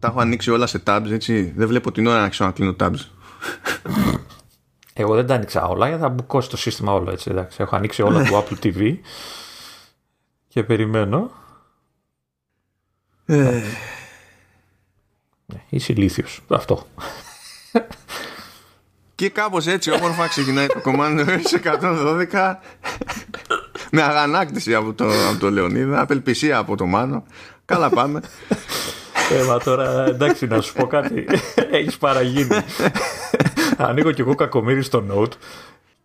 Τα έχω ανοίξει όλα σε tabs, έτσι. Δεν βλέπω την ώρα να ξανακλίνω tabs. Εγώ δεν τα άνοιξα όλα γιατί θα μπουκώσει το σύστημα όλο έτσι. Εντάξει. Έχω ανοίξει όλα του Apple TV και περιμένω. Ε, Ναι, Είσαι ηλίθιος. Αυτό. και κάπως έτσι όμορφα ξεκινάει το κομμάτι σε 112 με αγανάκτηση από το, από το Λεωνίδα, απελπισία από το Μάνο. Καλά πάμε. Ε, μα τώρα εντάξει να σου πω κάτι. Έχεις παραγίνει. Ανοίγω κι εγώ κακομύρι στο Note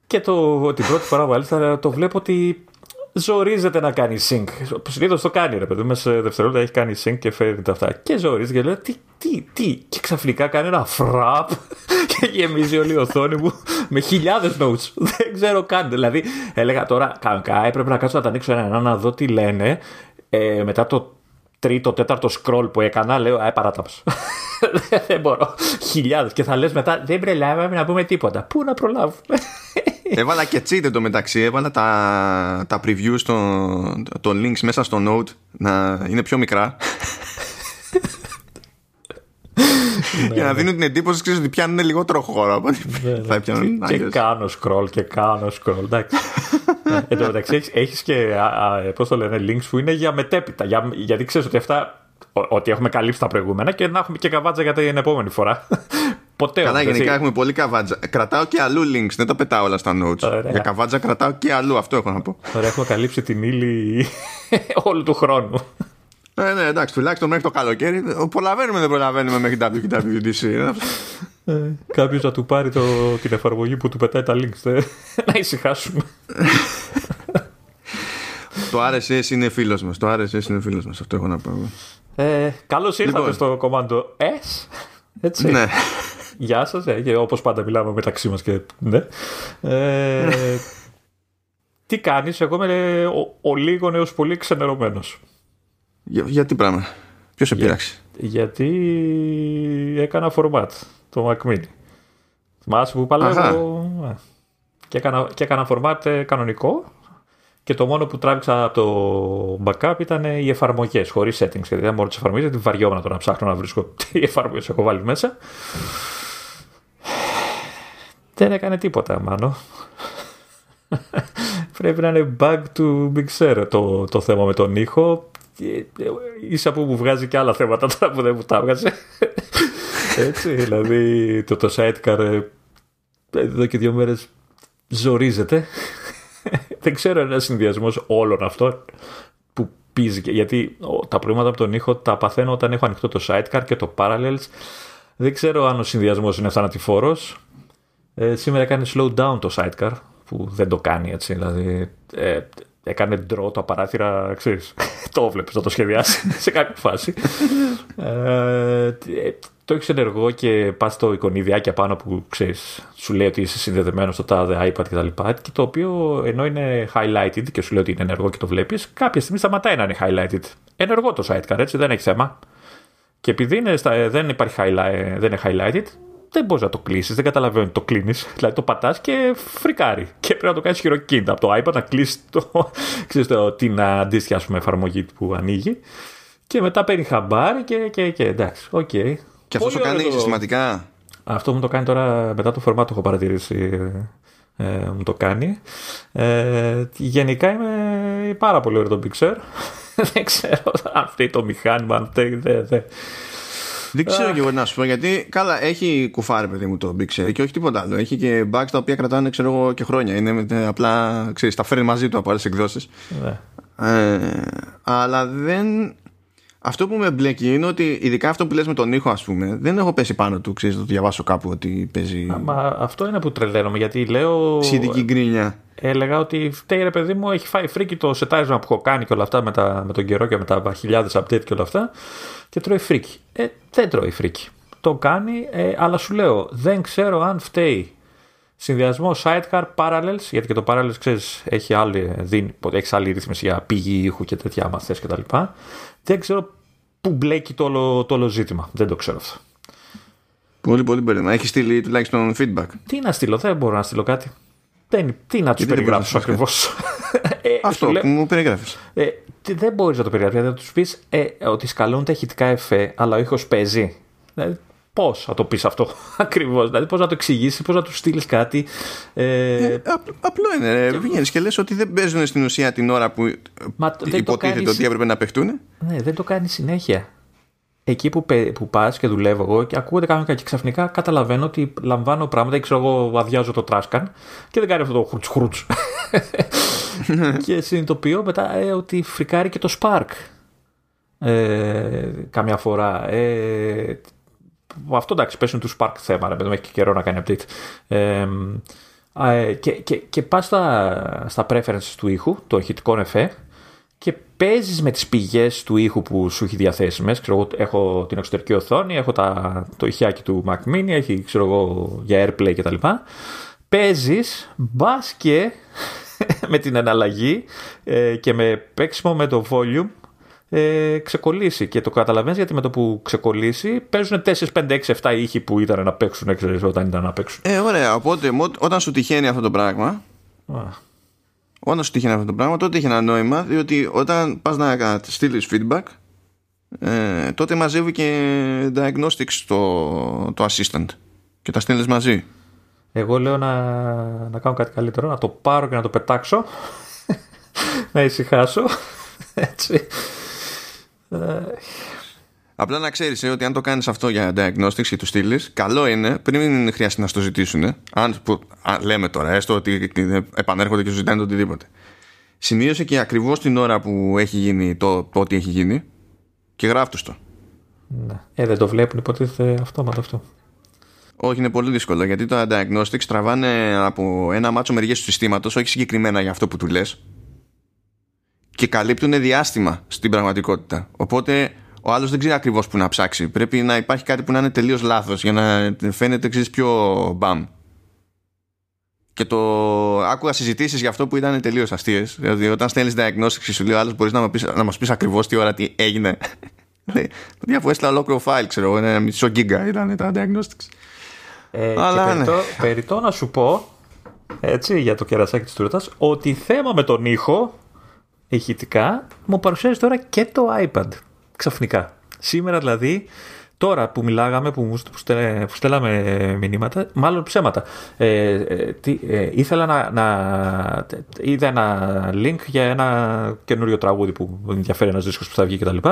και το, την πρώτη φορά μάλιστα το βλέπω ότι ζορίζεται να κάνει sync. Συνήθως το κάνει ρε παιδί, μέσα σε δευτερόλεπτα έχει κάνει sync και φέρνει τα αυτά. Και ζορίζεται και λέω τι, τι, τι. Και ξαφνικά κάνει ένα φραπ και γεμίζει όλη η οθόνη μου με χιλιάδες notes. Δεν ξέρω καν. Δηλαδή έλεγα τώρα κανονικά έπρεπε να κάτσω να τα ανοίξω ένα-ένα να δω τι λένε. Ε, μετά το τρίτο, τέταρτο scroll που έκανα, λέω Α, παράταψω. δεν μπορώ. Χιλιάδες. Και θα λες μετά, δεν προλάβαμε να πούμε τίποτα. Πού να προλάβουμε; Έβαλα και cheat το μεταξύ. Έβαλα τα, τα previews των, των links μέσα στο Note να είναι πιο μικρά. Για να δίνουν την εντύπωση ξέρεις, ότι πιάνουν λιγότερο χώρο από ό,τι θα πιάνουν και αλλιώς. κάνω scroll και κάνω scroll. Εντάξει. Ε, Εν τω μεταξύ έχεις, έχεις και, α, α, πώς το λένε, links που είναι για μετέπειτα. Για, γιατί ξέρεις ότι αυτά, ο- ότι έχουμε καλύψει τα προηγούμενα και να έχουμε και καβάτζα για την επόμενη φορά. Ποτέ Καλά, όμως, έτσι. γενικά έχουμε πολύ καβάτζα. Κρατάω και αλλού links, δεν τα πετάω όλα στα notes. Ωραία. Για καβάτζα κρατάω και αλλού, αυτό έχω να πω. Ωραία, έχουμε καλύψει την ύλη όλου του χρόνου. Ε, ναι, εντάξει, τουλάχιστον μέχρι το καλοκαίρι. Προλαβαίνουμε, δεν προλαβαίνουμε μέχρι WWDC. Ε, αυτό. Κάποιος να του πάρει το, την εφαρμογή που του πετάει τα links. ε. να ησυχάσουμε. Το RSS είναι φίλος μας. Το RSS είναι φίλος μας. Αυτό έχω να πω. εγώ. Ε, Καλώς ήρθατε Λοιπόν. στο κομμάτι S. Έτσι. Ναι. Γεια σας, ε, και όπως πάντα μιλάμε μεταξύ μας και. Ναι. Ε, τι κάνεις, εγώ είμαι ο, ο λίγο έως πολύ ξενερωμένος. Για, για τι πράγμα; Ποιος σε πειράξει. Γιατί έκανα format το Mac Mini. Θυμάσαι που παλεύω. ε, Και έκανα, και έκανα format ε, κανονικό. Και το μόνο που τράβηξα από το backup ήταν οι εφαρμογές, χωρίς settings. Γιατί δεν μόνο τις εφαρμογές, γιατί βαριόμουν τώρα να ψάχνω να βρίσκω τι εφαρμογές έχω βάλει μέσα. Δεν έκανε τίποτα, μάλλον. Πρέπει να είναι bug του Big Sur το, το θέμα με τον ήχο. Και, ε, Ίσα που μου βγάζει και άλλα θέματα τώρα που δεν μου τα έβγαζε. Έτσι, δηλαδή το, το sidecar ε, εδώ και δύο μέρες ζορίζεται. δεν ξέρω ένας συνδυασμός όλων αυτών που πίζει. και- Γιατί ο, τα προβλήματα από τον ήχο τα παθαίνω όταν έχω ανοιχτό το sidecar και το parallels. Δεν ξέρω αν ο συνδυασμός είναι θανατηφόρος. Ε, σήμερα έκανε slow down το sidecar που δεν το κάνει έτσι. Δηλαδή ε, έκανε draw τα παράθυρα, ξέρεις, το βλέπεις να το σχεδιάσεις σε κάποια φάση. ε, ε, το έχεις ενεργό και πας στο εικονιδιάκι απάνω που ξέρεις, σου λέει ότι είσαι συνδεδεμένος στο τάδε iPad κτλ. Και, και το οποίο ενώ είναι highlighted και σου λέει ότι είναι ενεργό και το βλέπεις, κάποια στιγμή σταματάει να είναι highlighted. Ενεργό το sidecar, έτσι δεν έχεις θέμα. Και επειδή είναι στα, ε, δεν, υπάρχει highlight, δεν είναι highlighted, δεν μπορείς να το κλείσεις, δεν καταλαβαίνεις ότι το κλείνεις. Δηλαδή το πατάς και φρικάρει. Και πρέπει να το κάνεις χειροκίνητα από το iPad να κλείσεις το, ξέρεις, το, την αντίστοιχη ας πούμε, εφαρμογή που ανοίγει. Και μετά παίρνει χαμπάρι και, και, και εντάξει, οκ. Και αυτός Πολύ το κάνει ωραίο το- συστηματικά. Αυτό μου το κάνει τώρα μετά το format το έχω παρατηρήσει. Ε, μου το κάνει. Ε, γενικά είμαι πάρα πολύ ωραίο το Big Sur. δεν ξέρω αν φταίει το μηχάνημα, αν φταίει. Δεν, δεν. Δεν ξέρω κι εγώ να σου πω γιατί. Καλά, έχει κουφάρι, παιδί μου το Big Sur και όχι τίποτα άλλο. Έχει και bugs τα οποία κρατάνε, ξέρω εγώ, και χρόνια. Είναι με- απλά, ξέρεις, τα φέρνει μαζί του από άλλες εκδόσεις. Ναι. Ε, αλλά δεν. Αυτό που με μπλέκει είναι ότι ειδικά αυτό που λες με τον ήχο, ας πούμε, δεν έχω πέσει πάνω του. Ξέρεις, το διαβάσω κάπου ότι παίζει Μα αυτό είναι που τρελαίνομαι γιατί λέω. σχετική γκρίνια. Έλεγα ότι φταίει ρε παιδί μου, έχει φάει φρίκη το σετάρισμα που έχω κάνει και όλα αυτά με, τα, με τον καιρό και με τα χιλιάδες update και όλα αυτά και τρώει φρίκη. Ε, δεν τρώει φρίκη. Το κάνει, ε, αλλά σου λέω, δεν ξέρω αν φταίει συνδυασμό sidecar parallels, γιατί και το parallels ξέρεις, έχει άλλη, δίνει, έχεις άλλη ρύθμιση για πηγή ήχου και τέτοια άμα θες και τα λοιπά. Δεν ξέρω πού μπλέκει το όλο, το όλο ζήτημα. Δεν το ξέρω αυτό. Πολύ, πολύ μπέρδεμα. Έχει στείλει τουλάχιστον feedback. Τι να στείλω, δεν μπορώ να στείλω κάτι. Δεν, τι να τους Γιατί δεν περιγράψω μπορείς να ακριβώ. Ε, αυτό που μου περιγράφεις. Ε, δεν μπορείς να το περιγράψεις. Δηλαδή, θα τους πεις ε, ότι σκαλούν τα ηχητικά εφέ, αλλά ο ήχος παίζει. Δηλαδή, Πώς θα το πεις αυτό ακριβώς, δηλαδή πώς να το εξηγήσεις, πώς να του στείλεις κάτι. Ε... Ε, απλό είναι. Και... Βγαίνεις και λες ότι δεν παίζουν στην ουσία την ώρα που Μα, υποτίθεται ότι έπρεπε να παιχτούν. Ναι, δεν το κάνεις συνέχεια. Εκεί που, που πας και δουλεύω εγώ και ακούγεται κάποιο και ξαφνικά καταλαβαίνω ότι λαμβάνω πράγματα. Ξέρω εγώ, αδειάζω το τράσκαν και δεν κάνει αυτό το χρούτ χρούτ. και συνειδητοποιώ μετά ε, ότι φρικάρει και το Spark. Ε, καμιά φορά. Ε, αυτό εντάξει, πέσουν τους Spark θέμα, ρε, έχει και καιρό να κάνει update. Ε, και, και, και πας στα, στα preferences του ήχου, το ηχητικό εφέ, και παίζεις με τις πηγές του ήχου που σου έχει διαθέσιμες. Ξέρω, έχω την εξωτερική οθόνη, έχω τα, το ηχιάκι του Mac Mini, έχει ξέρω εγώ, για AirPlay κτλ. Παίζεις, μπας και με την εναλλαγή ε, και με παίξιμο με το volume ε, ξεκολλήσει. Και το καταλαβαίνεις γιατί με το που ξεκολλήσει παίζουν 4, 5, 6, 7 ήχοι που ήταν να παίξουν ξέρεις, όταν ήταν να παίξουν. Ε, ωραία. Οπότε όταν σου τυχαίνει αυτό το πράγμα. Α. Όταν σου τυχαίνει αυτό το πράγμα, τότε έχει ένα νόημα, διότι όταν πας να στείλεις feedback, ε, τότε μαζεύει και diagnostics το, το assistant και τα στέλνεις μαζί. Εγώ λέω να, να κάνω κάτι καλύτερο, να το πάρω και να το πετάξω, να ησυχάσω, έτσι. Απλά να ξέρεις ε, ότι αν το κάνεις αυτό για diagnostics και του στείλεις, καλό είναι πριν χρειαστεί να στο ζητήσουν. Αν, που, λέμε τώρα, έστω ότι επανέρχονται και σου ζητάνε το οτιδήποτε. Σημείωσε και ακριβώς την ώρα που έχει γίνει το, το ότι έχει γίνει και γράφτου το. Ναι. Ε, δεν το βλέπουν, υποτίθεται αυτόματα αυτό. Όχι, είναι πολύ δύσκολο γιατί το diagnostics τραβάνε από ένα μάτσο μεριές του συστήματος, όχι συγκεκριμένα για αυτό που του λες, και καλύπτουν διάστημα στην πραγματικότητα. Οπότε ο άλλος δεν ξέρει ακριβώς που να ψάξει. Πρέπει να υπάρχει κάτι που να είναι τελείως λάθος για να φαίνεται εξή πιο μπαμ. Και το άκουγα συζητήσεις για αυτό που ήταν τελείως αστείες. Δηλαδή, όταν στέλνεις diagnostics, σου λέει ο άλλος: Μπορείς να, να μας πεις ακριβώς τι ώρα τι έγινε. Δηλαδή, αφού έστειλα ολόκληρο file, ξέρω εγώ, ένα μισό γίγκα ήταν τα diagnostics. Ε, Αλλά, και περιτώ, ναι. περιτώ να σου πω έτσι, για το κερασάκι της τούρτας ότι θέμα με τον ήχο ηχητικά μου παρουσιάζει τώρα και το iPad ξαφνικά. Σήμερα δηλαδή, τώρα που μιλάγαμε, που, που, στέλναμε μηνύματα, μάλλον ψέματα. Ε, ε, τι, ε, ήθελα να, να, είδα ένα link για ένα καινούριο τραγούδι που ενδιαφέρει ένας δίσκος που θα βγει κτλ. Και,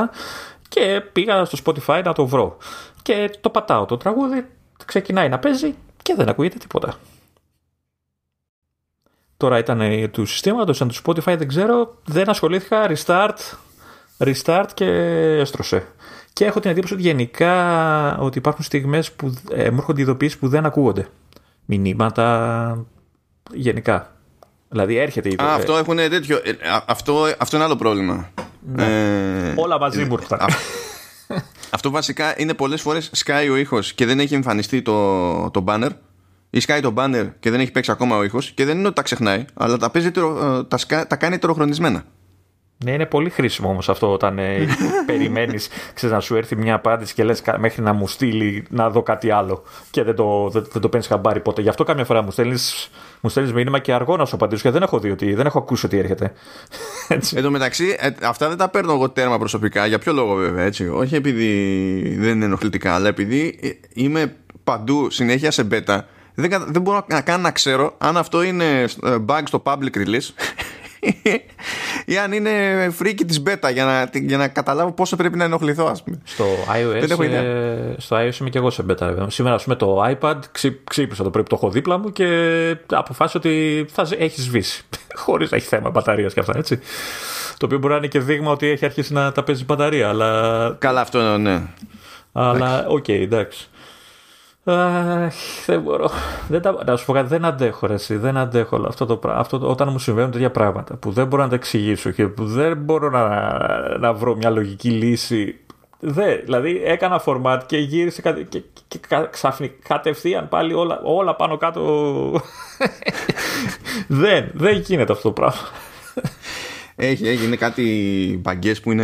και πήγα στο Spotify να το βρω. Και το πατάω το τραγούδι, ξεκινάει να παίζει και δεν ακούγεται τίποτα. Τώρα ήταν του συστήματος, ήταν του Spotify, δεν ξέρω. Δεν ασχολήθηκα, restart, restart και έστρωσε. Και έχω την εντύπωση ότι γενικά ότι υπάρχουν στιγμές που ε, μου έρχονται ειδοποιήσεις που δεν ακούγονται. Μηνύματα γενικά. Δηλαδή έρχεται η Α, αυτό έχουν τέτοιο. Ε, αυτό, αυτό είναι άλλο πρόβλημα. Ναι. Ε, Όλα μαζί μου ήρθαν. Αυτό βασικά είναι πολλές φορές σκάει ο ήχος και δεν έχει εμφανιστεί το, το banner ή σκάει το banner και δεν έχει παίξει ακόμα ο ήχος και δεν είναι ότι τα ξεχνάει, αλλά τα, παίζει, ε, τα, τα κάνει τροχρονισμένα. Ναι, είναι πολύ χρήσιμο όμως αυτό όταν ε, περιμένεις να σου έρθει μια απάντηση και λες μέχρι να μου στείλει να δω κάτι άλλο και δεν το, δεν, δεν το παίρνεις χαμπάρι ποτέ. Γι' αυτό καμιά φορά μου στέλνεις μου στέλνεις μήνυμα και αργό να σου απαντήσω και δεν έχω δει ότι δεν έχω ακούσει ότι έρχεται. Έτσι. Εν τω μεταξύ, ε, αυτά δεν τα παίρνω εγώ τέρμα προσωπικά. Για ποιο λόγο βέβαια έτσι. Όχι επειδή δεν είναι ενοχλητικά, αλλά επειδή ε, είμαι παντού συνέχεια σε beta δεν, δεν μπορώ να κάνω να ξέρω αν αυτό είναι ε, bug στο public release ή αν είναι freaky της beta για να, για να καταλάβω πόσο πρέπει να ενοχληθώ ας πούμε. Στο iOS, ε, στο iOS είμαι και εγώ σε beta Σήμερα ας πούμε το iPad ξύ, ξύπνησα το πρέπει το έχω δίπλα μου και αποφάσισα ότι θα έχει σβήσει χωρίς να έχει θέμα μπαταρίας και αυτά έτσι. Το οποίο μπορεί να είναι και δείγμα ότι έχει αρχίσει να τα παίζει μπαταρία αλλά... Καλά αυτό ναι. Αλλά ok okay, εντάξει. Αχ, δεν μπορώ. Δεν τα, να σου πω κάτι, δεν αντέχω ρε, εσύ, δεν αντέχω αυτό το πράγμα. Αυτό, όταν μου συμβαίνουν τέτοια πράγματα που δεν μπορώ να τα εξηγήσω και που δεν μπορώ να, να βρω μια λογική λύση. Δε, δηλαδή έκανα format και γύρισε και, και, και ξαφνικά κατευθείαν πάλι όλα, όλα πάνω κάτω. δεν, δεν γίνεται αυτό το πράγμα. Έχει, έχει, είναι κάτι μπαγκές που είναι,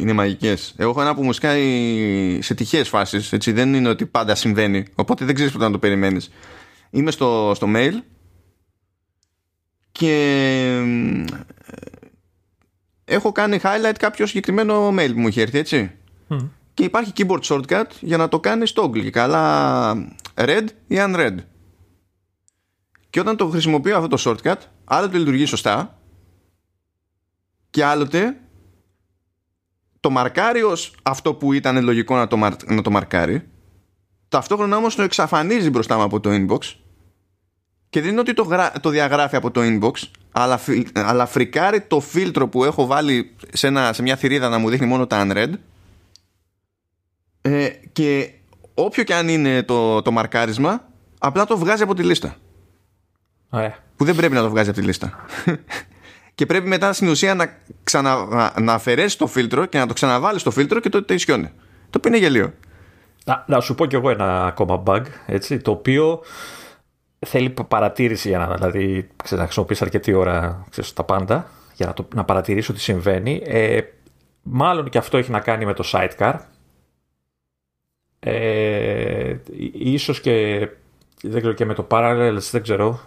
είναι μαγικές. Εγώ έχω ένα που μου σκάει σε τυχαίες φάσεις, έτσι, δεν είναι ότι πάντα συμβαίνει, οπότε δεν ξέρεις πότε να το περιμένεις. Είμαι στο, στο mail και έχω κάνει highlight κάποιο συγκεκριμένο mail που μου είχε έρθει, έτσι. Και υπάρχει keyboard shortcut για να το κάνεις toggle και καλά red ή unread. Και όταν το χρησιμοποιώ αυτό το shortcut, άλλοτε λειτουργεί σωστά και άλλοτε το μαρκάρει ως αυτό που ήταν λογικό να το, να το μαρκάρει. Ταυτόχρονα όμως το εξαφανίζει μπροστά μου από το inbox και δεν είναι ότι το, το διαγράφει από το inbox αλλά, αλλά φρικάρει το φίλτρο που έχω βάλει σε, ένα, σε μια θηρίδα να μου δείχνει μόνο τα unread. Ε, και όποιο και αν είναι το, το μαρκάρισμα απλά το βγάζει από τη λίστα. Που δεν πρέπει να το βγάζει από τη λίστα και πρέπει μετά στην ουσία να, ξανα, να, αφαιρέσεις το φίλτρο και να το ξαναβάλεις στο φίλτρο και τότε ισιώνει. Το οποίο είναι γελίο. Να, να σου πω κι εγώ ένα ακόμα bug, έτσι, το οποίο θέλει παρατήρηση για να, δηλαδή, ξέρω, να χρησιμοποιήσει αρκετή ώρα ξέρω, τα πάντα για να, το, να παρατηρήσω τι συμβαίνει. Ε, μάλλον και αυτό έχει να κάνει με το sidecar. Ε, ίσως και δεν ξέρω και με το Parallels, δεν ξέρω.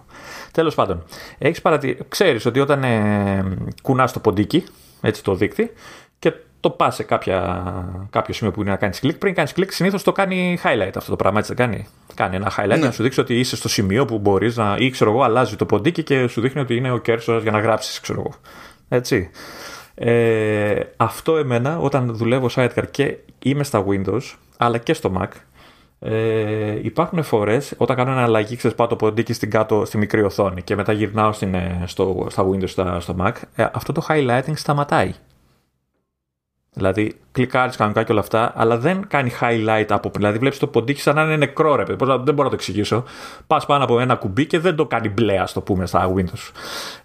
Τέλος πάντων, έχεις παρατη... ξέρεις ότι όταν ε, κουνάς το ποντίκι, έτσι το δίκτυ, και το πας σε κάποια, κάποιο σημείο που είναι να κάνεις κλικ. Πριν κάνεις κλικ, συνήθως το κάνει highlight αυτό το πράγμα, έτσι δεν κάνει; Κάνει ένα highlight ναι. να σου δείξει ότι είσαι στο σημείο που μπορείς να. ή ξέρω εγώ, αλλάζει το ποντίκι και σου δείχνει ότι είναι ο κέρσος για να γράψεις, ξέρω εγώ. Έτσι. Ε, αυτό εμένα όταν δουλεύω sidecar και είμαι στα Windows αλλά και στο Mac ε, υπάρχουν φορές όταν κάνω ένα αλλαγή, ξέρεις, πάω το ποντίκι στην κάτω στη μικρή οθόνη και μετά γυρνάω στην, ε, στο, στα Windows, στα, στο Mac. Ε, αυτό το highlighting σταματάει. Δηλαδή, κλικάρεις κανονικά και όλα αυτά, αλλά δεν κάνει highlight από πριν. Δηλαδή, βλέπεις το ποντίκι σαν να είναι νεκρό, ρε Δεν μπορώ να το εξηγήσω. Πας πάνω από ένα κουμπί και δεν το κάνει μπλε, ας το πούμε, στα Windows.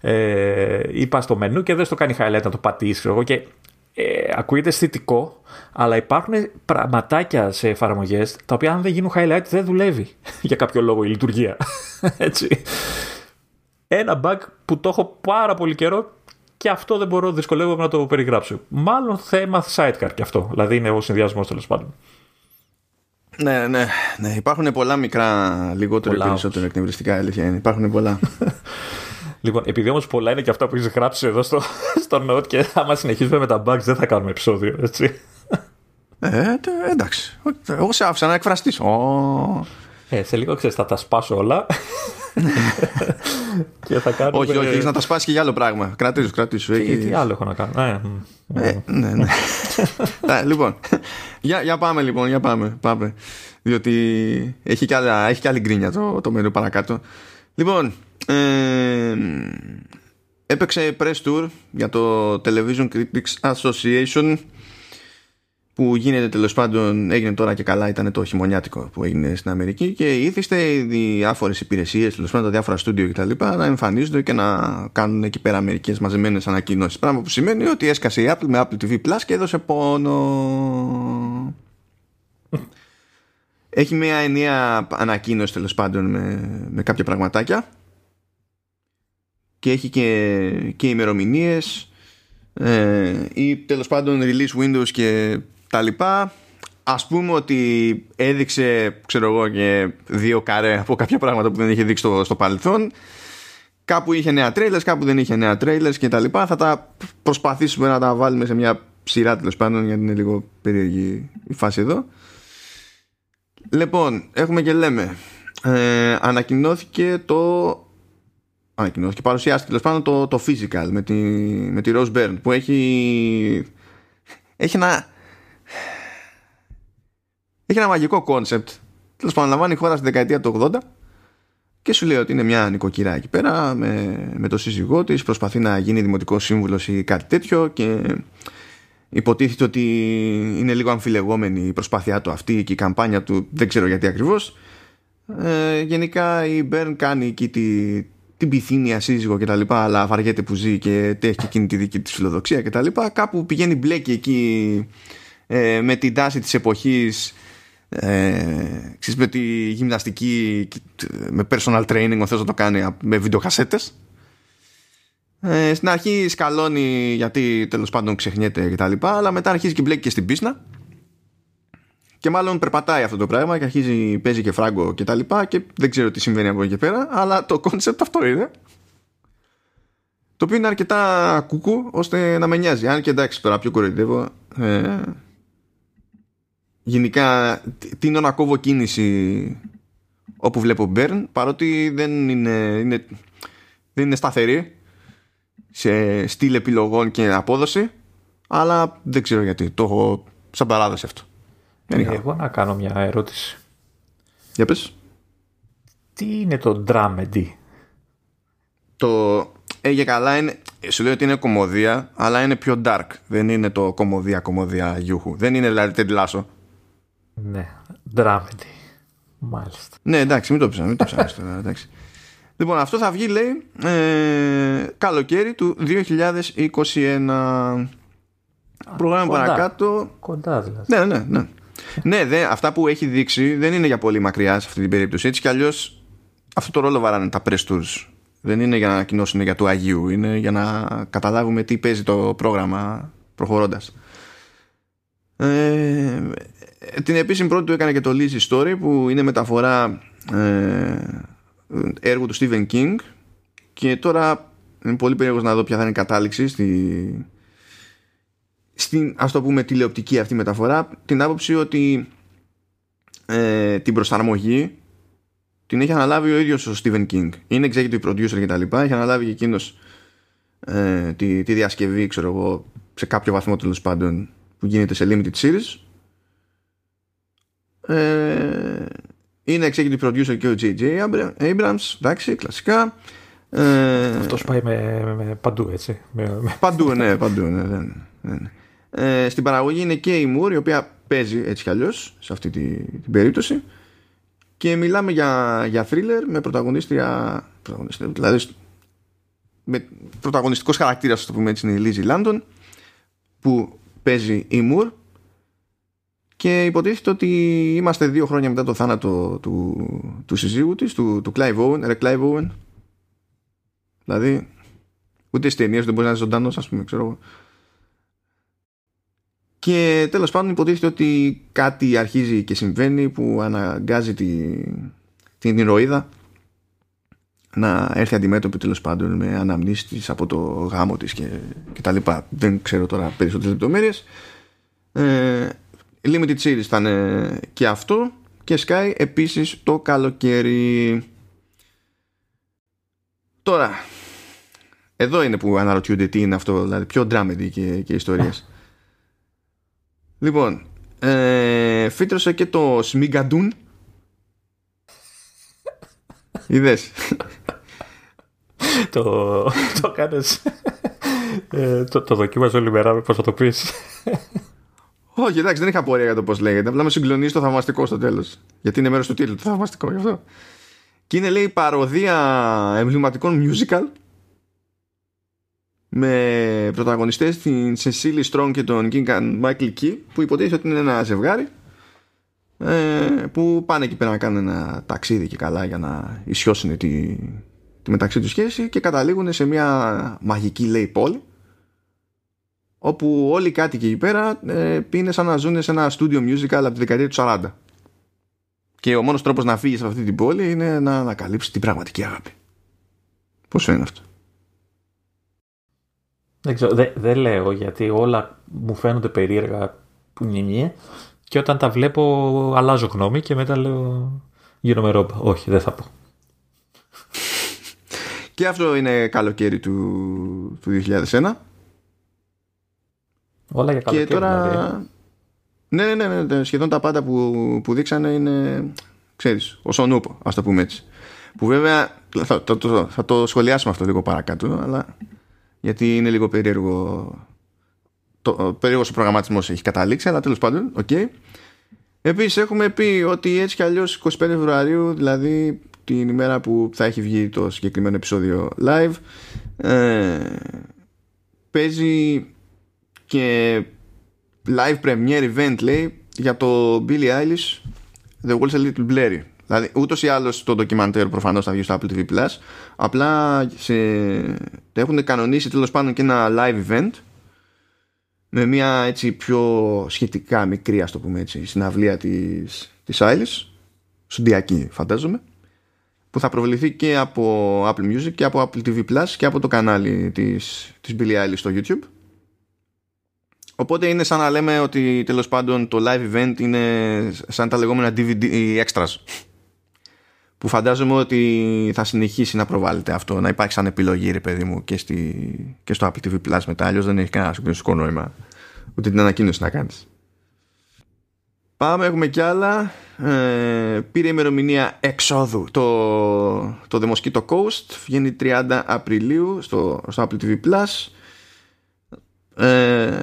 Ε, ή πας στο μενού και δεν το κάνει highlight να το πατήσεις. Και ε, ακούγεται αισθητικό, αλλά υπάρχουν πραγματάκια σε εφαρμογές τα οποία αν δεν γίνουν highlight δεν δουλεύει για κάποιο λόγο η λειτουργία. Έτσι. Ένα bug που το έχω πάρα πολύ καιρό και αυτό δεν μπορώ, δυσκολεύομαι να το περιγράψω. Μάλλον θέμα sidecar και αυτό. Δηλαδή είναι ο συνδυασμός τέλος πάντων. Ναι, ναι, ναι. Υπάρχουν πολλά μικρά, λιγότερο ή περισσότερο εκνευριστικά αλήθεια Υπάρχουν πολλά. Λοιπόν, επειδή όμως πολλά είναι και αυτά που έχεις γράψει εδώ στο, στο note και άμα συνεχίσουμε με τα bugs δεν θα κάνουμε επεισόδιο, έτσι. Ε, εντάξει. Εγώ σε άφησα να εκφραστεί. Ε, σε λίγο ξέρεις, θα τα σπάσω όλα. και θα κάνουμε... Όχι, όχι, έχεις να τα σπάσεις και για άλλο πράγμα. Κρατήσου, κρατήσου. Τι, τι άλλο έχω να κάνω; Ε, ε, ναι, ναι. ε, λοιπόν, για, για πάμε λοιπόν, για πάμε. πάμε. Διότι έχει και, άλλα, έχει και άλλη γκρίνια το, το μενού παρακάτω. Λοιπόν, ε, έπαιξε press tour για το Television Critics Association που γίνεται τέλος πάντων, έγινε τώρα και καλά, ήταν το χειμωνιάτικο που έγινε στην Αμερική και ήθιστε οι διάφορες υπηρεσίες, τέλος πάντων τα διάφορα στούντιο κτλ. να εμφανίζονται και να κάνουν εκεί πέρα μερικές μαζεμένες ανακοινώσεις. Πράγμα που σημαίνει ότι έσκασε η Apple με Apple TV Plus και έδωσε πόνο. Έχει μια ενιαία ανακοίνωση τέλος πάντων με, με κάποια πραγματάκια και έχει και, και ημερομηνίες ε, ή τέλος πάντων release windows και τα λοιπά. Ας πούμε ότι έδειξε ξέρω εγώ και δύο καρέ από κάποια πράγματα που δεν είχε δείξει στο, στο παρελθόν. Κάπου είχε νέα trailers κάπου δεν είχε νέα trailers και τα λοιπά. Θα τα προσπαθήσουμε να τα βάλουμε σε μια σειρά τέλος πάντων γιατί είναι λίγο περίεργη η φάση εδώ. Λοιπόν έχουμε και λέμε ε, ανακοινώθηκε το ανακοινώθηκε παρουσιάστηκε τέλος πάντων το, το Physical με τη, με τη Rose Byrne που έχει έχει ένα έχει ένα μαγικό κόνσεπτ τέλος πάντων λαμβάνει χώρα στη δεκαετία του 80 και σου λέει ότι είναι μια νοικοκυρά εκεί πέρα με, με το σύζυγό της, προσπαθεί να γίνει δημοτικός σύμβουλος ή κάτι τέτοιο και υποτίθεται ότι είναι λίγο αμφιλεγόμενη η προσπάθειά του αυτή και η καμπάνια του δεν ξέρω γιατί ακριβώς. Ε, γενικά η Μπέρν κάνει εκεί τη, την πυθύνια σύζυγο και τα λοιπά αλλά βαριέται που ζει και έχει και εκείνη τη δική της φιλοδοξία και τα λοιπά κάπου πηγαίνει μπλέκει εκεί ε, με την τάση της εποχής ε, ξέρεις, με τη γυμναστική με personal training ο Θεός να το κάνει με βιντεοκασέτες. Ε, στην αρχή σκαλώνει γιατί τέλος πάντων ξεχνιέται και τα λοιπά αλλά μετά αρχίζει και μπλέκει και στη μπίζνα και μάλλον περπατάει αυτό το πράγμα και αρχίζει, παίζει και φράγκο και τα λοιπά και δεν ξέρω τι συμβαίνει από εκεί και πέρα αλλά το κόνσεπτ αυτό είναι Το οποίο είναι αρκετά κουκού ώστε να με νοιάζει. Αν και εντάξει τώρα ποιον κοροϊδεύω. Ε, γενικά τείνω να κόβω κίνηση όπου βλέπω Byrne παρότι δεν είναι, είναι, δεν είναι σταθερή σε στυλ επιλογών και απόδοση αλλά δεν ξέρω γιατί το έχω σαν παράδοση αυτό ε, εγώ να κάνω μια ερώτηση για πες τι είναι το dramedy; Το ε, για καλά είναι σου λέω ότι είναι κομμωδία αλλά είναι πιο dark δεν είναι το κομμωδία κομμωδία γιούχου δεν είναι δηλαδή τεντλάσο ναι dramedy Μάλιστα. Ναι, εντάξει, μην το ψάχνω, μην το τώρα, εντάξει. Λοιπόν, αυτό θα βγει, λέει, ε, καλοκαίρι του 2021. Προγράμμα παρακάτω. Κοντά δηλαδή. Ναι, ναι, ναι. Ναι, δε, αυτά που έχει δείξει δεν είναι για πολύ μακριά σε αυτή την περίπτωση. Έτσι κι αλλιώς αυτό το ρόλο βαράνε τα press tours. Δεν είναι για να ανακοινώσουν για του Αγίου. Είναι για να καταλάβουμε τι παίζει το πρόγραμμα προχωρώντας. Ε, την επίσημη πρώτη του έκανε και το Lizzie Story που είναι μεταφορά ε, έργου του Stephen King και τώρα είναι πολύ περίεργος να δω ποια θα είναι η κατάληξη στη, στην ας το πούμε τηλεοπτική αυτή μεταφορά την άποψη ότι ε, την προσαρμογή την έχει αναλάβει ο ίδιος ο Stephen King είναι executive producer και τα λοιπά έχει αναλάβει και εκείνος ε, τη, τη διασκευή ξέρω εγώ σε κάποιο βαθμό τέλος πάντων που γίνεται σε limited series ε, είναι executive producer και ο J.J. Abrams, εντάξει, κλασικά. Ε, Αυτός πάει με, με, παντού, έτσι. Με, παντού, ναι, παντού, ναι, ναι, ναι. Ε, στην παραγωγή είναι και η Moore, η οποία παίζει έτσι κι αλλιώς σε αυτή τη, την περίπτωση. Και μιλάμε για, για thriller με πρωταγωνίστρια, πρωταγωνίστρια δηλαδή με πρωταγωνιστικός χαρακτήρας, το πούμε έτσι, είναι η Lizzie Landon, που παίζει η Moore και υποτίθεται ότι είμαστε δύο χρόνια μετά το θάνατο του, του συζύγου της, του, του Clive Owen, ρε Clive Owen. Δηλαδή, ούτε στις ταινίες δεν μπορείς να είναι ζωντανός, ας πούμε, ξέρω εγώ. Και τέλος πάντων υποτίθεται ότι κάτι αρχίζει και συμβαίνει που αναγκάζει τη, την ηρωίδα να έρθει αντιμέτωπη τέλος πάντων με αναμνήσεις από το γάμο της και, και τα λοιπά. Δεν ξέρω τώρα περισσότερες λεπτομέρειες. Ε, Limited Series ήταν και αυτό και Sky επίσης το καλοκαίρι. Τώρα, εδώ είναι που αναρωτιούνται τι είναι αυτό, δηλαδή πιο dramedy και, και ιστορίες. Λοιπόν, ε, φύτρωσε και το Smigadoon. Είδες. το, το κάνεις ε, το, το δοκίμαζε όλη μέρα πώς θα το πεις όχι, εντάξει, δεν είχα πορεία για το πώς λέγεται. Απλά με συγκλονίζει το θαυμαστικό στο τέλος. Γιατί είναι μέρος του τίτλου το θαυμαστικό γι' αυτό. Και είναι λέει παροδία εμβληματικών musical με πρωταγωνιστές την Cecily Strong και τον King Michael Key που υποτίθεται ότι είναι ένα ζευγάρι ε, που πάνε εκεί πέρα να κάνουν ένα ταξίδι και καλά για να ισιώσουν τη, τη μεταξύ τους σχέση και καταλήγουν σε μια μαγική λέει πόλη όπου όλοι οι κάτοικοι εκεί πέρα ε, είναι σαν να ζουν σε ένα studio musical από τη δεκαετία του 40. Και ο μόνος τρόπος να φύγεις από αυτή την πόλη είναι να ανακαλύψεις την πραγματική αγάπη. Πώς φαίνεται αυτό; Δεν ξέρω, δεν λέω γιατί όλα μου φαίνονται περίεργα που νιμιέ και όταν τα βλέπω αλλάζω γνώμη και μετά λέω γίνομαι ρόμπα. Όχι, δεν θα πω. και αυτό είναι καλοκαίρι του, του 2001 Όλα για καλοκαίρι. Και τώρα. Δηλαδή. Ναι, ναι, ναι, ναι, σχεδόν τα πάντα που, που δείξανε είναι, ξέρεις, ο νούπο, ας το πούμε έτσι. Που βέβαια θα, το, το, θα το σχολιάσουμε αυτό λίγο παρακάτω, αλλά γιατί είναι λίγο περίεργο το, περίεργος ο προγραμματισμός έχει καταλήξει, αλλά τέλος πάντων, ok. Okay. Επίσης έχουμε πει ότι έτσι κι αλλιώς 25 Φεβρουαρίου, δηλαδή την ημέρα που θα έχει βγει το συγκεκριμένο επεισόδιο live, ε, παίζει και live premiere event λέει για το Billie Eilish The World's a Little Blurry δηλαδή ούτως ή άλλως το ντοκιμαντέρ προφανώς θα βγει στο Apple TV Plus. Απλά σε... έχουν κανονίσει τέλος πάντων και ένα live event με μια έτσι πιο σχετικά μικρή ας το πούμε έτσι συναυλία της, της Eilish Σουντιακή φαντάζομαι. Που θα προβληθεί και από Apple Music και από Apple TV Plus και από το κανάλι της, της Billie Eilish στο YouTube. Οπότε είναι σαν να λέμε ότι τέλος πάντων το live event είναι σαν τα λεγόμενα DVD extras που φαντάζομαι ότι θα συνεχίσει να προβάλλεται αυτό, να υπάρχει σαν επιλογή ρε παιδί μου και, στη, και στο Apple TV Plus μετά, αλλιώς δεν έχει κανένα συγκλονιστικό νόημα ούτε την ανακοίνωση να κάνεις. Πάμε, έχουμε κι άλλα. Ε, πήρε ημερομηνία εξόδου το, το The Mosquito Coast. Βγαίνει 30 Απριλίου στο, στο Apple TV Plus. Ε,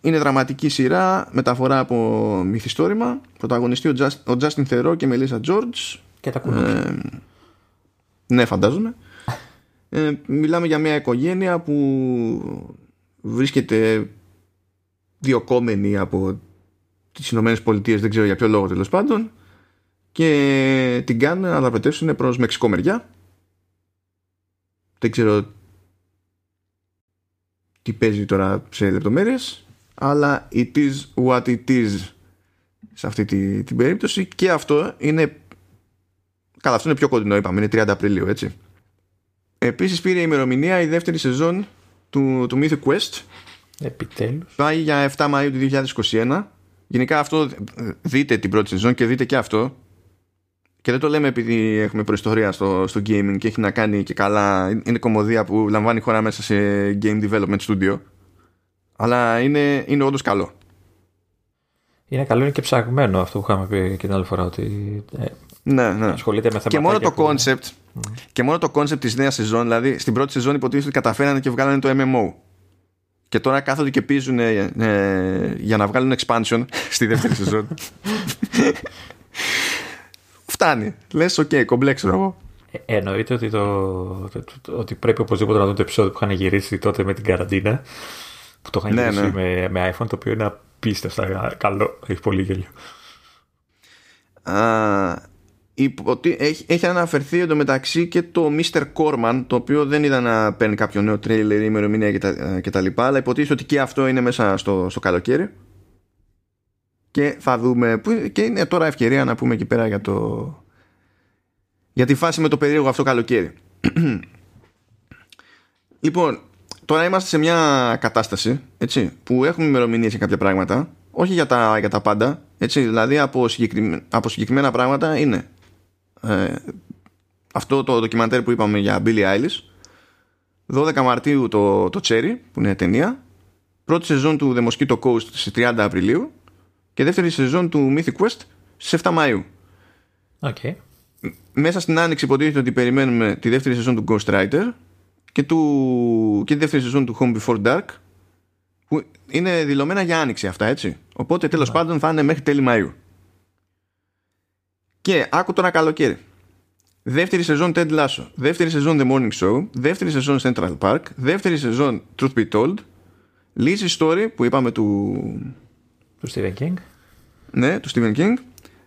είναι δραματική σειρά, μεταφορά από μυθιστόρημα. Πρωταγωνιστεί ο, Just, ο Justin Theroux και Melissa George. Και τα ε, Ναι, φαντάζομαι. Ε, μιλάμε για μια οικογένεια που βρίσκεται διοκόμενη από τις Ηνωμένες Πολιτείες δεν ξέρω για ποιο λόγο τέλος πάντων και την κάνουν να δραπετεύσουν προς Μεξικό μεριά. Δεν ξέρω τι παίζει τώρα σε λεπτομέρειες αλλά it is what it is σε αυτή τη, την περίπτωση. Και αυτό είναι καλά αυτό είναι πιο κοντινό είπαμε είναι 30 Απριλίου έτσι. Επίσης πήρε η ημερομηνία η δεύτερη σεζόν του, του Mythic Quest. Επιτέλους. Πάει για 7 Μαΐου του 2021 Γενικά αυτό δείτε την πρώτη σεζόν και δείτε και αυτό. Και δεν το λέμε επειδή έχουμε προϊστορία στο, στο gaming και έχει να κάνει και καλά είναι κομμωδία που λαμβάνει χώρα μέσα σε game development studio. Αλλά είναι, είναι όντως καλό. Είναι καλό, είναι και ψαγμένο αυτό που είχαμε πει και την άλλη φορά ότι ε, ναι, ναι. ασχολείται με και μόνο το concept και μόνο το concept της νέας σεζόν δηλαδή στην πρώτη σεζόν υποτίθεται ότι καταφέρανε και βγάλανε το MMO και τώρα κάθονται και πίζουν ε, ε, για να βγάλουν expansion στη δεύτερη σεζόν. Φτάνει. Λες, ok, okay, κομπλέ ξέρω εγώ. Ε, εννοείται ότι, το, ότι πρέπει οπωσδήποτε να δουν το επεισόδιο που είχαν γυρίσει τότε με την καραντίνα. Που το είχαν ναι, γυρίσει ναι. Με, με iPhone, το οποίο είναι απίστευτα καλό. Έχει πολύ γέλιο. Α, έχει, έχει αναφερθεί εντωμεταξύ και το Mr. Corman το οποίο δεν είδα να παίρνει κάποιο νέο τρέιλερ ή ημερομηνία και τα, λοιπά αλλά υποτίθεται ότι και αυτό είναι μέσα στο, στο καλοκαίρι και θα δούμε και είναι τώρα ευκαιρία να πούμε εκεί πέρα για το για τη φάση με το περίεργο αυτό καλοκαίρι λοιπόν τώρα είμαστε σε μια κατάσταση έτσι, που έχουμε ημερομηνίες για κάποια πράγματα όχι για τα, για τα πάντα έτσι, δηλαδή από, συγκεκριμένα, από συγκεκριμένα πράγματα είναι ε, αυτό το ντοκιμαντέρ που είπαμε για Billie Eilish. 12 Μαρτίου το, το Cherry που είναι ταινία. Πρώτη σεζόν του The Mosquito Coast στις 30 Απριλίου. Και δεύτερη σεζόν του Mythic Quest στις 7 Μαΐου. Okay. μέσα στην άνοιξη υποτίθεται ότι περιμένουμε τη δεύτερη σεζόν του Ghost Rider και, του, και τη δεύτερη σεζόν του Home Before Dark που είναι δηλωμένα για άνοιξη αυτά έτσι. Οπότε τέλος yeah. πάντων θα είναι μέχρι τέλη Μαΐου και άκου τώρα καλοκαίρι. Δεύτερη σεζόν Ted Lasso. Δεύτερη σεζόν The Morning Show. Δεύτερη σεζόν Central Park. Δεύτερη σεζόν Truth Be Told. Lizzie Story που είπαμε του. του Stephen King. Ναι, του Stephen King.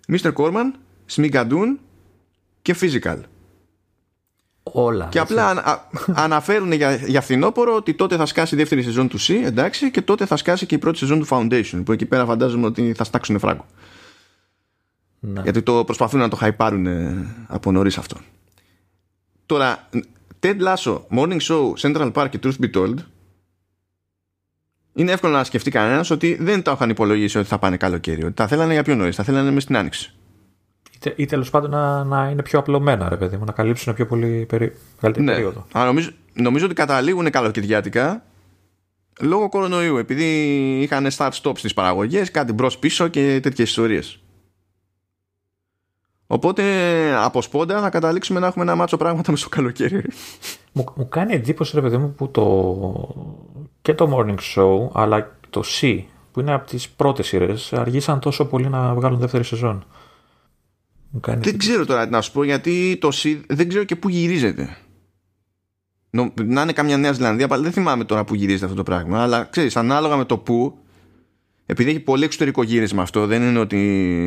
Mr. Corman. Smigadoon και Physical. Όλα. Και απλά α, αναφέρουν για, για φθινόπωρο ότι τότε θα σκάσει η δεύτερη σεζόν του C, εντάξει, και τότε θα σκάσει και η πρώτη σεζόν του Foundation, που εκεί πέρα φαντάζομαι ότι θα στάξουν φράγκο. Ναι. Γιατί το προσπαθούν να το χαϊπάρουν από νωρίς αυτό. Τώρα, Ted Lasso, Morning Show, Central Park και Truth Be Told είναι εύκολο να σκεφτεί κανένας ότι δεν τα είχαν υπολογίσει ότι θα πάνε καλοκαίρι. Ότι τα θέλανε για πιο νωρίς, τα θέλανε μες στην άνοιξη. Ή, ή τέλος πάντων να, να, είναι πιο απλωμένα, ρε παιδί μου, να καλύψουν πιο πολύ περί... μεγαλύτερη ναι. περίοδο. Αλλά νομίζω, νομίζω ότι καταλήγουν καλοκαιριάτικα λόγω κορονοϊού. Επειδή είχαν start-stop στις παραγωγές, κάτι μπρο-πίσω και τέτοιες ιστορίες. Οπότε από σπόντα θα καταλήξουμε να έχουμε ένα μάτσο πράγματα με στο καλοκαίρι. Μου, μου κάνει εντύπωση ρε παιδί μου που το και το Morning Show αλλά το C που είναι από τις πρώτες σειρές αργήσαν τόσο πολύ να βγάλουν δεύτερη σεζόν. Μου κάνει δεν ξέρω τώρα να σου πω γιατί το C δεν ξέρω και πού γυρίζεται. Να είναι καμιά Νέα Ζηλανδία, δεν θυμάμαι τώρα που γυρίζεται αυτό το πράγμα. Αλλά ξέρεις, ανάλογα με το πού, επειδή έχει πολύ εξωτερικό γύρισμα αυτό, δεν είναι ότι.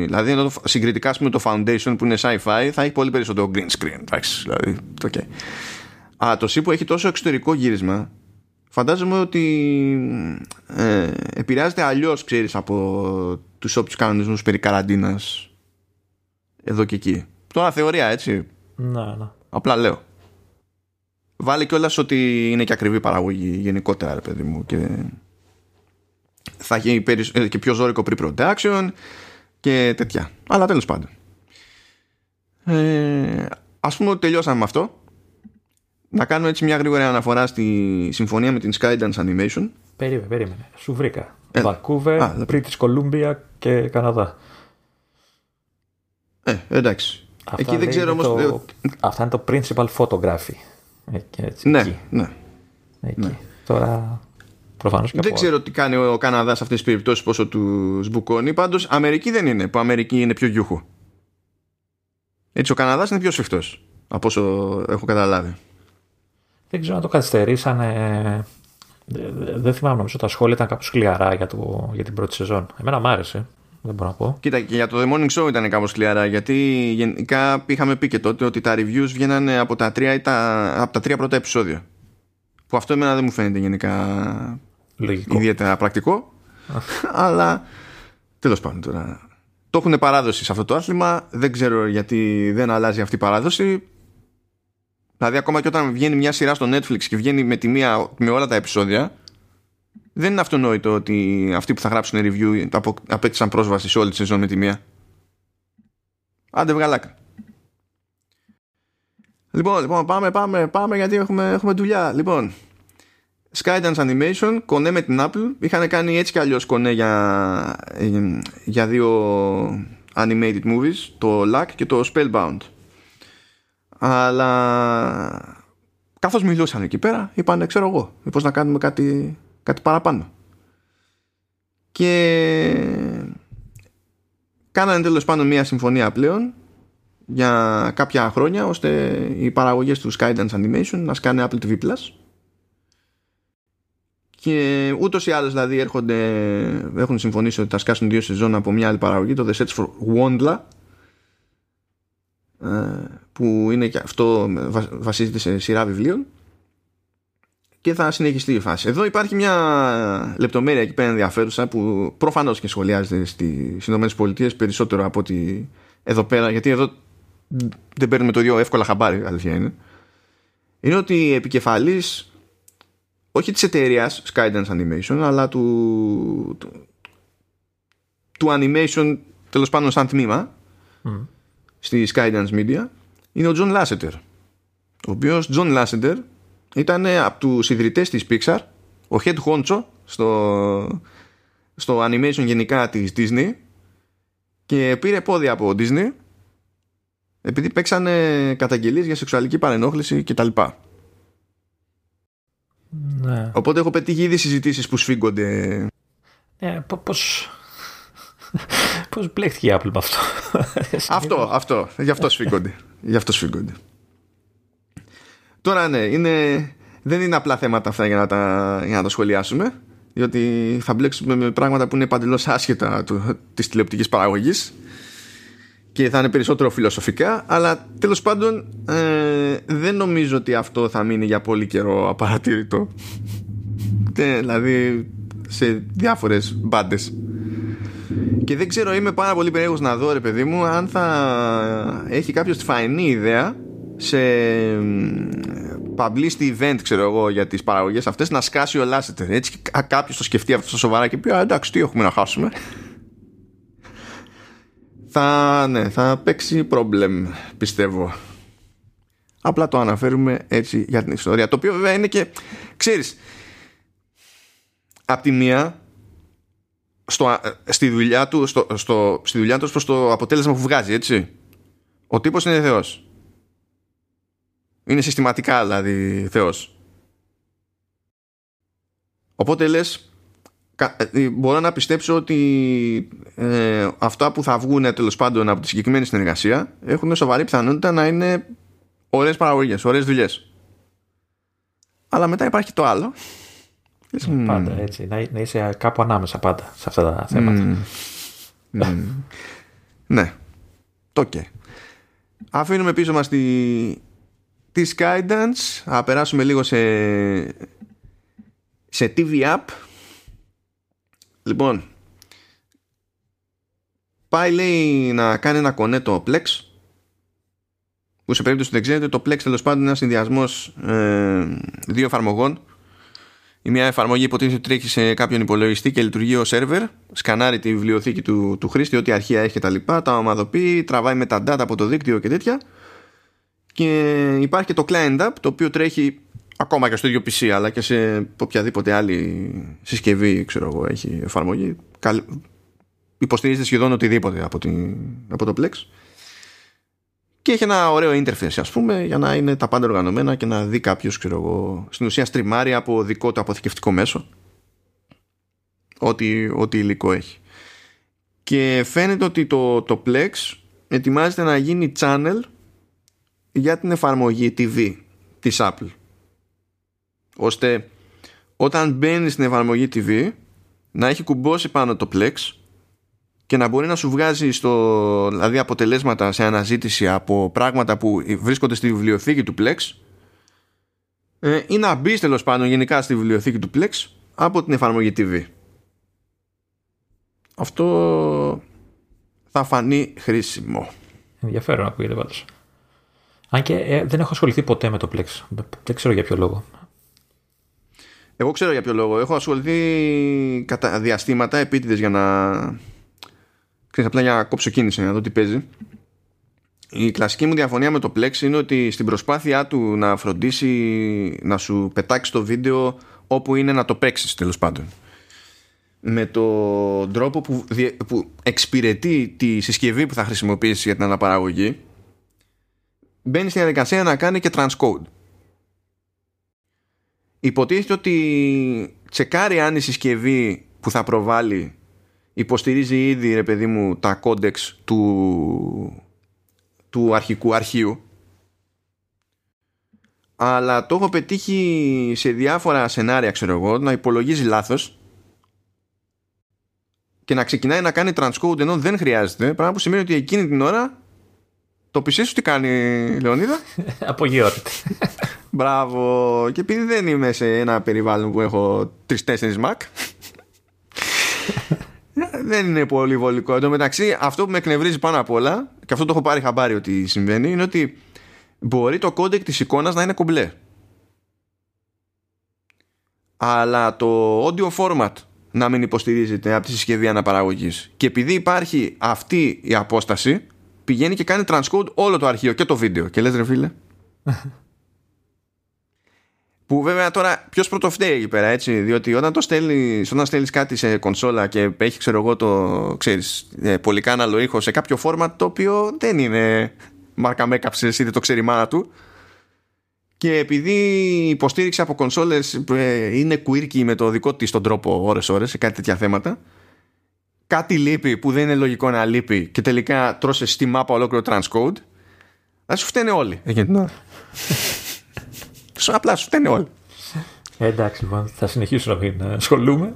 Δηλαδή, το, συγκριτικά με το Foundation που είναι sci-fi, θα έχει πολύ περισσότερο green screen. Εντάξει, δηλαδή. Okay. Α, το C που έχει τόσο εξωτερικό γύρισμα, φαντάζομαι ότι ε, επηρεάζεται αλλιώς, ξέρεις, από τους όποιους κανονισμούς περί καραντίνας εδώ και εκεί. Τώρα θεωρία, έτσι. Ναι, ναι. Απλά λέω. Βάλει κιόλας ότι είναι και ακριβή παραγωγή γενικότερα, ρε παιδί μου. Και θα έχει ε, και πιο ζώρικο pre-production και τέτοια. Αλλά τέλος πάντων. Ε, ας πούμε ότι τελειώσαμε με αυτό. Να κάνουμε έτσι μια γρήγορη αναφορά στη συμφωνία με την Skydance Animation. Περίμενε, περίμενε. Σου βρήκα. Ε, Vancouver, British Columbia και Καναδά. Ε, εντάξει. Αυτά Εκεί δεν ξέρω όμως... Αυτά είναι το principal photography. Εκεί, έτσι, ναι, εκεί. ναι. Εκεί. Ναι. Τώρα Προφανώς και δεν ξέρω τι κάνει ο Καναδάς σε αυτές τις περιπτώσεις, πόσο του σμπουκώνει. Πάντως Αμερική δεν είναι, που Αμερική είναι πιο γιούχου. Έτσι, ο Καναδάς είναι πιο σφιχτός, από όσο έχω καταλάβει. Δεν ξέρω αν το καθυστερήσανε. Δεν θυμάμαι, νομίζω τα σχόλια ήταν κάπως σκληρά για, το, για την πρώτη σεζόν. Εμένα μ' άρεσε. Δεν μπορώ να πω. Κοίτα, και για το The Morning Show ήταν κάπως σκληρά. Γιατί γενικά είχαμε πει και τότε ότι τα reviews βγαίνανε από τα τρία, τα, από τα τρία πρώτα επεισόδια. Που αυτό εμένα δεν μου φαίνεται γενικά Λογικό. ιδιαίτερα πρακτικό. αλλά τέλος πάντων τώρα. Το έχουν παράδοση σε αυτό το άθλημα. Δεν ξέρω γιατί δεν αλλάζει αυτή η παράδοση. Δηλαδή, ακόμα και όταν βγαίνει μια σειρά στο Netflix και βγαίνει με, τη μία, με όλα τα επεισόδια, δεν είναι αυτονόητο ότι αυτοί που θα γράψουν review απέκτησαν πρόσβαση σε όλη τη σεζόν με τη μία. Άντε βγαλάκα. Λοιπόν, λοιπόν, πάμε, πάμε, πάμε γιατί έχουμε, έχουμε δουλειά. Λοιπόν, Skydance Animation, κονέ με την Apple. Είχαν κάνει έτσι κι αλλιώς κονέ για, για δύο animated movies, το Luck και το Spellbound. Αλλά καθώς μιλούσαν εκεί πέρα, είπαν, ξέρω εγώ, πώς να κάνουμε κάτι, κάτι παραπάνω. Και κάνανε τέλος πάντων μια συμφωνία πλέον για κάποια χρόνια ώστε οι παραγωγές του Skydance Animation να σκάνε Apple TV Plus και ούτως ή άλλως δηλαδή έρχονται, έχουν συμφωνήσει ότι θα σκάσουν δύο σεζόν από μια άλλη παραγωγή, το The Sets for Wondla, ε, που είναι και αυτό βασίζεται σε σειρά βιβλίων και θα συνεχιστεί η φάση. Εδώ υπάρχει μια λεπτομέρεια εκεί πέρα ενδιαφέρουσα που προφανώς και σχολιάζεται στις ΗΠΑ περισσότερο από ότι εδώ πέρα, γιατί εδώ δεν παίρνουμε το ίδιο εύκολα χαμπάρι, αλήθεια είναι. Είναι ότι η επικεφαλής όχι της εταιρείας Skydance Animation αλλά του, του, animation τέλος πάντων σαν τμήμα mm. στη Skydance Media είναι ο John Lasseter ο οποίος John Lasseter ήταν από τους ιδρυτές της Pixar ο head honcho στο, στο animation γενικά της Disney και πήρε πόδια από Disney επειδή παίξανε καταγγελίες για σεξουαλική παρενόχληση κτλ. Ναι. Οπότε έχω πετύχει ήδη συζητήσεις που σφίγγονται. Ναι, πώς... Πώς μπλέχτηκε η Apple με αυτό. αυτό, αυτό. Γι' αυτό σφίγγονται. Γι' αυτό σφίγγονται. Τώρα ναι, είναι... δεν είναι απλά θέματα αυτά για να τα, για να τα σχολιάσουμε. Διότι θα μπλέξουμε με πράγματα που είναι παντελώς άσχετα της τηλεοπτικής παραγωγής και θα είναι περισσότερο φιλοσοφικά αλλά τέλος πάντων ε, δεν νομίζω ότι αυτό θα μείνει για πολύ καιρό απαρατήρητο. Ε, δηλαδή σε διάφορες μπάντες. και δεν ξέρω είμαι πάρα πολύ περίεργος να δω ρε παιδί μου αν θα έχει κάποιος τη φαϊνή ιδέα σε publicity event ξέρω εγώ για τις παραγωγές αυτές να σκάσει ο Lasseter. Έτσι κάποιος το σκεφτεί αυτό σοβαρά και πει εντάξει τι έχουμε να χάσουμε θα, ναι, θα παίξει problem πιστεύω. Απλά το αναφέρουμε έτσι για την ιστορία το οποίο βέβαια είναι και ξέρεις απ' τη μία στο, στη δουλειά του στο, στο, στη δουλειά τους προς το αποτέλεσμα που βγάζει έτσι. Ο τύπος είναι θεός. Είναι συστηματικά δηλαδή θεός. Οπότε λες ε, μπορώ να πιστέψω ότι ε, αυτά που θα βγουν τέλος πάντων από τη συγκεκριμένη συνεργασία έχουν σοβαρή πιθανότητα να είναι ωραίες παραγωγές, ωραίες δουλειές. Αλλά μετά υπάρχει το άλλο. Mm. Πάντα έτσι, να, να είσαι κάπου ανάμεσα πάντα σε αυτά τα θέματα. Mm. mm. ναι, το και. Αφήνουμε πίσω μας τη, της Skydance, θα περάσουμε λίγο σε, σε TV App Λοιπόν, πάει λέει να κάνει ένα κονέ το Plex που σε περίπτωση που δεν ξέρετε το Plex τέλος πάντων είναι ένα συνδυασμός ε, δύο εφαρμογών η μια εφαρμογή υποτίθεται ότι τρέχει σε κάποιον υπολογιστή και λειτουργεί ως server, σκανάρει τη βιβλιοθήκη του, του χρήστη, ό,τι αρχεία έχει και τα λοιπά, τα ομαδοποιεί, τραβάει με τα data από το δίκτυο και τέτοια. Και υπάρχει και το client app, το οποίο τρέχει ακόμα και στο ίδιο PC, αλλά και σε οποιαδήποτε άλλη συσκευή, ξέρω εγώ, έχει εφαρμογή. Υποστηρίζεται σχεδόν οτιδήποτε από, την, από το Plex. Και έχει ένα ωραίο interface ας πούμε για να είναι τα πάντα οργανωμένα και να δει κάποιος ξέρω εγώ στην ουσία στριμάρει από δικό του αποθηκευτικό μέσο ό,τι, ό,τι υλικό έχει. Και φαίνεται ότι το, το Plex ετοιμάζεται να γίνει channel για την εφαρμογή TV της Apple ώστε όταν μπαίνει στην εφαρμογή TV να έχει κουμπώσει πάνω το Plex και να μπορεί να σου βγάζει στο, δηλαδή αποτελέσματα σε αναζήτηση από πράγματα που βρίσκονται στη βιβλιοθήκη του Plex ε, ή να μπει τέλος πάντων γενικά στη βιβλιοθήκη του Plex από την εφαρμογή TV. Αυτό θα φανεί χρήσιμο. Ενδιαφέρον να ακούγεται πάντως. Αν και ε, δεν έχω ασχοληθεί ποτέ με το Plex. Δεν ξέρω για ποιο λόγο. Εγώ ξέρω για ποιο λόγο. Έχω ασχοληθεί κατά διαστήματα επίτηδες για να Ξέρεις, απλά για να κόψω κίνηση, να δω τι παίζει. Η κλασική μου διαφωνία με το Plex είναι ότι στην προσπάθειά του να φροντίσει να σου πετάξει το βίντεο όπου είναι να το παίξεις τέλος πάντων. Με τον τρόπο που, που εξυπηρετεί τη συσκευή που θα χρησιμοποιήσεις για την αναπαραγωγή, μπαίνει στη διαδικασία να κάνει και transcode. Υποτίθεται ότι τσεκάρει αν η συσκευή που θα προβάλλει υποστηρίζει ήδη ρε παιδί μου τα codecs του, του αρχικού αρχείου. Αλλά το έχω πετύχει σε διάφορα σενάρια ξέρω εγώ να υπολογίζει λάθος και να ξεκινάει να κάνει transcode ενώ δεν χρειάζεται πράγμα που σημαίνει ότι εκείνη την ώρα το PC σου τι κάνει Λεωνίδα; Απογειώνεται Μπράβο και επειδή δεν είμαι σε ένα περιβάλλον που έχω 3-4 Mac δεν είναι πολύ βολικό. Εν τω μεταξύ, αυτό που με εκνευρίζει πάνω απ' όλα, και αυτό το έχω πάρει χαμπάρι ότι συμβαίνει, είναι ότι μπορεί το codec της εικόνας να είναι κομπλέ. Αλλά το audio format να μην υποστηρίζεται από τη συσκευή αναπαραγωγής. Και επειδή υπάρχει αυτή η απόσταση, πηγαίνει και κάνει transcode όλο το αρχείο και το βίντεο. Και λες ρε φίλε. Που βέβαια τώρα ποιος πρωτοφταίει εκεί πέρα, έτσι. Διότι όταν το στέλνει, όταν στέλνεις κάτι σε κονσόλα και έχει, ξέρω εγώ, το ξέρεις, ε, πολυκάναλο ήχο σε κάποιο φόρμα το οποίο δεν είναι μάρκα μέκαψε, είτε το ξέρει η μάνα του. Και επειδή η υποστήριξη από κονσόλες ε, είναι quirky με το δικό της τον τρόπο ώρες-ώρες σε κάτι τέτοια θέματα, κάτι λείπει που δεν είναι λογικό να λείπει και τελικά τρώσε στη μάπα ολόκληρο transcode, θα σου φταίνε όλοι. Απλά σου φταίνε όλοι. Ε, εντάξει, λοιπόν, θα συνεχίσω να μην ασχολούμαι.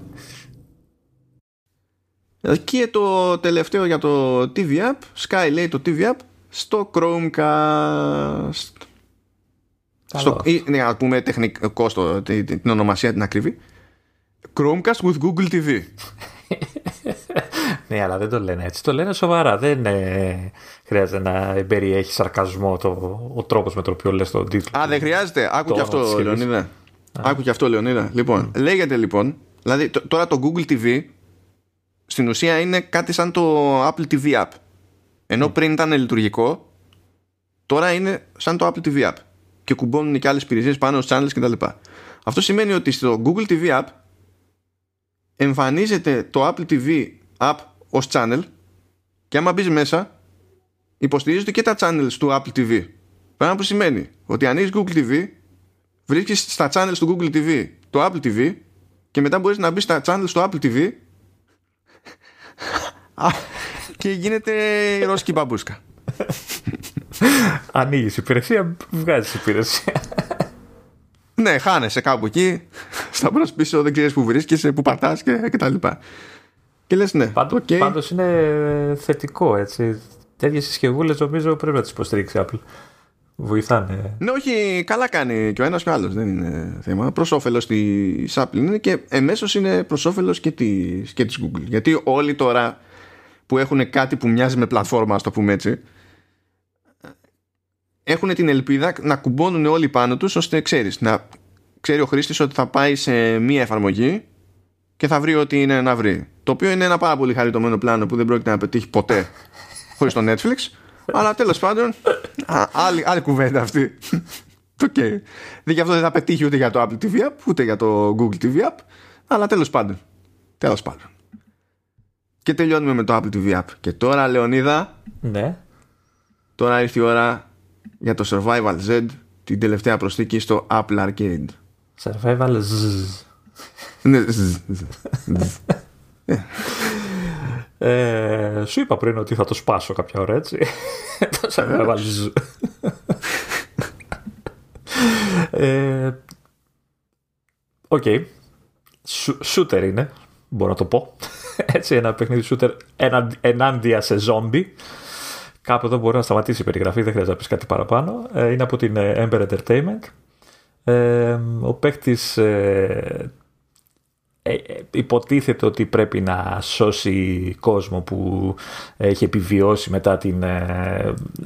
Και το τελευταίο για το TV App, Sky λέει το TV App, στο Chromecast. Στο, ή, ναι, να πούμε τεχνικό στο, την, την ονομασία την ακριβή. Chromecast with Google TV. ναι, αλλά δεν το λένε έτσι. Το λένε σοβαρά. Δεν ε, χρειάζεται να περιέχει σαρκασμό το, ο τρόπος με τον οποίο λες τον τίτλο. Α, δεν χρειάζεται. Άκου και αυτό, Λεωνίδα. Άκου και αυτό, Λεωνίδα. Λοιπόν, λέγεται λοιπόν, δηλαδή τώρα το Google TV στην ουσία είναι κάτι σαν το Apple TV App. Ενώ πριν ήταν λειτουργικό, τώρα είναι σαν το Apple TV App. Και κουμπώνουν και άλλες υπηρεσίες πάνω στους channels κτλ. Αυτό σημαίνει ότι στο Google TV App εμφανίζεται το Apple TV App ως channel και άμα μπεις μέσα υποστηρίζεται και τα channels του Apple TV. Πράγμα που σημαίνει ότι ανοίγει Google TV, βρίσκεις στα channels του Google TV το Apple TV και μετά μπορείς να μπεις στα channels του Apple TV και γίνεται η ρώσικη μπαμπούσκα. Ανοίγεις υπηρεσία, βγάζεις υπηρεσία. ναι, χάνεσαι κάπου εκεί. Στα μπρος πίσω δεν ξέρεις που βρίσκεσαι, που πατάς και, και τα λοιπά. Και λες, ναι. Πάντως okay. πάντως είναι θετικό έτσι. Τέτοιες συσκευούλες νομίζω πρέπει να τις υποστηρίξει Apple. Βοηθάνε. Ναι, όχι, καλά κάνει και ο ένας και ο άλλος. Δεν είναι θέμα. Προς όφελος της Apple είναι και εμέσως είναι προς όφελος και της και της Google. Γιατί όλοι τώρα που έχουν κάτι που μοιάζει με πλατφόρμα, ας το πούμε έτσι, έχουν την ελπίδα να κουμπώνουν όλοι πάνω τους ώστε ξέρεις να ξέρει ο χρήστης ότι θα πάει σε μία εφαρμογή και θα βρει ό,τι είναι να βρει. Το οποίο είναι ένα πάρα πολύ χαριτωμένο πλάνο που δεν πρόκειται να πετύχει ποτέ χωρίς το Netflix. αλλά τέλος πάντων, α, άλλη, άλλη κουβέντα αυτή. Okay. Δεν αυτό δεν θα πετύχει ούτε για το Apple TV App, ούτε για το Google TV App. Αλλά τέλος πάντων. Τέλος πάντων. Και τελειώνουμε με το Apple TV App. Και τώρα, Λεωνίδα. Ναι. Τώρα ήρθε η ώρα για το Survival Z, την τελευταία προσθήκη στο Apple Arcade. Survival Z. Ναι, ε, σου είπα πριν ότι θα το σπάσω κάποια ώρα έτσι. το Survival Z. Ε, ok. Okay. Shooter είναι, μπορώ να το πω. Έτσι, ένα παιχνίδι shooter ενάντια σε ζόμπι. Κάπου εδώ μπορεί να σταματήσει η περιγραφή, δεν χρειάζεται να πεις κάτι παραπάνω. Ε, είναι από την ε, Ember Entertainment. ο παίκτης υποτίθεται ότι πρέπει να σώσει κόσμο που έχει επιβιώσει μετά την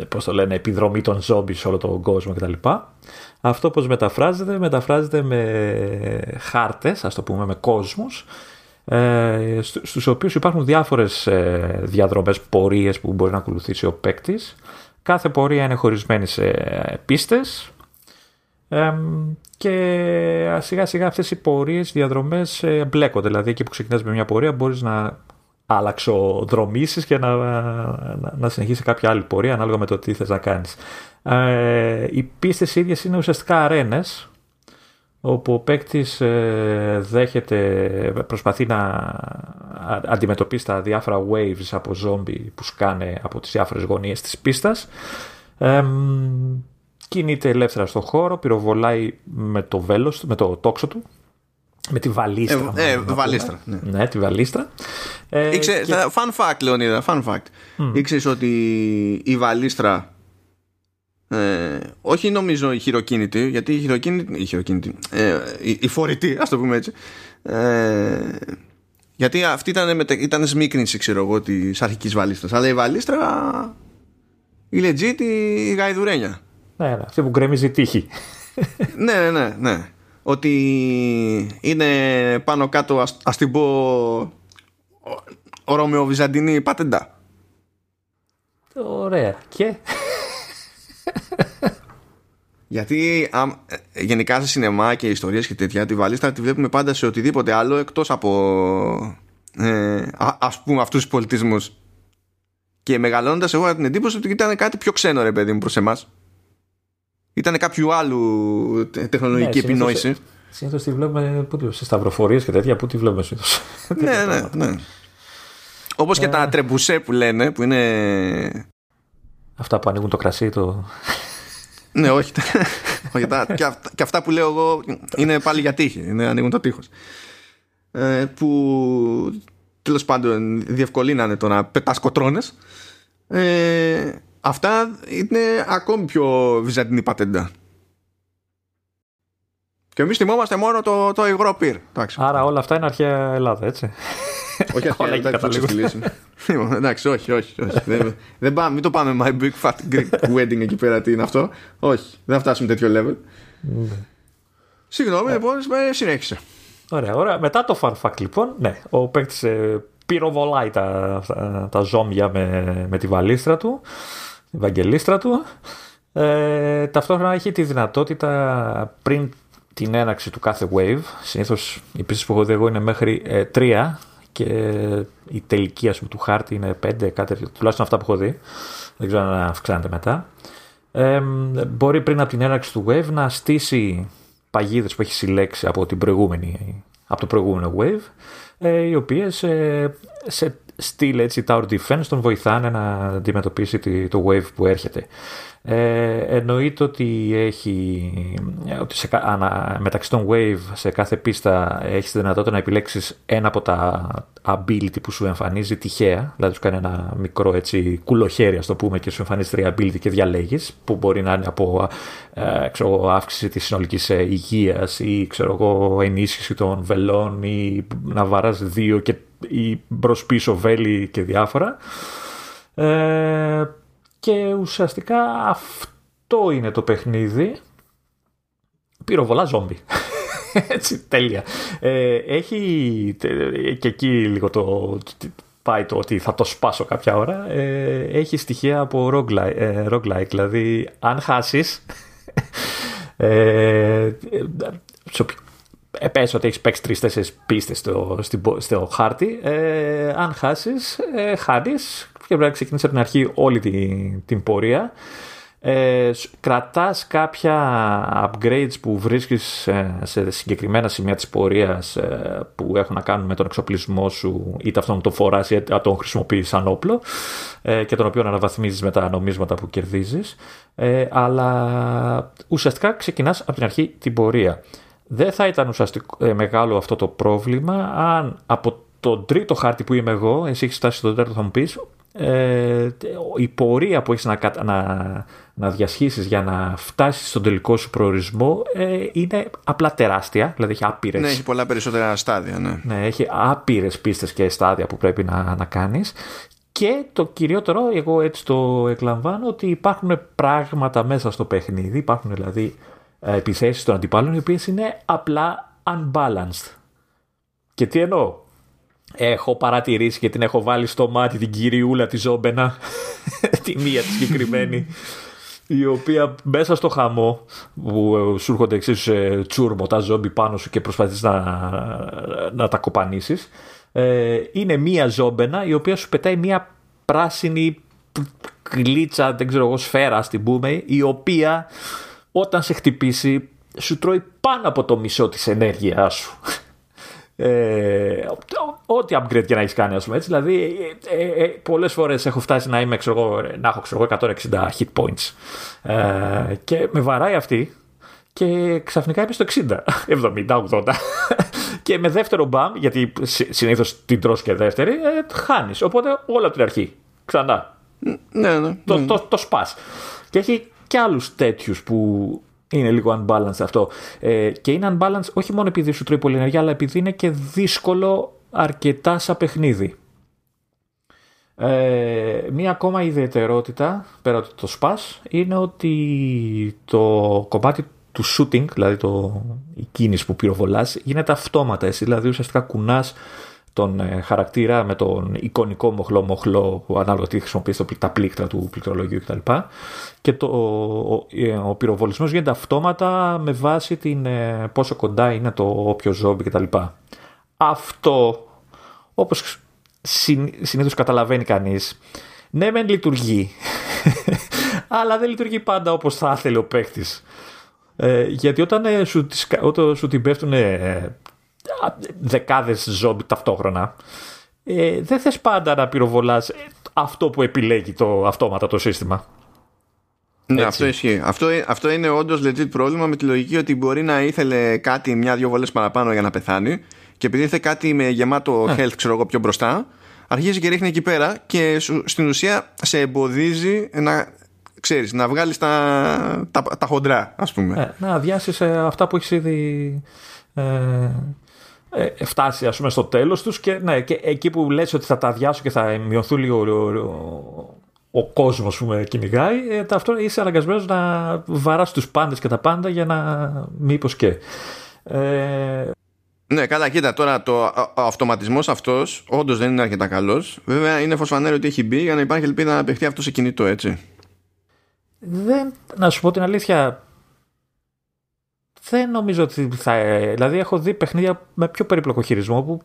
πώς το λένε, επιδρομή των ζόμπι σε όλο τον κόσμο κτλ. Αυτό πώς μεταφράζεται, μεταφράζεται με χάρτες, ας το πούμε, με κόσμους, ε, στους οποίους υπάρχουν διάφορες ε, διαδρομές, πορείες που μπορεί να ακολουθήσει ο παίκτης. Κάθε πορεία είναι χωρισμένη σε πίστες και σιγά σιγά αυτές οι πορείες, διαδρομές ε, μπλέκονται. Δηλαδή εκεί που ξεκινάς με μια πορεία μπορείς να αλλαξοδρομήσεις και να, να, να συνεχίσει κάποια άλλη πορεία ανάλογα με το τι θες να κάνεις. Ε, οι πίστες ίδιες είναι ουσιαστικά αρένες όπου ο παίκτης ε, δέχεται, προσπαθεί να αντιμετωπίσει τα διάφορα waves από ζόμπι που σκάνε από τις διάφορες γωνίες της πίστας. Ε, κινείται ελεύθερα στο χώρο, πυροβολάει με το βέλος, με το τόξο του, με τη βαλίστρα. Ε, ε βαλίστρα. Ναι. ναι. τη βαλίστρα. Ε, Ήξε, και... Fun fact, Λεωνίδα, fun fact. Mm. Ήξερες ότι η βαλίστρα ε, όχι νομίζω η χειροκίνητη, γιατί η χειροκίνητη, η, χειροκίνητη, ε, η, η φορητή, ας το πούμε έτσι, ε, γιατί αυτή ήταν, μετα... ήταν σμίκρινση, ξέρω εγώ, της αρχικής βαλίστρας. Αλλά η βαλίστρα, η legit, η γαϊδουρένια. Ναι, ναι, αυτή που γκρέμιζε τύχη. ναι, ναι, ναι, ναι. Ότι είναι πάνω κάτω, ας, ας την πω, Ρωμαιοβυζαντινή πατεντά. Ωραία. Και... Γιατί α, ε, γενικά σε σινεμά και ιστορίες και τέτοια τη βαλίστρα τη βλέπουμε πάντα σε οτιδήποτε άλλο εκτός από ε, α, ας πούμε αυτούς τους πολιτισμούς και μεγαλώνοντας εγώ την εντύπωση ότι ήταν κάτι πιο ξένο ρε παιδί μου προς εμάς ήταν κάποιου άλλου τεχνολογική ναι, επινόηση Συνήθως τη βλέπουμε σε σταυροφορίες και τέτοια. Πού τη βλέπουμε συνήθως. ναι, ναι, ναι. Όπως και τα ε. τρεμπουσέ που λένε, που είναι Αυτά που ανοίγουν το κρασί, το. ναι, όχι. όχι τα, και, αυτά, και, αυτά, που λέω εγώ είναι πάλι για τύχη. Είναι, ανοίγουν το τείχος. Ε, που τέλος πάντων διευκολύνανε το να πετάς κοτρώνες. Ε, αυτά είναι ακόμη πιο βυζαντινή πατέντα. Και εμείς θυμόμαστε μόνο το, το υγρό πυρ. Άρα όλα αυτά είναι αρχαία Ελλάδα, έτσι. Όχι αρχαία Ελλάδα, λοιπόν, Εντάξει, όχι, όχι. όχι. δεν, δεν πάμε, μην το πάμε my big fat Greek wedding εκεί πέρα, τι είναι αυτό. Όχι, δεν θα φτάσουμε τέτοιο level. Ναι. Συγγνώμη, λοιπόν, συνέχισε. Ωραία, ωραία. Μετά το fun fact, λοιπόν, ναι, ο παίκτης ε, πυροβολάει τα, τα, τα ζώμια με, με τη βαλίστρα του, τη βαγγελίστρα του. Ε, ταυτόχρονα έχει τη δυνατότητα πριν την έναξη του κάθε wave. Συνήθως οι πίστες που έχω δει εγώ είναι μέχρι ε, 3 και η τελική ας πούμε, του χάρτη είναι 5, κάτι τουλάχιστον αυτά που έχω δει. Δεν ξέρω αν αυξάνεται μετά. Ε, μπορεί πριν από την έναρξη του wave να στήσει παγίδες που έχει συλλέξει από, την προηγούμενη, από το προηγούμενο wave ε, οι οποίες ε, σε στυλ έτσι tower defense τον βοηθάνε να αντιμετωπίσει το wave που έρχεται. Ε, εννοείται ότι έχει ότι σε, ανα, μεταξύ των wave σε κάθε πίστα έχεις τη δυνατότητα να επιλέξεις ένα από τα ability που σου εμφανίζει τυχαία δηλαδή σου κάνει ένα μικρό έτσι κουλοχέρι ας το πούμε και σου εμφανίζει τρία ability και διαλέγεις που μπορεί να είναι από ε, ξέρω, αύξηση της συνολικής ε, υγείας ή ξέρω εγώ, ενίσχυση των βελών ή να βαράς δύο και ή μπρος πίσω βέλη και διάφορα ε, και ουσιαστικά αυτό είναι το παιχνίδι. Πυροβολά ζόμπι. Έτσι, τέλεια. Ε, έχει και εκεί λίγο το, πάει το ότι θα το σπάσω κάποια ώρα. Ε, έχει στοιχεία από roguelike, ε, roguelike δηλαδή αν χάσεις ε, ε, πες ότι έχεις παίξει τρεις-τέσσερις πίστες στο, στο, χάρτη. Ε, αν χάσεις, ε, χάνεις και πρέπει να ξεκινήσεις από την αρχή όλη την, την πορεία. Ε, κρατάς κάποια upgrades που βρίσκεις ε, σε συγκεκριμένα σημεία της πορείας ε, που έχουν να κάνουν με τον εξοπλισμό σου είτε αυτόν το φοράς είτε τον χρησιμοποιείς σαν όπλο ε, και τον οποίο αναβαθμίζεις με τα νομίσματα που κερδίζεις αλλά ουσιαστικά ξεκινάς από την αρχή την πορεία. Δεν θα ήταν ουσιαστικό, μεγάλο αυτό το πρόβλημα αν από τον τρίτο χάρτη που είμαι εγώ, εσύ έχεις φτάσει στον τέταρτο θα μου πεις, ε, η πορεία που έχεις να, να, να διασχίσεις για να φτάσεις στον τελικό σου προορισμό ε, είναι απλά τεράστια, δηλαδή έχει άπειρες... Ναι, έχει πολλά περισσότερα στάδια, ναι. Ναι, έχει άπειρες πίστες και στάδια που πρέπει να, να κάνεις και το κυριότερο, εγώ έτσι το εκλαμβάνω, ότι υπάρχουν πράγματα μέσα στο παιχνίδι, υπάρχουν δηλαδή ε, επιθέσεις των αντιπάλων οι οποίες είναι απλά unbalanced. Και τι εννοώ, Έχω παρατηρήσει και την έχω βάλει στο μάτι την κυριούλα της Ζόμπενα, τη μία τη συγκεκριμένη, η οποία μέσα στο χαμό που σου έρχονται εξίσου τσούρμο τα ζόμπι πάνω σου και προσπαθείς να, να τα κοπανίσεις, ε, είναι μία ζόμπενα η οποία σου πετάει μία πράσινη γλίτσα, δεν ξέρω εγώ, σφαίρα στην πούμε, η οποία όταν σε χτυπήσει σου τρώει πάνω από το μισό της ενέργειάς σου. Ε, ό,τι upgrade και να έχεις κάνει, ας πούμε έτσι. Δηλαδή, ε, ε, ε πολλές φορές έχω φτάσει να, είμαι, ξέρω, να έχω ξέρω, 160 hit points. Ε, και με βαράει αυτή και ξαφνικά είμαι στο 60, 70, 80. και με δεύτερο μπαμ, γιατί συνήθως την τρως και δεύτερη, ε, χάνεις. Οπότε όλα από την αρχή. Ξανά. Ναι, ναι. Το, το, το σπα. Και έχει και άλλους τέτοιους που είναι λίγο unbalanced αυτό. Ε, και είναι unbalanced όχι μόνο επειδή σου τρώει πολύ ενέργεια, αλλά επειδή είναι και δύσκολο αρκετά σαν παιχνίδι. Ε, μία ακόμα ιδιαιτερότητα, πέρα από το σπας, είναι ότι το κομμάτι του shooting, δηλαδή το, η κίνηση που πυροβολάς, γίνεται αυτόματα. Εσύ δηλαδή ουσιαστικά κουνάς τον ε, χαρακτήρα με τον εικονικό μοχλό μοχλό που ανάλογα τι χρησιμοποιείς τα πλήκτρα του πληκτρολογίου κτλ. Και το, ο, ε, ο πυροβολισμός γίνεται αυτόματα με βάση την, ε, πόσο κοντά είναι το όποιο ζόμπι κτλ. Αυτό, όπως συνήθως καταλαβαίνει κανείς, ναι μεν λειτουργεί, αλλά δεν λειτουργεί πάντα όπως θα ήθελε ο παίχτης. Ε, γιατί όταν, σου, όταν σου την πέφτουν δεκάδες ζόμπι ταυτόχρονα, ε, δεν θες πάντα να πυροβολάς αυτό που επιλέγει το αυτόματα το σύστημα. Ναι, αυτό ισχύει. Αυτό, αυτό είναι όντως legit πρόβλημα με τη λογική ότι μπορεί να ήθελε κάτι μια-δυο βολές παραπάνω για να πεθάνει και επειδή ήθελε κάτι με γεμάτο ναι. health, ξέρω εγώ, πιο μπροστά, αρχίζει και ρίχνει εκεί πέρα και στην ουσία σε εμποδίζει να, ξέρεις, να βγάλεις τα, τα, τα χοντρά, ας πούμε. Ναι, να αδειάσεις ε, αυτά που έχεις ήδη ε, ε, φτάσει ας πούμε στο τέλος τους και, ναι, και εκεί που λες ότι θα τα αδειάσω και θα μειωθούν λίγο ο, ο, ο κόσμος που με κυνηγάει ε, αυτό είσαι αναγκασμένος να βαράς τους πάντες και τα πάντα για να μήπως και ε... Ναι, καλά, κοίτα τώρα το ο αυτοματισμός αυτός όντως δεν είναι αρκετά καλός. Βέβαια είναι φωσφανέρο ότι έχει μπει για να υπάρχει ελπίδα να παιχτεί αυτό σε κινητό, έτσι. Δεν, να σου πω την αλήθεια, δεν νομίζω ότι θα. Δηλαδή, έχω δει παιχνίδια με πιο περίπλοκο χειρισμό που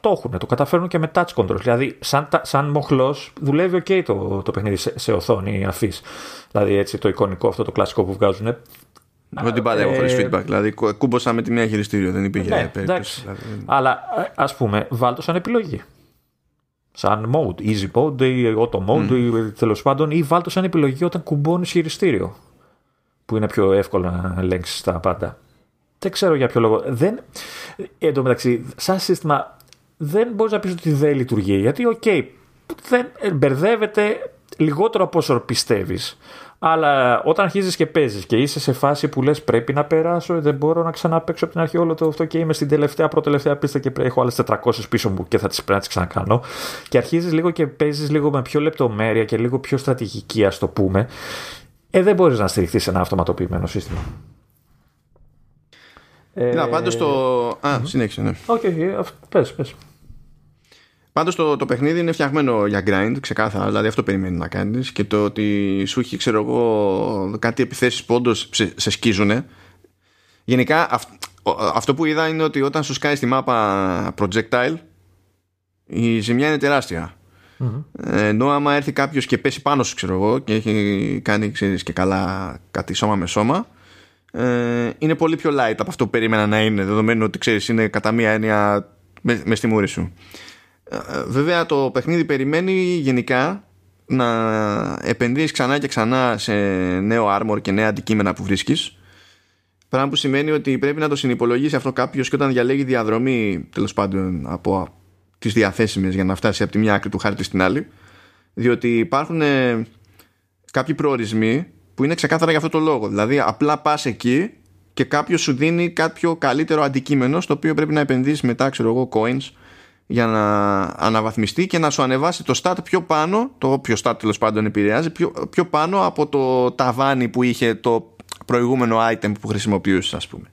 το έχουν, το καταφέρνουν και με touch control. Δηλαδή, σαν, σαν μοχλός, δουλεύει OK το, το παιχνίδι σε, σε οθόνη αφής. Δηλαδή, έτσι το εικονικό, αυτό το κλασικό που βγάζουν. Εγώ την πάντα έχω χωρίς feedback. Δηλαδή, κούμποσα με τη μία χειριστήριο, δεν υπήρχε ναι, περίπτωση. Δηλαδή. Αλλά ας πούμε, βάλτε σαν επιλογή. Σαν mode, easy mode ή auto mode mm. ή τέλος πάντων, ή βάλτε σαν επιλογή όταν κουμπώνεις χειριστήριο. Που είναι πιο εύκολο να ελέγξεις τα πάντα. Δεν ξέρω για ποιο λόγο. Δεν... Εν τω μεταξύ, σαν σύστημα δεν μπορείς να πεις ότι δεν λειτουργεί. Γιατί, ok, okay, δεν μπερδεύεται λιγότερο από όσο πιστεύεις. Αλλά όταν αρχίζεις και παίζεις και είσαι σε φάση που λες πρέπει να περάσω, δεν μπορώ να ξαναπαίξω από την αρχή όλο το αυτό και είμαι στην τελευταία, πρώτη-τελευταία πίστα και έχω άλλες 400 πίσω μου και θα τις πρέπει να τις ξανακάνω. Και αρχίζεις λίγο και παίζεις λίγο με πιο λεπτομέρεια και λίγο πιο στρατηγική, ας το πούμε ε, δεν μπορείς να στηριχθεί σε ένα αυτοματοποιημένο σύστημα. Να, πάντως το... Α, συνέχισε, ναι. Όχι, όχι, πες, πες. Πάντως το, το παιχνίδι είναι φτιαγμένο για grind, ξεκάθαρα. Δηλαδή αυτό περιμένει να κάνεις. Και το ότι σου έχει, ξέρω εγώ, κάτι επιθέσεις που όντως σε, σε σκίζουν. Γενικά αυτό που είδα είναι ότι όταν σου σκάει στη μάπα projectile, η ζημιά είναι τεράστια. Mm-hmm. Ενώ άμα έρθει κάποιος και πέσει πάνω σου, ξέρω εγώ, και έχει κάνει ξέρεις, και καλά κάτι σώμα με σώμα, ε, είναι πολύ πιο light από αυτό που περίμενα να είναι, δεδομένου ότι ξέρεις, είναι κατά μία έννοια με, μες στη μούρη σου. Ε, βέβαια το παιχνίδι περιμένει γενικά να επενδύεις ξανά και ξανά σε νέο armor και νέα αντικείμενα που βρίσκεις πράγμα που σημαίνει ότι πρέπει να το συνυπολογίσει αυτό κάποιος και όταν διαλέγει διαδρομή τέλος πάντων από τις διαθέσιμες για να φτάσει από τη μια άκρη του χάρτη στην άλλη διότι υπάρχουν ε, κάποιοι προορισμοί που είναι ξεκάθαρα για αυτό το λόγο δηλαδή απλά πας εκεί και κάποιος σου δίνει κάποιο καλύτερο αντικείμενο στο οποίο πρέπει να επενδύσεις μετά ξέρω εγώ coins για να αναβαθμιστεί και να σου ανεβάσει το stat πιο πάνω, το όποιο stat τέλος πάντων επηρεάζει, πιο, πιο πάνω από το ταβάνι που είχε το προηγούμενο item που χρησιμοποιούσες, ας πούμε.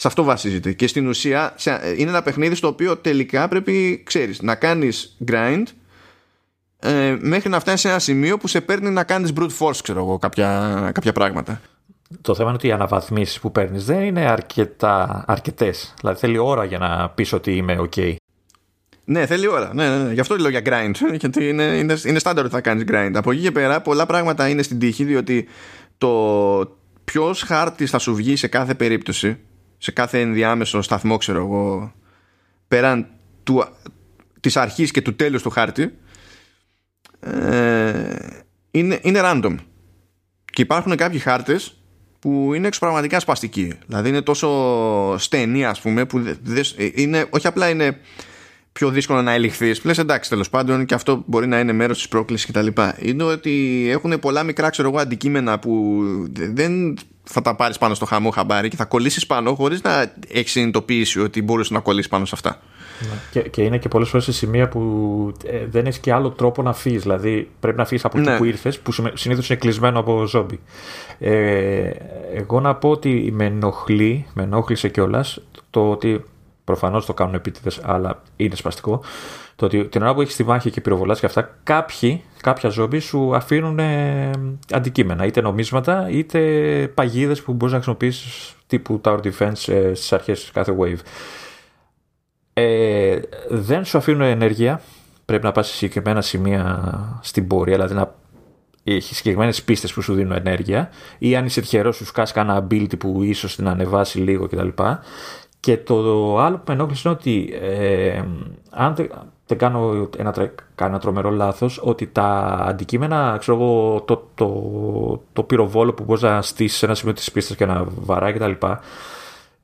Σε αυτό βασίζεται. Και στην ουσία είναι ένα παιχνίδι στο οποίο τελικά πρέπει, ξέρεις, να κάνεις grind ε, μέχρι να φτάσει σε ένα σημείο που σε παίρνει να κάνεις brute force, ξέρω εγώ, κάποια, κάποια πράγματα. Το θέμα είναι ότι οι αναβαθμίσεις που παίρνεις δεν είναι αρκετά, αρκετές. Δηλαδή θέλει ώρα για να πεις ότι είμαι ok. Ναι, θέλει ώρα. Ναι, ναι, ναι. Γι' αυτό λέω για grind. Γιατί είναι, είναι, είναι στάνταρ ότι θα κάνεις grind. Από εκεί και πέρα, πολλά πράγματα είναι στην τύχη, διότι το ποιος χάρτης θα σου βγει σε κάθε περίπτωση, σε κάθε ενδιάμεσο σταθμό, ξέρω εγώ, πέραν του, της αρχής και του τέλους του χάρτη, ε, είναι, είναι random. Και υπάρχουν κάποιοι χάρτες που είναι εξωπραγματικά σπαστικοί. Δηλαδή είναι τόσο στενοί, ας πούμε, που είναι, όχι απλά είναι πιο δύσκολο να ελιχθείς. Λες εντάξει, τέλος πάντων, και αυτό μπορεί να είναι μέρος της πρόκλησης κτλ. Είναι ότι έχουν πολλά μικρά ξέρω εγώ, αντικείμενα που δεν θα τα πάρεις πάνω στο χαμό χαμπάρι και θα κολλήσεις πάνω χωρίς να έχεις συνειδητοποιήσει ότι μπορούσες να κολλήσεις πάνω σε αυτά. Ναι. Και, και είναι και πολλές φορές σε σημεία που ε, δεν έχεις και άλλο τρόπο να φύγεις. Δηλαδή πρέπει να φύγεις από εκεί ναι. που ήρθες, που συνήθως είναι κλεισμένο από ζόμπι. Ε, εγώ να πω ότι με ενοχλεί, με ενόχλησε κιόλας το ότι Προφανώς το κάνουν επίτηδες, αλλά είναι σπαστικό. Το ότι την ώρα που έχεις τη μάχη και πυροβολάς και αυτά, κάποιοι, κάποια ζόμπι σου αφήνουν ε, αντικείμενα. Είτε νομίσματα, είτε παγίδες που μπορείς να χρησιμοποιήσεις τύπου Tower Defense ε, στις αρχές κάθε wave. Ε, δεν σου αφήνουν ενέργεια. Πρέπει να πας σε συγκεκριμένα σημεία στην πορεία, δηλαδή να έχεις συγκεκριμένες πίστες που σου δίνουν ενέργεια, ή αν είσαι τυχερός, σου σκάσει κανένα ability που ίσως την ανεβάσει λίγο κτλ. Και το άλλο που με ενόχλησε είναι ότι ε, αν δεν κάνω ένα, ένα τρομερό λάθος, ότι τα αντικείμενα, ξέρω εγώ, το, το, το πυροβόλο που μπορείς να στήσεις σε ένα σημείο της πίστας και να βαράει κτλ.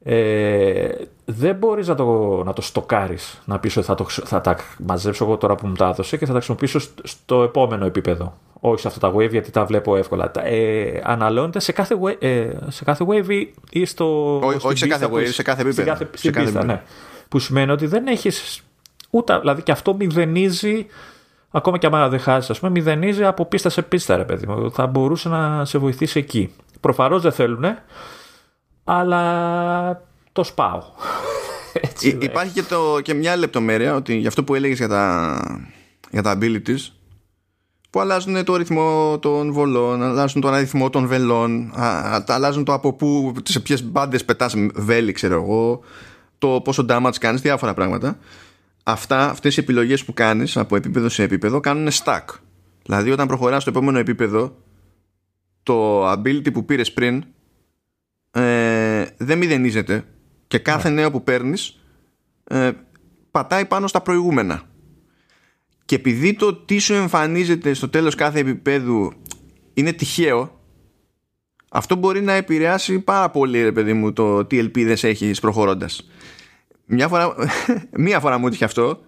Ε, δεν μπορείς να το, να το στοκάρεις να πεις ότι θα, το, θα τα μαζέψω εγώ τώρα που μου τα έδωσε και θα τα χρησιμοποιήσω στο επόμενο επίπεδο όχι σε αυτά τα wave γιατί τα βλέπω εύκολα. Ε, αναλώνεται σε κάθε, wave, ε, σε κάθε wave ή στο. όχι σε κάθε wave, σε κάθε επίπεδο. Σε κάθε, σε κάθε πίστα, ναι. Που σημαίνει ότι δεν έχεις ούτε. Δηλαδή και αυτό μηδενίζει. Ακόμα και άμα δεν χάσεις, ας πούμε, μηδενίζει από πίστα σε πίστα, ρε παιδί μου. Θα μπορούσε να σε βοηθήσει εκεί. Προφανώς δεν θέλουν, αλλά το σπάω. Έτσι, Υπάρχει και, το, και μια λεπτομέρεια ότι για αυτό που έλεγες για τα, για τα abilities που αλλάζουν το ρυθμό των βολών, αλλάζουν τον αριθμό των βελών, αλλάζουν το από πού, σε ποιες μπάντες πετάς βέλη, ξέρω εγώ, το πόσο damage κάνεις, διάφορα πράγματα. Αυτά, αυτές οι επιλογές που κάνεις από επίπεδο σε επίπεδο κάνουν stack. Δηλαδή όταν προχωράς στο επόμενο επίπεδο το ability που πήρες πριν ε, δεν μηδενίζεται και κάθε ναι. νέο που παίρνεις ε, πατάει πάνω στα προηγούμενα. Και επειδή το τι σου εμφανίζεται στο τέλος κάθε επίπεδου είναι τυχαίο αυτό μπορεί να επηρεάσει πάρα πολύ ρε παιδί μου το τι ελπίδες έχεις προχωρώντας. Μια φορά, μία φορά μου έτυχε αυτό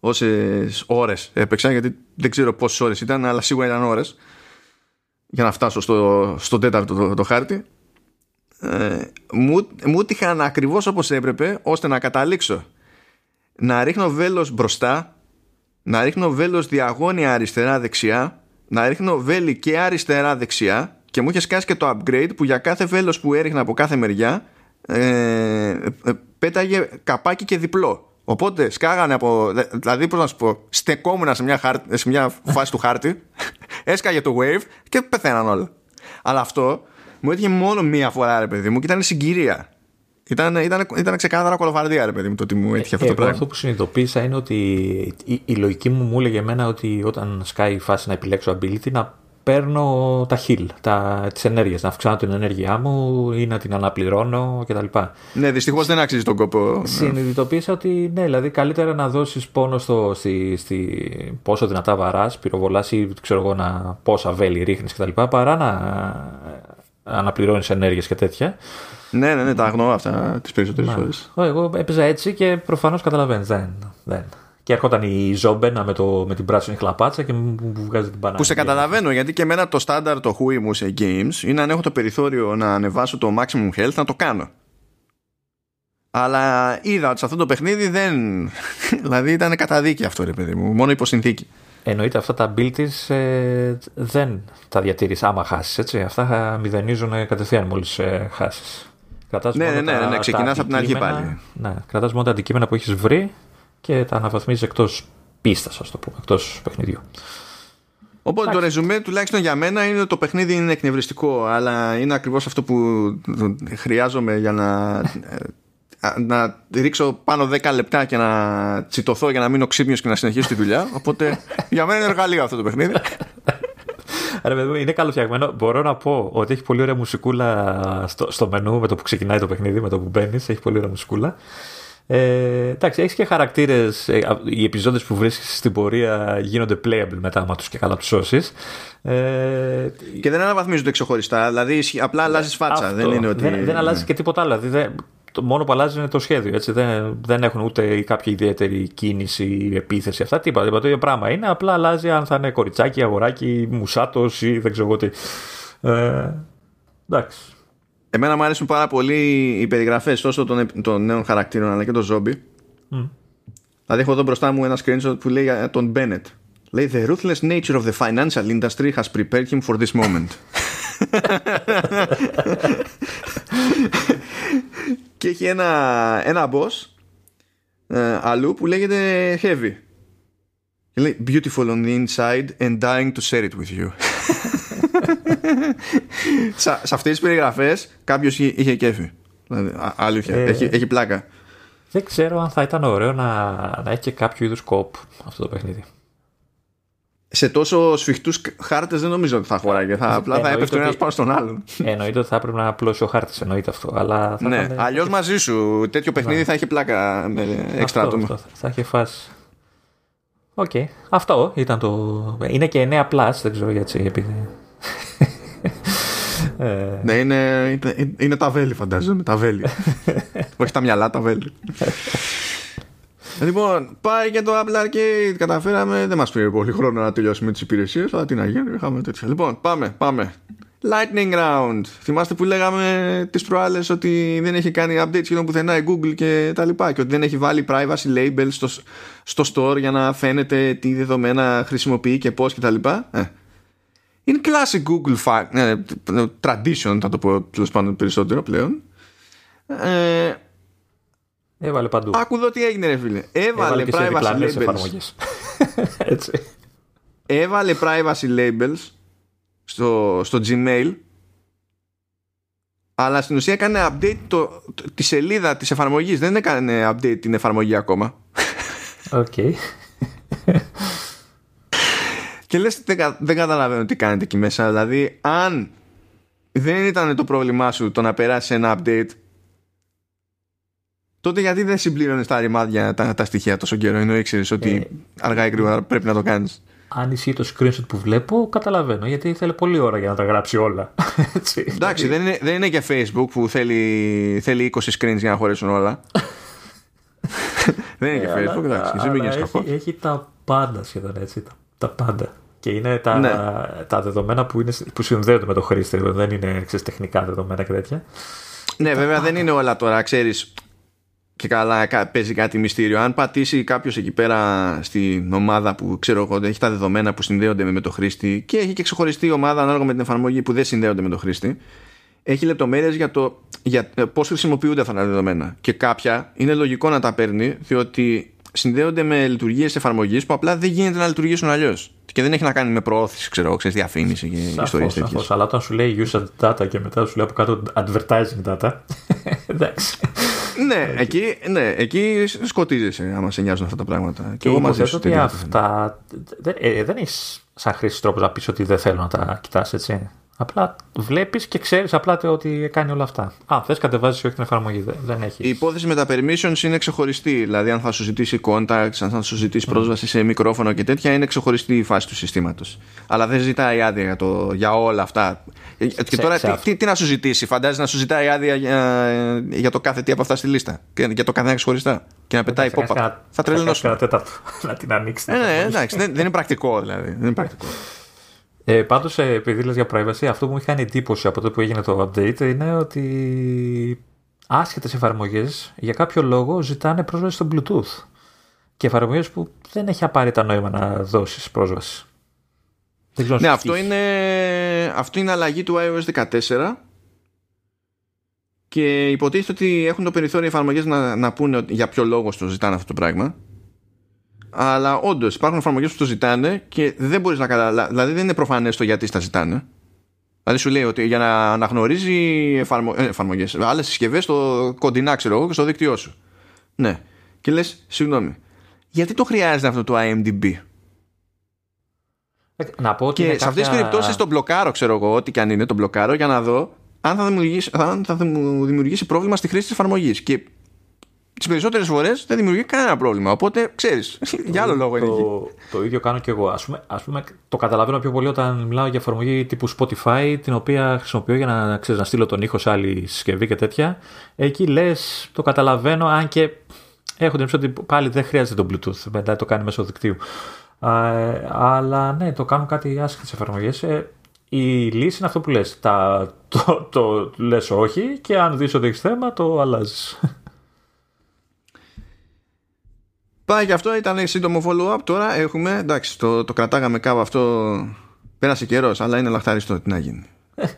όσες ώρες έπαιξα γιατί δεν ξέρω πόσες ώρες ήταν αλλά σίγουρα ήταν ώρες για να φτάσω στο, στο τέταρτο το, το χάρτη ε, μου, μου τύχαν ακριβώς όπως έπρεπε ώστε να καταλήξω να ρίχνω βέλος μπροστά να ρίχνω βέλος διαγώνια αριστερά-δεξιά, να ρίχνω βέλη και αριστερά-δεξιά και μου είχε σκάσει και το upgrade που για κάθε βέλος που έριχνα από κάθε μεριά ε, ε, πέταγε καπάκι και διπλό. Οπότε σκάγανε από. Δηλαδή, πώς να σου πω, στεκόμουν σε μια, σε μια φάση του χάρτη, έσκαγε το wave και πεθαίναν όλα. Αλλά αυτό μου έτυχε μόνο μία φορά, ρε παιδί μου, και ήταν συγκυρία. Ήταν, ήταν, ήταν ξεκάθαρα κολοφαρδία, ρε παιδί μου, το ότι μου έτυχε αυτό ε, το πράγμα. Αυτό που συνειδητοποίησα είναι ότι η, η λογική μου μου έλεγε εμένα ότι όταν σκάει η φάση να επιλέξω ability να παίρνω τα heal, τα, τις ενέργειες, να αυξάνω την ενέργειά μου ή να την αναπληρώνω κτλ. Ναι, δυστυχώς δεν άξιζε τον κόπο. Συνειδητοποίησα ότι ναι, δηλαδή καλύτερα να δώσεις πόνο στο, στη, στη πόσο δυνατά βαράς, πυροβολάς ή ξέρω εγώ να, πόσα βέλη ρίχνεις κτλ. παρά να αναπληρώνεις ενέργειες και τέτοια. Ναι, ναι, ναι, τα αγνοώ αυτά τις περισσότερες φορές. Εγώ έπαιζα έτσι και προφανώς καταλαβαίνεις, δεν, δεν. Και έρχονταν η Ζόμπενα με, το, με την πράσινη χλαπάτσα και μου βγάζει την μπανάνα. Που σε καταλαβαίνω, γιατί και εμένα το στάνταρ το χούι μου σε games είναι αν έχω το περιθώριο να ανεβάσω το maximum health να το κάνω. Αλλά είδα ότι σε αυτό το παιχνίδι δεν. δηλαδή ήταν καταδίκη αυτό, ρε παιδί μου. Μόνο υποσυνθήκη. Εννοείται αυτά τα abilities ε, δεν τα διατηρείς άμα χάσεις. Έτσι. Αυτά μηδενίζουν κατευθείαν μόλις ε, χάσεις. Ναι, ναι, ναι, ναι, ξεκινάς από την αρχή πάλι. Ναι, κρατάς μόνο τα αντικείμενα που έχεις βρει και τα αναβαθμίζεις εκτός πίστας, ας το πούμε, εκτός παιχνιδιού. Οπότε το ρεζουμέ τουλάχιστον για μένα είναι ότι το παιχνίδι είναι εκνευριστικό, αλλά είναι ακριβώς αυτό που χρειάζομαι για να, να ρίξω πάνω 10 λεπτά και να τσιτωθώ για να μείνω ξύπνιος και να συνεχίσω τη δουλειά. Οπότε για μένα είναι εργαλείο αυτό το παιχνίδι. Ρε, είναι καλοφτιαγμένο. Μπορώ να πω ότι έχει πολύ ωραία μουσικούλα στο, στο μενού με το που ξεκινάει το παιχνίδι, με το που μπαίνεις. Έχει πολύ ωραία μουσικούλα. Ε, εντάξει, έχεις και χαρακτήρες. Ε, οι επιζώντες που βρίσκεις στην πορεία γίνονται playable μετά, άμα τους και καλά τους σώσεις. Ε, και δεν αναβαθμίζονται ξεχωριστά. Δηλαδή, απλά αλλάζεις φάτσα. Αυτό, δεν είναι ότι. Δεν, δεν αλλάζει και τίποτα άλλο. Δηλαδή, το μόνο που αλλάζει είναι το σχέδιο. Έτσι. Δεν, δεν έχουν ούτε κάποια ιδιαίτερη κίνηση ή επίθεση. Αυτά τίποτα. Το ίδιο πράγμα είναι. Απλά αλλάζει αν θα είναι κοριτσάκι, αγοράκι, μουσάτος ή δεν ξέρω τι. Ε, εντάξει. Εμένα μου αρέσουν πάρα πολύ οι περιγραφές τόσο των, των νέων χαρακτήρων αλλά και των ζόμπι. Mm. Δηλαδή, έχω εδώ μπροστά μου ένα screenshot που λέει για τον Bennett. Λέει The ruthless nature of the financial industry has prepared him for this moment. και έχει ένα, ένα boss ε, αλλού που λέγεται Heavy. Και λέει Beautiful on the inside and dying to share it with you σε, σε αυτές τις περιγραφές κάποιος είχε κέφι. Δηλαδή, αλήθεια, ε, έχει, έχει πλάκα. Δεν ξέρω αν θα ήταν ωραίο να, να έχει και κάποιο είδους κόπ αυτό το παιχνίδι. Σε τόσο σφιχτούς χάρτες δεν νομίζω ότι θα χωράει. Θα, απλά θα έπεφτε ο ένας πάνω στον άλλον. Εννοείται ότι θα έπρεπε να απλώσει ο χάρτης, εννοείται αυτό. Αλλά θα ναι, αλλιώς μαζί σου τέτοιο παιχνίδι ναι. θα είχε πλάκα με έξτρα άτομα. Θα είχε φάσει. Ok. Okay. Αυτό ήταν το. Είναι και 9 plus, δεν ξέρω γιατί. Επειδή... Ε. ναι, είναι, είναι, τα βέλη, φαντάζομαι. Τα βέλη. Όχι τα μυαλά, τα βέλη. λοιπόν, πάει και το Apple Arcade. Καταφέραμε. Δεν μας πήρε πολύ χρόνο να τελειώσουμε τις υπηρεσίες. Αλλά τι να γίνει, είχαμε τέτοια. Λοιπόν, πάμε, πάμε. Lightning Round. Θυμάστε που λέγαμε τις προάλλες ότι δεν έχει κάνει update σχεδόν πουθενά η Google και τα λοιπά. Και ότι δεν έχει βάλει privacy labels στο, στο store για να φαίνεται τι δεδομένα χρησιμοποιεί και πώς κτλ. Ε, είναι classic Google fact, ναι, tradition θα το πω τέλος πάντων περισσότερο πλέον. Ε, Έβαλε παντού. Άκου εδώ τι έγινε ρε φίλε. Έβαλε, Έβαλε privacy labels. Έτσι. Έβαλε privacy labels στο, στο Gmail αλλά στην ουσία έκανε update το, το, τη σελίδα της εφαρμογής. Δεν έκανε update την εφαρμογή ακόμα. Ok. Okay. Και λες δεν, δεν καταλαβαίνω τι κάνετε εκεί μέσα. Δηλαδή, αν δεν ήταν το πρόβλημά σου το να περάσει ένα update, τότε γιατί δεν συμπλήρωνες τα ρημάδια τα, τα στοιχεία τόσο καιρό, ενώ ήξερες ότι ε, αργά ή γρήγορα πρέπει να το κάνεις; Αν ισχύει το screenshot που βλέπω, καταλαβαίνω γιατί θέλει πολλή ώρα για να τα γράψει όλα. Έτσι, Εντάξει, δηλαδή. δεν είναι, δεν είναι και Facebook που θέλει, θέλει 20 screens για να χωρέσουν όλα. δεν είναι και ε, Facebook, εντάξει, μην έχει, έχει τα πάντα σχεδόν έτσι. Τα, τα πάντα. Και είναι τα, ναι. τα δεδομένα που, είναι, που συνδέονται με το χρήστη, δεν είναι ξέρεις, τεχνικά δεδομένα και τέτοια. Ναι, βέβαια δεν είναι όλα τώρα, ξέρεις. και καλά παίζει κάτι μυστήριο. Αν πατήσει κάποιος εκεί πέρα στην ομάδα που ξέρω εγώ έχει τα δεδομένα που συνδέονται με το χρήστη και έχει και ξεχωριστή ομάδα ανάλογα με την εφαρμογή που δεν συνδέονται με το χρήστη, έχει λεπτομέρειες για το για πώς χρησιμοποιούνται αυτά τα δεδομένα. Και κάποια είναι λογικό να τα παίρνει, διότι συνδέονται με λειτουργίες εφαρμογής που απλά δεν γίνεται να λειτουργήσουν αλλιώς. Και δεν έχει να κάνει με προώθηση, ξέρω, ξέρεις, διαφήμιση και ιστορίες τέτοιες. Αλλά όταν σου λέει user data και μετά σου λέει από κάτω advertising data. εντάξει. ναι, εκεί, ναι, εκεί σκοτίζεσαι άμα σε νοιάζουν αυτά τα πράγματα. Και, εγώ μαζί σου ότι αυτά. Δεν, ε, δεν έχεις σαν χρήση τρόπος να πεις ότι δεν θέλω να τα κοιτάς έτσι. Απλά βλέπεις και ξέρεις απλά ότι κάνει όλα αυτά. Α, θες κατεβάζεις όχι την εφαρμογή. Δεν έχεις. Η υπόθεση με τα permissions είναι ξεχωριστή. Δηλαδή, αν θα σου ζητήσει contacts, αν θα σου ζητήσει πρόσβαση σε μικρόφωνο και τέτοια, είναι ξεχωριστή η φάση του συστήματος. Αλλά δεν ζητάει άδεια για, το, για όλα αυτά. Και τώρα, τι, τι, τι, να σου ζητήσει, φαντάζει να σου ζητάει άδεια για, για το κάθε τι από αυτά στη λίστα; Και για το καθένα ξεχωριστά; Και να πετάει υπόπα. Θα τρελνώσουν. Να την ανοίξεις. Ε, ναι, εντάξει, δεν, δεν είναι πρακτικό δηλαδή. Δεν είναι πρακτικό. Ε, Πάντως, ε, επειδή λες για privacy, αυτό που μου είχε κάνει εντύπωση από το που έγινε το update είναι ότι άσχετες εφαρμογές για κάποιο λόγο ζητάνε πρόσβαση στο Bluetooth. Και εφαρμογές που δεν έχει απαραίτητα νόημα να δώσεις πρόσβαση. Δεν ναι, αυτό είναι, αυτό είναι αλλαγή του iOS 14 και υποτίθεται ότι έχουν το περιθώριο εφαρμογές να, να πούνε για ποιο λόγο στο ζητάνε αυτό το πράγμα αλλά όντως υπάρχουν εφαρμογές που το ζητάνε και δεν μπορείς να καταλάβει. Δηλαδή δεν είναι προφανές το γιατί τα ζητάνε. Δηλαδή σου λέει ότι για να αναγνωρίζει εφαρμο... ε, εφαρμογές, άλλες συσκευές στο κοντινά, ξέρω εγώ, και στο δίκτυό σου. Ναι. Και λες, συγγνώμη, γιατί το χρειάζεται αυτό το IMDb. Ε, να πω και σε κάποια... αυτές τις περιπτώσεις τον μπλοκάρω, ξέρω εγώ, ό,τι και αν είναι, τον μπλοκάρω για να δω αν θα, δημιουργήσει, αν θα μου δημιουργήσει πρόβλημα στη χρήση της εφαρμογής. Και τις περισσότερες φορές δεν δημιουργεί κανένα πρόβλημα. Οπότε ξέρεις, για άλλο λόγο είναι το, Το ίδιο κάνω και εγώ. Α πούμε, ας πούμε, το καταλαβαίνω πιο πολύ όταν μιλάω για εφαρμογή τύπου Spotify, την οποία χρησιμοποιώ για να, ξέρεις, να στείλω τον ήχο σε άλλη συσκευή και τέτοια. Εκεί λες, το καταλαβαίνω, αν και έχω την ότι πάλι δεν χρειάζεται το Bluetooth. Μετά το κάνει μέσω δικτύου. Ε, αλλά ναι, το κάνω κάτι άσχετε εφαρμογές. Ε, η λύση είναι αυτό που λες. Τα, το, το, το λες όχι και αν δεις ότι έχεις θέμα το αλλάζεις. Πάει και αυτό, ήταν σύντομο follow-up. Τώρα έχουμε, εντάξει, το, το κρατάγαμε κάπου αυτό. Πέρασε καιρός, αλλά είναι λαχταριστό. Τι να γίνει.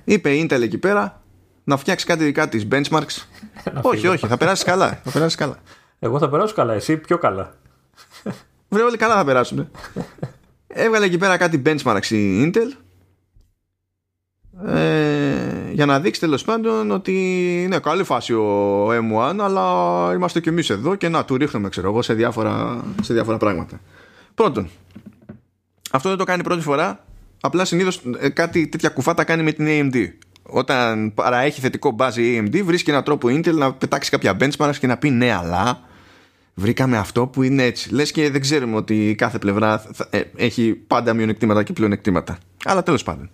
Είπε η Intel εκεί πέρα να φτιάξει κάτι δικά της benchmarks. όχι, όχι, θα περάσεις καλά. Θα περάσεις καλά. Εγώ θα περάσω καλά, εσύ πιο καλά. Βρε, όλοι καλά θα περάσουν. Έβγαλε εκεί πέρα κάτι benchmarks η Intel ε, για να δείξει τέλος πάντων ότι είναι καλή φάση ο M1 αλλά είμαστε κι εμείς εδώ και να του ρίχνουμε ξέρω εγώ σε διάφορα, σε διάφορα πράγματα. Πρώτον αυτό δεν το κάνει πρώτη φορά. Απλά συνήθως ε, κάτι τέτοια κουφά τα κάνει με την AMD όταν παραέχει θετικό μπάζι η AMD βρίσκει έναν τρόπο Intel να πετάξει κάποια benchmarks και να πει ναι αλλά βρήκαμε αυτό που είναι έτσι λες και δεν ξέρουμε ότι κάθε πλευρά ε, έχει πάντα μειονεκτήματα και πλεονεκτήματα. Αλλά τέλος πάντων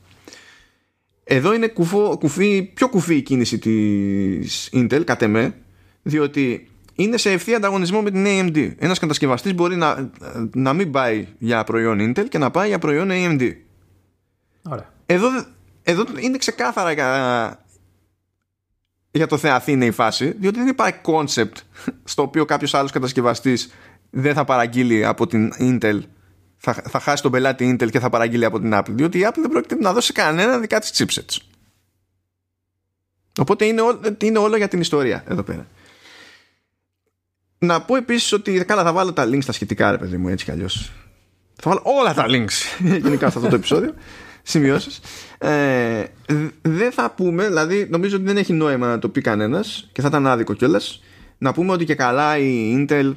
εδώ είναι κουφό, κουφή, πιο κουφή η κίνηση της Intel, κατ' εμέ, διότι είναι σε ευθύ ανταγωνισμό με την AMD. Ένας κατασκευαστής μπορεί να, να μην πάει για προϊόν Intel και να πάει για προϊόν AMD. Ωραία. Εδώ, εδώ είναι ξεκάθαρα για, για το Θεαθή είναι η φάση, διότι δεν υπάρχει concept στο οποίο κάποιος άλλος κατασκευαστής δεν θα παραγγείλει από την Intel θα, θα χάσει τον πελάτη Intel και θα παραγγείλει από την Apple. Διότι η Apple δεν πρόκειται να δώσει κανένα δικά της chipsets. Οπότε είναι, είναι όλο για την ιστορία εδώ πέρα. Να πω επίσης ότι καλά θα βάλω τα links στα σχετικά, ρε παιδί μου, έτσι κι αλλιώς. Θα βάλω όλα τα links γενικά σε αυτό το επεισόδιο. Σημειώσεις. Ε, δεν θα πούμε, δηλαδή νομίζω ότι δεν έχει νόημα να το πει κανένας και θα ήταν άδικο κιόλας. Να πούμε ότι και καλά η Intel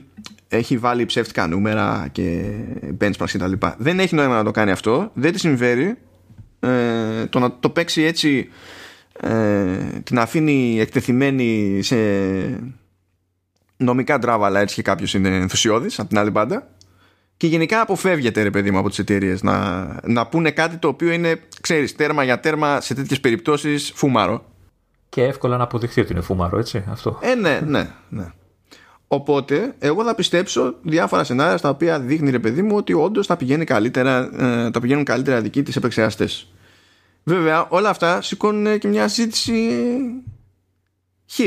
έχει βάλει ψεύτικα νούμερα και benchmarks και τα λοιπά. Δεν έχει νόημα να το κάνει αυτό. Δεν τη συμβαίνει. Ε, το να το παίξει έτσι ε, την αφήνει εκτεθειμένη σε νομικά τράβαλα έτσι και κάποιος είναι ενθουσιώδης από την άλλη πάντα και γενικά αποφεύγεται ρε παιδί μου από τις εταιρείες να, να πούνε κάτι το οποίο είναι ξέρεις τέρμα για τέρμα σε τέτοιες περιπτώσεις φούμαρο και εύκολα να αποδειχθεί ότι είναι φούμαρο έτσι αυτό ε ναι ναι ναι Οπότε, εγώ θα πιστέψω διάφορα σενάρια στα οποία δείχνει ρε παιδί μου ότι όντως θα, πηγαίνει καλύτερα, ε, θα πηγαίνουν καλύτερα δικοί της επεξεργαστές. Βέβαια, όλα αυτά σηκώνουν και μια συζήτηση χ.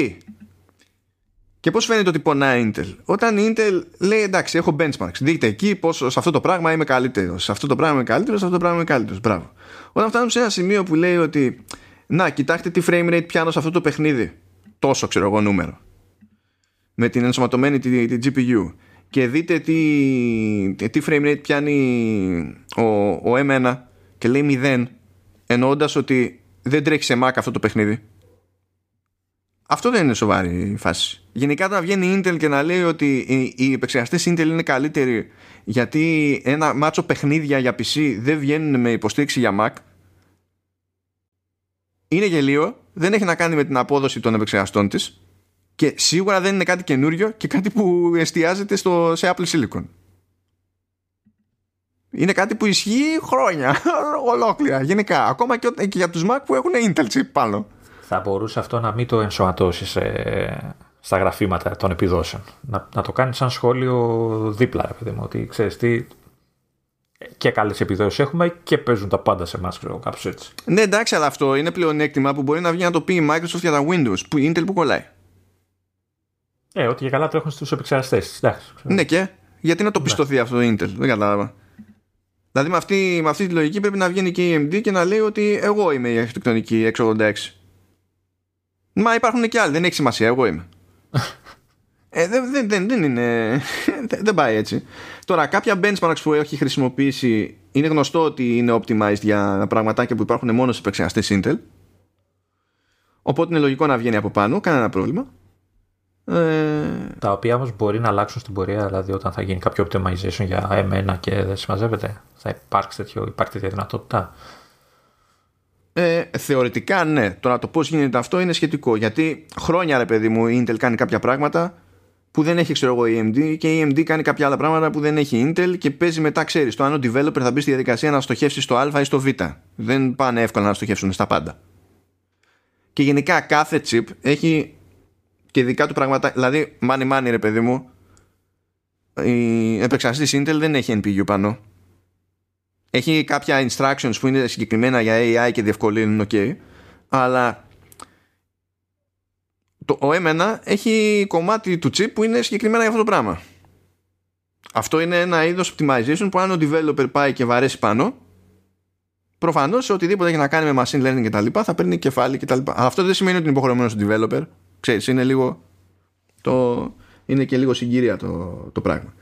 Και πώς φαίνεται ότι πονάει Intel; Όταν η Intel λέει εντάξει έχω benchmarks. Δείτε εκεί πόσο σε αυτό το πράγμα είμαι καλύτερος. Σε αυτό το πράγμα είμαι καλύτερος, σε αυτό το πράγμα είμαι καλύτερος. Μπράβο. Όταν φτάνουμε σε ένα σημείο που λέει ότι να κοιτάξτε τι frame rate πιάνω σε αυτό το παιχνίδι. Τόσο ξέρω εγώ νούμερο. Με την ενσωματωμένη τη, τη GPU. Και δείτε τι, τι frame rate πιάνει ο, ο M1 και λέει 0 εννοώντας ότι δεν τρέχει σε Mac αυτό το παιχνίδι. Αυτό δεν είναι σοβαρή φάση. Γενικά όταν βγαίνει η Intel και να λέει ότι οι επεξεργαστές Intel είναι καλύτεροι γιατί ένα μάτσο παιχνίδια για PC δεν βγαίνουν με υποστήριξη για Mac είναι γελίο, δεν έχει να κάνει με την απόδοση των επεξεργαστών της και σίγουρα δεν είναι κάτι καινούριο και κάτι που εστιάζεται στο, σε Apple Silicon. Είναι κάτι που ισχύει χρόνια, ολόκληρα, γενικά. Ακόμα και, και για τους Mac που έχουν Intel chip πάνω. Θα μπορούσε αυτό να μην το ενσωματώσεις στα γραφήματα των επιδόσεων. Να, να το κάνεις σαν σχόλιο δίπλα, ρε παιδί μου, ότι ξέρεις τι. Και καλές επιδόσεις έχουμε και παίζουν τα πάντα σε εμάς, ξέρω κάπως έτσι. Ναι, εντάξει, αλλά αυτό είναι πλεονέκτημα που μπορεί να βγει να το πει η Microsoft για τα Windows, που η Intel που κολλάει. Ε, ότι και καλά τρέχουν στους επεξεργαστές. Ναι, και; Γιατί να το πιστωθεί αυτό το Intel, δεν κατάλαβα. Δηλαδή με αυτή, με αυτή τη λογική πρέπει να βγαίνει και η AMD και να λέει ότι εγώ είμαι η αρχιτεκτονική 686. Μα υπάρχουν και άλλοι, δεν έχει σημασία, εγώ είμαι. Ε, δεν, δεν, δεν, δεν είναι. δεν πάει έτσι. Τώρα, κάποια benchmarks που έχει χρησιμοποιήσει είναι γνωστό ότι είναι optimized για πραγματάκια που υπάρχουν μόνο σε επεξεργαστές Intel. Οπότε είναι λογικό να βγαίνει από πάνω, κανένα πρόβλημα. Ε... Τα οποία όμως μπορεί να αλλάξουν στην πορεία, δηλαδή όταν θα γίνει κάποιο optimization για M1 και δεν συμμαζεύεται, θα υπάρξει τέτοιο, υπάρχει τέτοια δυνατότητα; Ε, θεωρητικά ναι. Τώρα το πώς γίνεται αυτό είναι σχετικό. Γιατί χρόνια ρε παιδί μου η Intel κάνει κάποια πράγματα που δεν έχει ξέρω εγώ η AMD και η AMD κάνει κάποια άλλα πράγματα που δεν έχει η Intel και παίζει μετά ξέρεις το αν ο developer θα μπει στη διαδικασία να στοχεύσει στο Α ή στο Β. Δεν πάνε εύκολα να στοχεύσουν στα πάντα. Και γενικά κάθε chip έχει και δικά του πράγματα. Δηλαδή, money money ρε παιδί μου, η επεξεργαστής Intel δεν έχει NPU πάνω. Έχει κάποια instructions που είναι συγκεκριμένα για AI και διευκολύνουν, ok, αλλά το, ο M1 έχει κομμάτι του chip που είναι συγκεκριμένα για αυτό το πράγμα. Αυτό είναι ένα είδος optimization που αν ο developer πάει και βαρέσει πάνω, προφανώς σε οτιδήποτε έχει να κάνει με machine learning κτλ. θα παίρνει κεφάλι κτλ. Αλλά αυτό δεν σημαίνει ότι είναι υποχρεωμένος στο developer. Ξέρεις, είναι λίγο. Το, είναι και λίγο συγκύρια το, το πράγμα.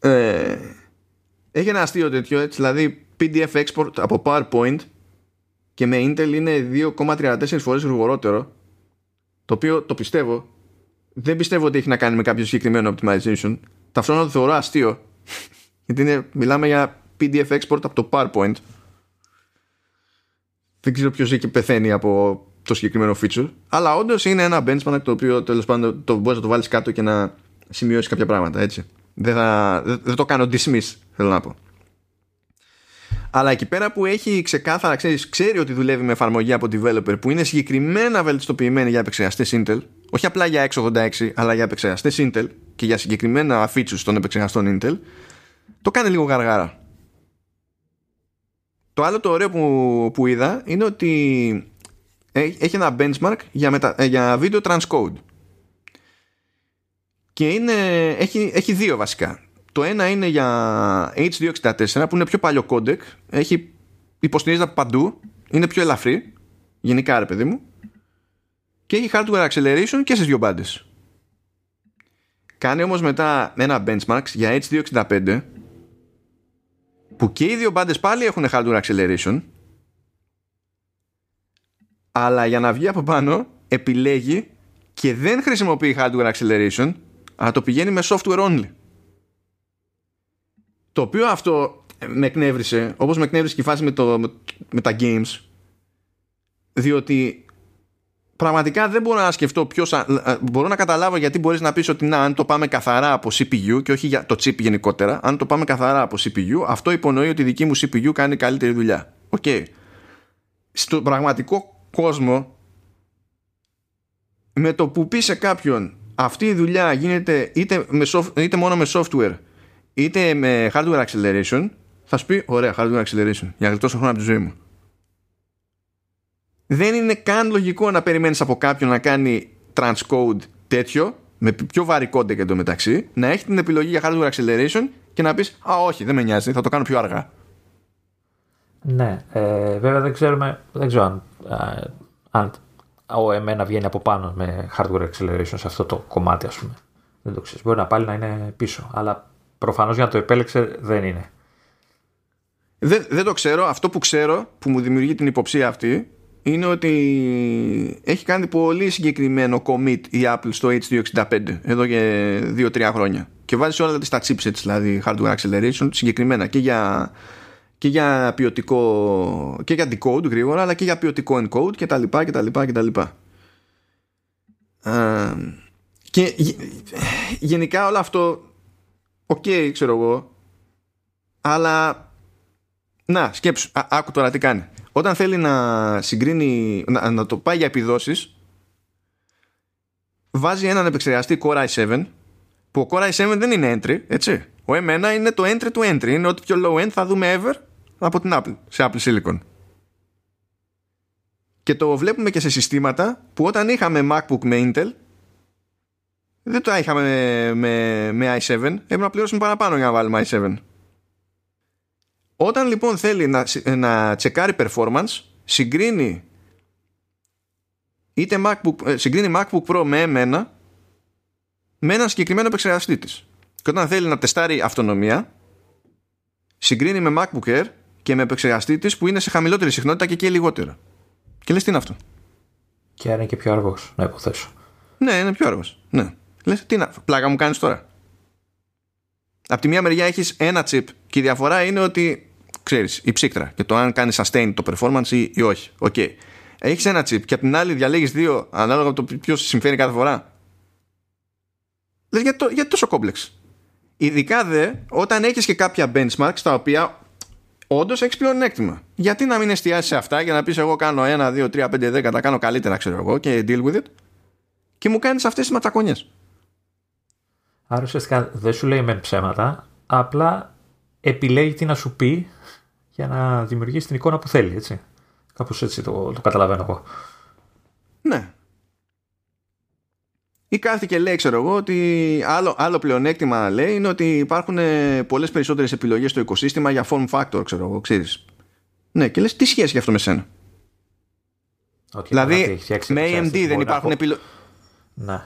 Ε, έχει ένα αστείο τέτοιο, έτσι, δηλαδή PDF export από PowerPoint και με Intel είναι 2,34 φορές γρηγορότερο το οποίο το πιστεύω. Δεν πιστεύω ότι έχει να κάνει με κάποιο συγκεκριμένο optimization. Ταυτόχρονα το θεωρώ αστείο. Γιατί είναι, μιλάμε για PDF export από το PowerPoint. Δεν ξέρω ποιος έχει πεθαίνει από το συγκεκριμένο feature. Αλλά όντως είναι ένα benchmark το οποίο τέλος πάντων το μπορείς να το βάλεις κάτω και να σημειώσεις κάποια πράγματα έτσι. Δεν, θα, δεν, το κάνω dismiss, θέλω να πω. Αλλά εκεί πέρα που έχει ξεκάθαρα, ξέρεις, ξέρει ότι δουλεύει με εφαρμογή από developer που είναι συγκεκριμένα βελτιστοποιημένη για επεξεργαστές Intel, όχι απλά για x86, αλλά για επεξεργαστές Intel και για συγκεκριμένα features των επεξεργαστών Intel, το κάνει λίγο γαργάρα. Το άλλο το ωραίο που, που είδα είναι ότι έχει ένα benchmark για, μετα, ε, για video transcode και είναι, έχει, έχει δύο βασικά. Το ένα είναι για H264 που είναι πιο παλιό codec, έχει υποστηρίζεται παντού, είναι πιο ελαφρύ, γενικά ρε παιδί μου, και έχει hardware acceleration και στις δύο μπάντες. Κάνει όμως μετά ένα benchmark για H265 που και οι δύο μπάντες πάλι έχουν hardware acceleration. Αλλά για να βγει από πάνω επιλέγει και δεν χρησιμοποιεί hardware acceleration αλλά το πηγαίνει με software only. Το οποίο αυτό με εκνεύρισε, όπως με εκνεύρισε και η φάση με, το, με, τα games, διότι πραγματικά δεν μπορώ να σκεφτώ ποιος, μπορώ να καταλάβω γιατί μπορείς να πεις ότι να, αν το πάμε καθαρά από CPU και όχι για το chip γενικότερα, αν το πάμε καθαρά από CPU, αυτό υπονοεί ότι η δική μου CPU κάνει καλύτερη δουλειά. Ok. Okay. Στο πραγματικό κόσμο, με το που πεις σε κάποιον αυτή η δουλειά γίνεται είτε, με είτε μόνο με software είτε με hardware acceleration θα σου πει ωραία hardware acceleration για να γλιτώσω χρόνο από τη ζωή μου δεν είναι καν λογικό να περιμένεις από κάποιον να κάνει transcode τέτοιο με πιο βαρύ codec εντωμεταξύ να έχει την επιλογή για hardware acceleration και να πεις «Α, όχι, δεν με νοιάζει, θα το κάνω πιο αργά». Ναι, ε, βέβαια δεν ξέρουμε, δεν ξέρω αν, αν ο M1 βγαίνει από πάνω με hardware acceleration σε αυτό το κομμάτι, ας πούμε. Δεν το ξέρεις. Μπορεί να πάλι να είναι πίσω, αλλά προφανώς για να το επέλεξε δεν είναι. Δεν, δεν το ξέρω. Αυτό που ξέρω, που μου δημιουργεί την υποψία αυτή, είναι ότι έχει κάνει πολύ συγκεκριμένο commit η Apple στο H265 εδώ και 2-3 χρόνια. Και βάζει όλα τα chipsets, δηλαδή hardware acceleration, συγκεκριμένα και για, και για ποιοτικό και για decode γρήγορα, αλλά και για ποιοτικό encode και τα λοιπά και τα λοιπά και τα λοιπά. και γενικά όλο αυτό, ok, okay, ξέρω εγώ, αλλά να, σκέψου, άκου τώρα τι κάνει. Όταν θέλει να συγκρίνει, να, να το πάει για επιδόσεις, βάζει έναν επεξεργαστή Core i7, που ο Core i7 δεν είναι entry, έτσι. Ο M1 είναι το entry του entry, είναι ό,τι πιο low end θα δούμε ever από την Apple, σε Apple Silicon. Και το βλέπουμε και σε συστήματα που όταν είχαμε MacBook με Intel, δεν το είχαμε με, με, με i7, έπρεπε να πληρώσουμε παραπάνω για να βάλουμε i7. Όταν λοιπόν θέλει να, να τσεκάρει performance, συγκρίνει είτε MacBook, ε, συγκρίνει MacBook Pro με M1 με ένα συγκεκριμένο επεξεργαστή της. Και όταν θέλει να τεστάρει αυτονομία, συγκρίνει με MacBook Air και με επεξεργαστή της που είναι σε χαμηλότερη συχνότητα και και λιγότερο. Και λες τι είναι αυτό; Και άρα είναι και πιο αργός, να υποθέσω. Ναι, είναι πιο αργός. Ναι. Λες τι είναι, πλάκα μου κάνεις τώρα. Από τη μία μεριά έχεις ένα chip και η διαφορά είναι ότι ξέρεις, η ψύκτρα και το αν κάνεις sustain το performance ή, ή όχι. OK. Okay. Έχεις ένα chip και από την άλλη διαλέγεις δύο ανάλογα από το ποιο συμφέρει κάθε φορά. Λες, γιατί, γιατί τόσο complex. Ειδικά δε όταν έχεις και κάποια benchmarks τα οποία όντως έχεις πλεονέκτημα. Γιατί να μην εστιάσεις σε αυτά για να πεις εγώ κάνω 1, 2, 3, 5, 10, τα κάνω καλύτερα, ξέρω εγώ και deal with it. Και μου κάνεις αυτές τις ματσακονιές. Άρα ουσιαστικά δεν σου λέει με ψέματα, απλά επιλέγει τι να σου πει για να δημιουργήσει την εικόνα που θέλει, έτσι. Κάπως έτσι το, το καταλαβαίνω εγώ. Ναι. Ή κάθεται και λέει, ξέρω εγώ, ότι άλλο, άλλο πλεονέκτημα λέει είναι ότι υπάρχουν ε, πολλές περισσότερες επιλογές στο οικοσύστημα για form factor, ξέρω εγώ, ξέρεις. Ναι, και λες τι σχέση έχει αυτό με σένα; Okay, δηλαδή, με AMD δεν υπάρχουν επιλογές. Ναι.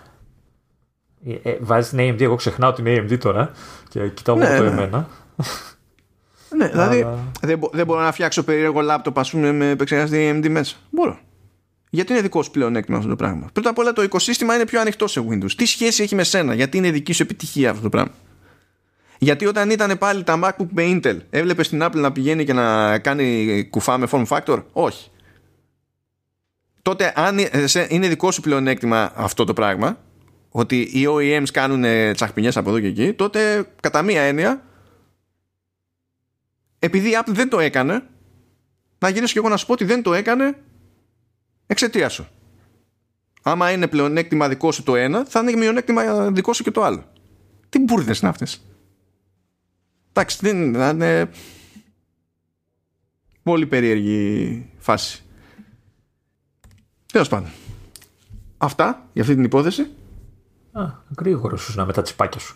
Ε, ε, βάζεις την AMD, εγώ ξεχνάω την AMD τώρα και κοιτάω ναι, το ναι. εμένα. Ναι, δηλαδή δεν, δεν μπορώ να φτιάξω περίεργο λάπτοπ ας πούμε, με επεξεργαστή AMD μέσα. Μπορώ. Γιατί είναι δικό σου πλεονέκτημα αυτό το πράγμα; Πρώτα απ' όλα το οικοσύστημα είναι πιο ανοιχτό σε Windows. Τι σχέση έχει με σένα, γιατί είναι δική σου επιτυχία αυτό το πράγμα; Γιατί όταν ήταν πάλι τα MacBook με Intel, έβλεπες την Apple να πηγαίνει και να κάνει κουφά με form factor; Όχι. Τότε, αν είναι δικό σου πλεονέκτημα αυτό το πράγμα, ότι οι OEMs κάνουν τσαχπινιές από εδώ και εκεί, τότε κατά μία έννοια επειδή η Apple δεν το έκανε, να γυρίσω και εγώ να σου πω ότι δεν το έκανε εξαιτίας σου. Άμα είναι πλεονέκτημα δικό σου το ένα, θα είναι μειονέκτημα δικό σου και το άλλο. Τι μπουρδες είναι αυτές; Εντάξει, δεν είναι πολύ περίεργη φάση. Τέλος πάντων. Αυτά για αυτή την υπόθεση. Α, γρήγορο σου να με τα τσιπάκια σου.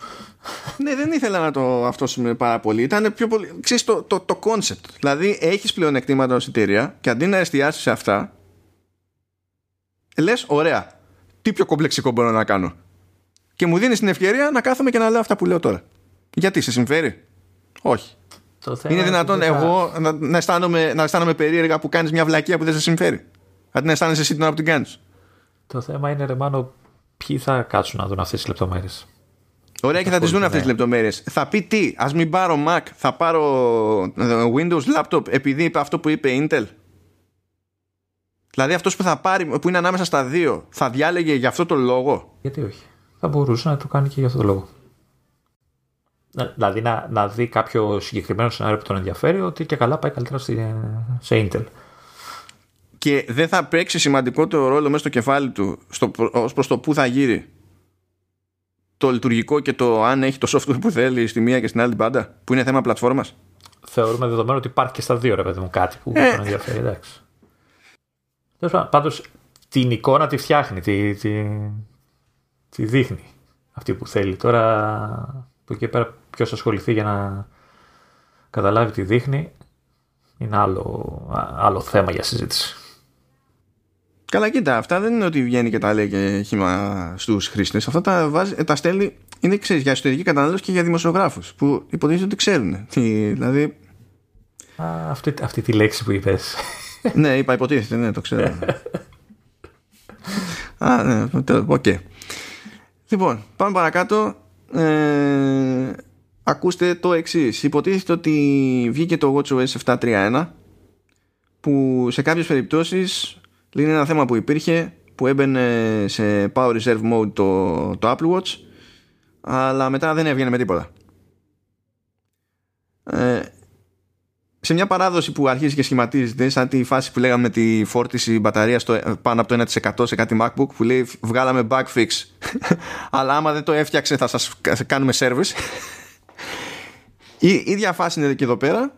ναι, δεν ήθελα να το αυτόσουμε πάρα πολύ. Ήταν πιο πολύ. Ξέρεις, το, το, το concept. Δηλαδή, έχεις πλεονεκτήματα ως εταιρεία και αντί να εστιάσεις σε αυτά, λες, ωραία. Τι πιο κομπλεξικό μπορώ να κάνω. Και μου δίνεις την ευκαιρία να κάθομαι και να λέω αυτά που λέω τώρα. Γιατί, σε συμφέρει; Όχι. Το είναι δυνατόν εγώ να, να, αισθάνομαι, να αισθάνομαι περίεργα που κάνεις μια βλακία που δεν σε συμφέρει; Αντί να αισθάνεσαι εσύ την ώρα που την κάνεις. Το θέμα είναι, ρε Μάνο, ποιοι θα κάτσουν να δουν αυτές τις λεπτομέρειες; Ωραία και θα τις δουν αυτές τις λεπτομέρειες. Θα πει τι, ας μην πάρω Mac, θα πάρω ε, Windows laptop επειδή είπε αυτό που είπε Intel. Δηλαδή αυτός που θα πάρει, που είναι ανάμεσα στα δύο, θα διάλεγε για αυτό το λόγο; Γιατί όχι. Θα μπορούσε να το κάνει και για αυτό το λόγο. Δηλαδή να, να δει κάποιο συγκεκριμένο σενάριο που τον ενδιαφέρει ότι και καλά πάει καλύτερα σε Intel και δεν θα παίξει σημαντικότερο ρόλο μέσα στο κεφάλι του στο, ως προς το που θα γύρει το λειτουργικό και το αν έχει το software που θέλει στη μία και στην άλλη πάντα που είναι θέμα πλατφόρμας θεωρούμε δεδομένο ότι υπάρχει και στα δύο ρε παιδί μου κάτι που ε. τον ενδιαφέρει εντάξει Πάντως, την εικόνα τη φτιάχνει, τη, τη, τη δείχνει αυτή που θέλει. Τώρα από εκεί πέρα ποιος ασχοληθεί για να καταλάβει τι δείχνει είναι άλλο, άλλο θέμα για συζήτηση. Καλά, κοίτα, αυτά δεν είναι ότι βγαίνει και τα λέει και χήμα στους χρήστες. Αυτά τα, βάζει, τα στέλνει, είναι ξέρεις, για εσωτερική κατανάλωση και για δημοσιογράφους που υποτίθεται ότι ξέρουν. Τι, δηλαδή. Α, αυτή, αυτή τη λέξη που είπες. ναι, είπα υποτίθεται, ναι, το ξέρω. Α, ναι, OK. Okay. Λοιπόν, πάμε παρακάτω. Ε, ακούστε το εξής. Υποτίθεται ότι βγήκε το WatchOS 7.3.1 που σε κάποιες περιπτώσεις είναι ένα θέμα που υπήρχε που έμπαινε σε Power Reserve Mode το, το Apple Watch αλλά μετά δεν έβγαινε με τίποτα. Ε, σε μια παράδοση που αρχίζει και σχηματίζεται σαν τη φάση που λέγαμε τη φόρτιση μπαταρίας στο, πάνω από το 1% σε κάτι MacBook που λέει βγάλαμε bug fix αλλά άμα δεν το έφτιαξε θα σας κάνουμε service. Η ίδια φάση είναι και εδώ πέρα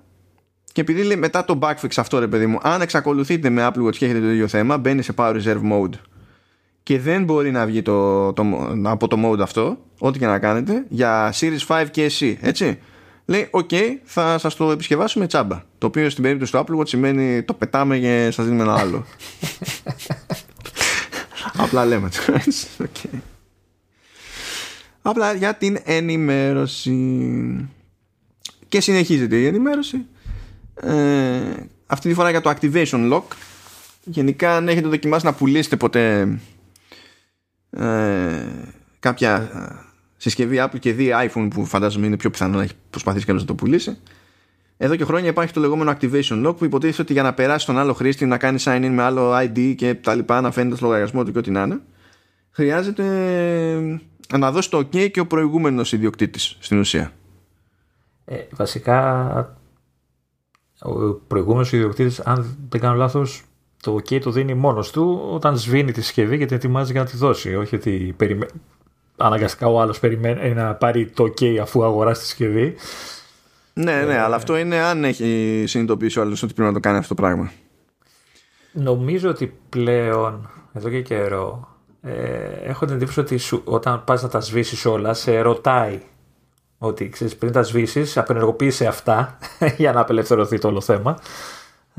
και επειδή λέει μετά το backfix αυτό ρε παιδί μου, αν εξακολουθείτε με Apple Watch και έχετε το ίδιο θέμα, μπαίνει σε Power Reserve Mode και δεν μπορεί να βγει το, το, από το mode αυτό, ό,τι και να κάνετε, για Series 5 και SE, έτσι. Λέει, OK, θα σας το επισκευάσουμε τσάμπα. Το οποίο στην περίπτωση του Apple Watch σημαίνει το πετάμε και σας δίνουμε ένα άλλο. Απλά λέμε. okay. Απλά για την ενημέρωση. Και συνεχίζεται η ενημέρωση ε, αυτή τη φορά για το Activation Lock. Γενικά αν έχετε δοκιμάσει να πουλήσετε ποτέ ε, κάποια ε, συσκευή Apple και δει iPhone που φαντάζομαι είναι πιο πιθανό να έχει προσπαθήσει κάποιος να το πουλήσει. Εδώ και χρόνια υπάρχει το λεγόμενο Activation Lock που υποτίθεται ότι για να περάσει τον άλλο χρήστη να κάνει sign in με άλλο ID και τα λοιπά να φαίνεται στο λογαριασμό του και ό,τι να είναι χρειάζεται να δώσει το OK και ο προηγούμενος ιδιοκτήτης στην ουσία. Ε, βασικά ο προηγούμενος ιδιοκτήτης, αν δεν κάνω λάθος, το OK το δίνει μόνος του όταν σβήνει τη συσκευή και την ετοιμάζει για να τη δώσει. Όχι ότι περιμέ... αναγκαστικά ο άλλος περιμένει να πάρει το OK αφού αγοράσει τη συσκευή. Ναι, ναι, ε, αλλά αυτό είναι αν έχει συνειδητοποιήσει ο άλλος ότι πρέπει να το κάνει αυτό το πράγμα. Νομίζω ότι πλέον, εδώ και καιρό, ε, έχω την εντύπωση ότι όταν πας να τα σβήσεις όλα, σε ρωτάει ότι ξέρεις, πριν τα σβήσεις, απενεργοποίησε αυτά για να απελευθερωθεί το όλο θέμα.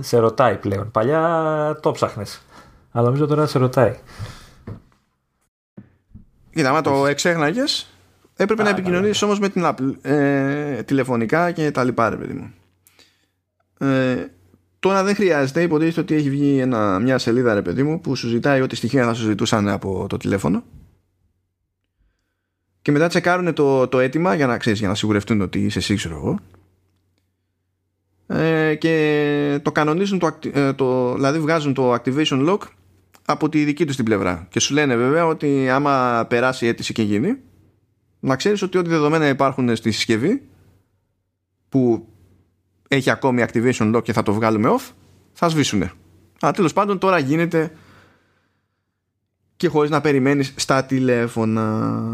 Σε ρωτάει πλέον. Παλιά το ψάχνες. Αλλά νομίζω τώρα σε ρωτάει. Κοίτα, άμα το εξέχναγες, έπρεπε να επικοινωνήσεις όμως με την Apple ε, τηλεφωνικά και τα λοιπά, ρε παιδί μου. Ε, τώρα δεν χρειάζεται. Υποτίθεται ότι έχει βγει ένα, μια σελίδα, ρε παιδί μου, που σου ζητάει ό,τι στοιχεία θα σου ζητούσαν από το τηλέφωνο και μετά τσεκάρουν το, το αίτημα για να, ξέρεις, για να σιγουρευτούν ότι είσαι εσύ ξέρω εγώ. Ε, και το κανονίζουν το, ε, το, δηλαδή βγάζουν το activation lock από τη δική τους την πλευρά. Και σου λένε βέβαια ότι άμα περάσει η αίτηση και γίνει να ξέρεις ότι ό,τι δεδομένα υπάρχουν στη συσκευή που έχει ακόμη activation lock και θα το βγάλουμε off θα σβήσουν αλλά τέλος πάντων τώρα γίνεται και χωρίς να περιμένεις στα τηλέφωνα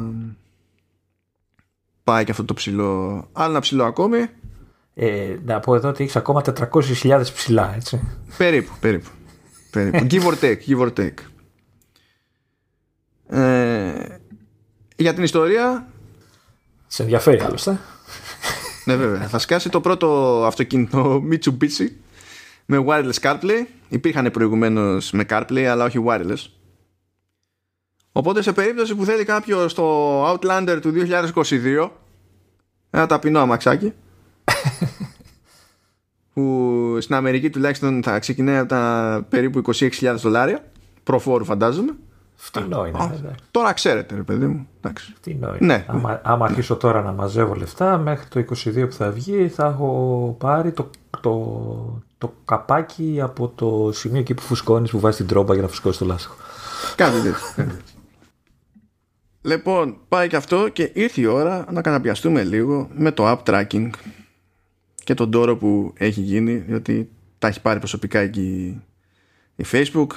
πάει και αυτό το ψηλό. Άλλο ένα ψηλό ακόμη. Ε, να πω εδώ ότι έχεις ακόμα 400.000 ψηλά, έτσι. Περίπου, περίπου. περίπου. give or take, give or take. Ε, για την ιστορία. Σε ενδιαφέρει άλλωστε. ναι, βέβαια. Θα σκάσει το πρώτο αυτοκίνητο Mitsubishi με wireless CarPlay. Υπήρχαν προηγουμένως με CarPlay, αλλά όχι wireless. Οπότε σε περίπτωση που θέλει κάποιος το Outlander του 2022 ένα ταπεινό αμαξάκι που στην Αμερική τουλάχιστον θα ξεκινάει από τα περίπου 26.000 δολάρια προφόρου φαντάζομαι Φτηνό είναι. τώρα ξέρετε, ρε παιδί μου. Φτηνό είναι. Ναι. Άμα, άμα αρχίσω τώρα να μαζεύω λεφτά, μέχρι το 22 που θα βγει, θα έχω πάρει το, το, το καπάκι από το σημείο εκεί που φουσκώνεις, που βάζεις την τρόμπα για να φουσκώσεις το λάστιχο. Κάτι τέτοιο. Λοιπόν, πάει και αυτό και ήρθε η ώρα να καταπιαστούμε λίγο με το app tracking και τον τόρο που έχει γίνει, διότι τα έχει πάρει προσωπικά εκεί η Facebook,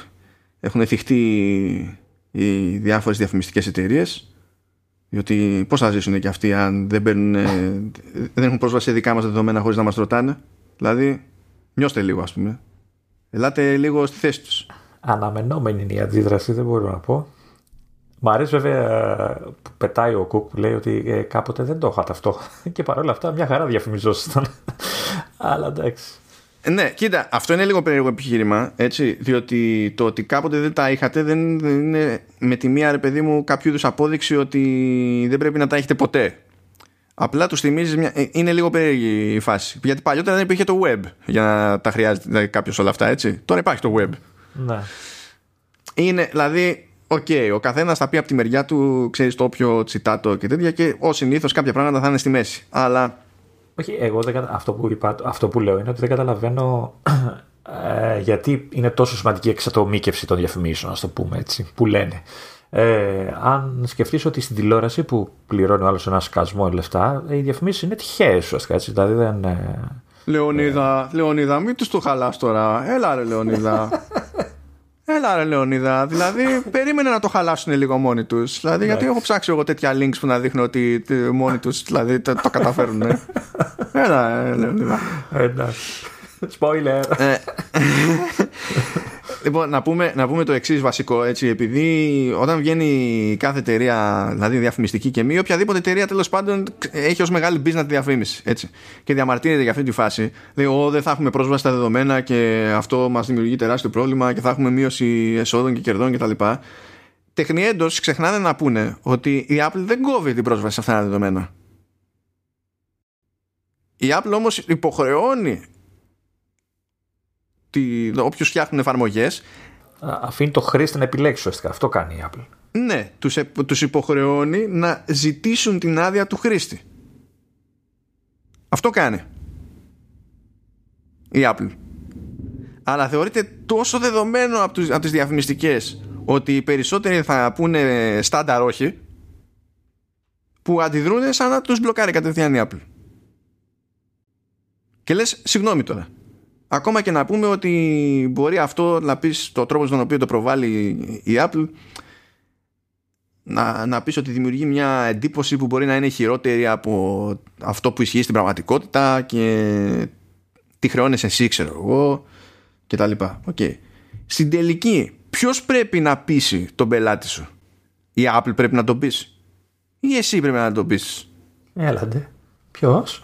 έχουν θυχτεί οι διάφορες διαφημιστικές εταιρείες. διότι πώς θα ζήσουν και αυτοί αν δεν, παίρνουν, δεν έχουν πρόσβαση σε δικά μας δεδομένα χωρίς να μας ρωτάνε. Δηλαδή, νιώστε λίγο ας πούμε. Ελάτε λίγο στη θέση τους. αναμενόμενη είναι η αντίδραση, δεν μπορώ να πω. Μ' αρέσει βέβαια που πετάει ο Κουκ που λέει ότι ε, κάποτε δεν το είχατε αυτό. Και παρόλα αυτά μια χαρά διαφημιζόσασταν. Αλλά εντάξει. Ναι, κοίτα, αυτό είναι λίγο περίεργο επιχείρημα, έτσι, διότι το ότι κάποτε δεν τα είχατε δεν είναι με τη μία ρε παιδί μου κάποιο είδους απόδειξη ότι δεν πρέπει να τα έχετε ποτέ. Απλά τους θυμίζεις, μια... Ε, είναι λίγο περίεργη η φάση. Γιατί παλιότερα δεν υπήρχε το web για να τα χρειάζεται δηλαδή, κάποιος όλα αυτά, έτσι. Τώρα υπάρχει το web. Ναι. Είναι, δηλαδή, OK, okay, ο καθένας θα πει από τη μεριά του, ξέρεις το όποιο τσιτάτο και τέτοια και ως συνήθως κάποια πράγματα θα είναι στη μέση. Αλλά όχι, εγώ δεν αυτό, που είπα, αυτό που λέω είναι ότι δεν καταλαβαίνω ε, γιατί είναι τόσο σημαντική εξατομίκευση των διαφημίσεων, ας το πούμε έτσι, που λένε. Ε, αν σκεφτείς ότι στην τηλεόραση που πληρώνει ο άλλος ένα σκασμό λεφτά, οι διαφημίσεις είναι τυχαίες ουσιαστικά, έτσι, δηλαδή δεν... Ε, Λεωνίδα, Λεωνίδα, μην τους το χαλάς τώρα. Έλα ρε Λεωνίδα. Έλα ρε Λεωνίδα, δηλαδή περίμενε να το χαλάσουν λίγο μόνοι τους. Δηλαδή, γιατί έχω ψάξει εγώ τέτοια links που να δείχνω ότι μόνοι τους δηλαδή, το, το καταφέρουν. Έλα, ρε Λεωνίδα. Εντάξει. Spoiler. Ε, λοιπόν, να πούμε, να πούμε το εξής βασικό. Έτσι, επειδή όταν βγαίνει κάθε εταιρεία, δηλαδή διαφημιστική και μη, οποιαδήποτε εταιρεία τέλος πάντων έχει ως μεγάλη business διαφήμιση. Έτσι, και διαμαρτύρεται για αυτή τη φάση. Λέει, δεν θα έχουμε πρόσβαση στα δεδομένα και αυτό μας δημιουργεί τεράστιο πρόβλημα και θα έχουμε μείωση εσόδων και κερδών κτλ. Τεχνιέντο ξεχνάνε να πούνε ότι η Apple δεν κόβει την πρόσβαση σε αυτά τα δεδομένα. Η Apple όμως υποχρεώνει όποιου φτιάχνουν εφαρμογές. Αφήνει το χρήστη να επιλέξει ουσιαστικά. Αυτό κάνει η Apple. Ναι, τους, τους υποχρεώνει να ζητήσουν την άδεια του χρήστη. Αυτό κάνει η Apple. Αλλά θεωρείται τόσο δεδομένο από, τους, από τις διαφημιστικές ότι οι περισσότεροι θα πούνε στάνταρ όχι που αντιδρούν σαν να τους μπλοκάρει κατευθείαν η Apple. Και λες, συγγνώμη τώρα ακόμα και να πούμε ότι μπορεί αυτό να πεις το τρόπο στον οποίο το προβάλλει η Apple να, να πεις ότι δημιουργεί μια εντύπωση που μπορεί να είναι χειρότερη από αυτό που ισχύει στην πραγματικότητα και τι χρεώνεσαι εσύ ξέρω εγώ και τα λοιπά. Okay. Στην τελική ποιος πρέπει να πείσει τον πελάτη σου; Η Apple πρέπει να τον πείσει; Ή εσύ πρέπει να τον πείσει; Έλαντε ποιος;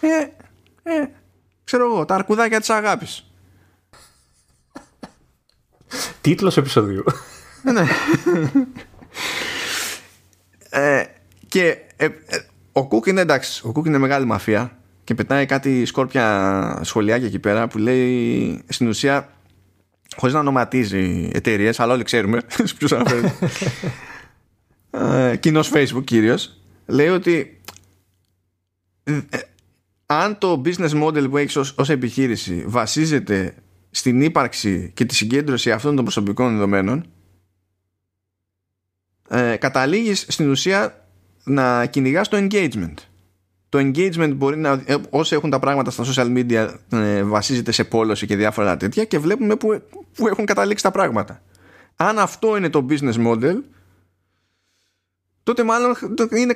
Ε, ε, ξέρω εγώ, τα αρκουδάκια της αγάπης. Τίτλος επεισοδίου. ναι. ε, και ε, ε, ο Κουκ είναι εντάξει, ο Κουκ είναι μεγάλη μαφία και πετάει κάτι σκόρπια σχολιάκια εκεί πέρα που λέει στην ουσία χωρίς να ονοματίζει εταιρείες, αλλά όλοι ξέρουμε ποιους αναφέρει. ε, κοινός Facebook κυρίως λέει ότι ε, αν το business model που έχεις ως, ως επιχείρηση βασίζεται στην ύπαρξη και τη συγκέντρωση αυτών των προσωπικών δεδομένων ε, καταλήγεις στην ουσία να κυνηγάς το engagement. Το engagement μπορεί να, ε, όσοι έχουν τα πράγματα στα social media ε, βασίζεται σε πόλωση και διάφορα τέτοια και βλέπουμε που, που έχουν καταλήξει τα πράγματα. Αν αυτό είναι το business model τότε μάλλον είναι,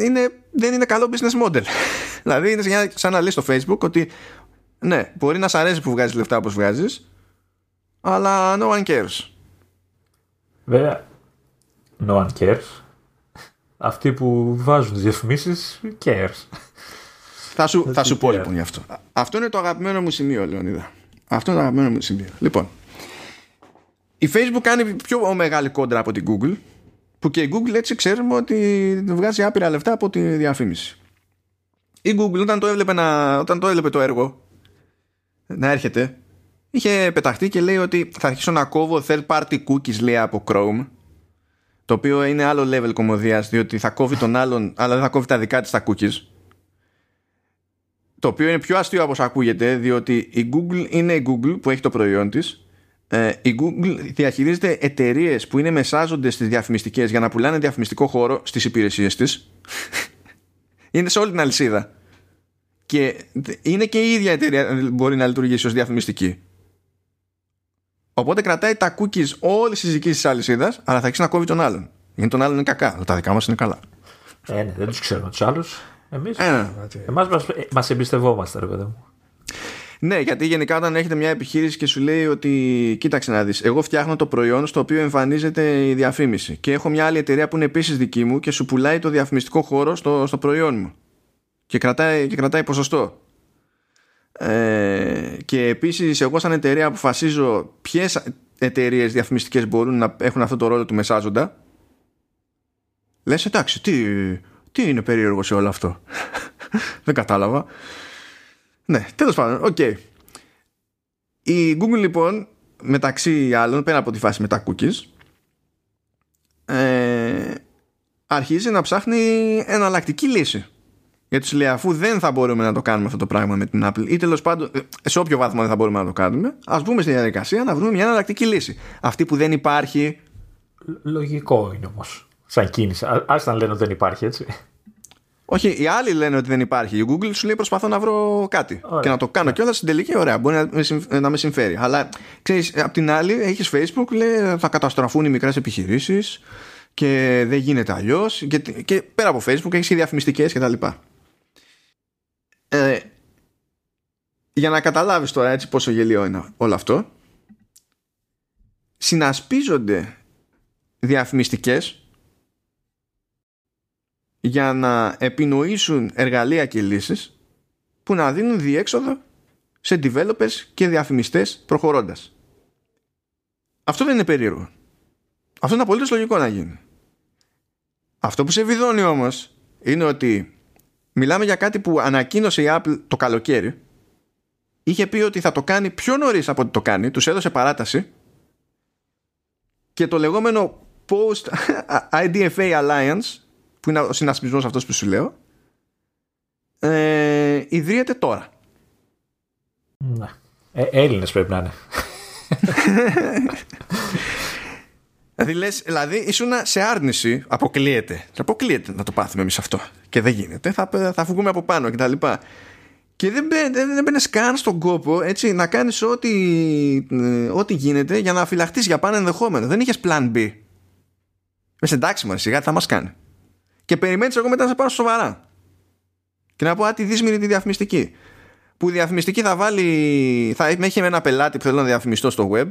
είναι, δεν είναι καλό business model. δηλαδή είναι σαν να λέει στο facebook ότι ναι, μπορεί να σ' αρέσει που βγάζεις λεφτά όπως βγάζεις αλλά no one cares. Βέβαια, no one cares. Αυτοί που βάζουν τις διαφημίσεις cares. Θα σου, θα σου πω λοιπόν γι' αυτό. Αυτό είναι το αγαπημένο μου σημείο, Λεωνίδα. Αυτό είναι το αγαπημένο μου σημείο. Λοιπόν, η Facebook κάνει πιο μεγάλη κόντρα από την Google που και η Google έτσι ξέρουμε ότι βγάζει άπειρα λεφτά από τη διαφήμιση. Η Google όταν το έβλεπε, να, όταν το, έβλεπε το έργο να έρχεται είχε πεταχτεί και λέει ότι θα αρχίσω να κόβω third party cookies λέει από Chrome το οποίο είναι άλλο level κομμωδίας διότι θα κόβει τον άλλον αλλά δεν θα κόβει τα δικά της τα cookies. Το οποίο είναι πιο αστείο όπως ακούγεται διότι η Google είναι η Google που έχει το προϊόν της. Ε, η Google διαχειρίζεται εταιρείες που είναι μεσάζονται στις διαφημιστικές για να πουλάνε διαφημιστικό χώρο στις υπηρεσίες της είναι σε όλη την αλυσίδα. Και είναι και η ίδια εταιρεία μπορεί να λειτουργήσει ως διαφημιστική. Οπότε κρατάει τα cookies όλης της δικής της αλυσίδας, αλλά θα αρχίσει να κόβει τον άλλον. Γιατί τον άλλον είναι κακά τα δικά μας είναι καλά. Ε, ναι, δεν τους ξέρουμε τους άλλους. Εμείς. Ε, ναι. εμάς μας, μας εμπιστευόμαστε ρε παιδί μου Ναι, γιατί γενικά όταν έχετε μια επιχείρηση και σου λέει ότι κοίταξε να δεις, εγώ φτιάχνω το προϊόν στο οποίο εμφανίζεται η διαφήμιση και έχω μια άλλη εταιρεία που είναι επίσης δική μου και σου πουλάει το διαφημιστικό χώρο στο, στο προϊόν μου και κρατάει, και κρατάει ποσοστό. Ε, και επίσης εγώ σαν εταιρεία αποφασίζω ποιες εταιρείες διαφημιστικές μπορούν να έχουν αυτό το ρόλο του μεσάζοντα λες εντάξει τι, τι είναι περίεργο σε όλο αυτό; Δεν κατάλαβα ναι, τέλος πάντων, OK. Okay. Η Google λοιπόν, μεταξύ άλλων, πέρα από τη φάση με τα cookies, ε, αρχίζει να ψάχνει εναλλακτική λύση. Γιατί σου λέει, αφού δεν θα μπορούμε να το κάνουμε αυτό το πράγμα με την Apple, ή τέλος πάντων, ε, σε όποιο βαθμό δεν θα μπορούμε να το κάνουμε, ας μπούμε στη διαδικασία να βρούμε μια εναλλακτική λύση. Αυτή που δεν υπάρχει. Λογικό είναι όμως. Σαν κίνηση. Α να λένε ότι δεν υπάρχει, έτσι. Όχι, οι άλλοι λένε ότι δεν υπάρχει. Η Google σου λέει προσπαθώ να βρω κάτι. Και να το κάνω και όλα στην τελική, ωραία, μπορεί να με συμφέρει. Αλλά ξέρεις, απ' την άλλη έχεις Facebook, λέει θα καταστραφούν οι μικρές επιχειρήσεις και δεν γίνεται αλλιώς. Και, και πέρα από Facebook έχεις και διαφημιστικές κτλ. Ε, για να καταλάβεις τώρα έτσι πόσο γελίο είναι όλο αυτό συνασπίζονται διαφημιστικές για να επινοήσουν εργαλεία και λύσεις που να δίνουν διέξοδο σε developers και διαφημιστές προχωρώντας. Αυτό δεν είναι περίεργο. Αυτό είναι απολύτως λογικό να γίνει. Αυτό που σε βιδώνει όμως είναι ότι μιλάμε για κάτι που ανακοίνωσε η Apple το καλοκαίρι είχε πει ότι θα το κάνει πιο νωρίς από ότι το κάνει τους έδωσε παράταση και το λεγόμενο Post IDFA Alliance που είναι ο συνασπισμός αυτός που σου λέω, ε, ιδρύεται τώρα. Ναι. Ε, Έλληνες πρέπει να είναι. δηλαδή, λες, δηλαδή ήσουν σε άρνηση, αποκλείεται. Αποκλείεται να το πάθουμε εμείς αυτό. Και δεν γίνεται. Θα, θα φυγούμε από πάνω κτλ. Και, και δεν, δεν, δεν μπαίνεις καν στον κόπο έτσι, να κάνεις ό,τι, ε, ό,τι γίνεται για να φυλαχτείς για πάνω ενδεχόμενο. Δεν είχες plan B. Με εντάξει, μα σιγά τι θα μας κάνει και περιμένεις εγώ μετά να σε πάρω σοβαρά. Και να πω, Α, τη δύσμηρη τη διαφημιστική. Που η διαφημιστική θα βάλει. Θα έχει ένα πελάτη που θέλω να διαφημιστώ στο web.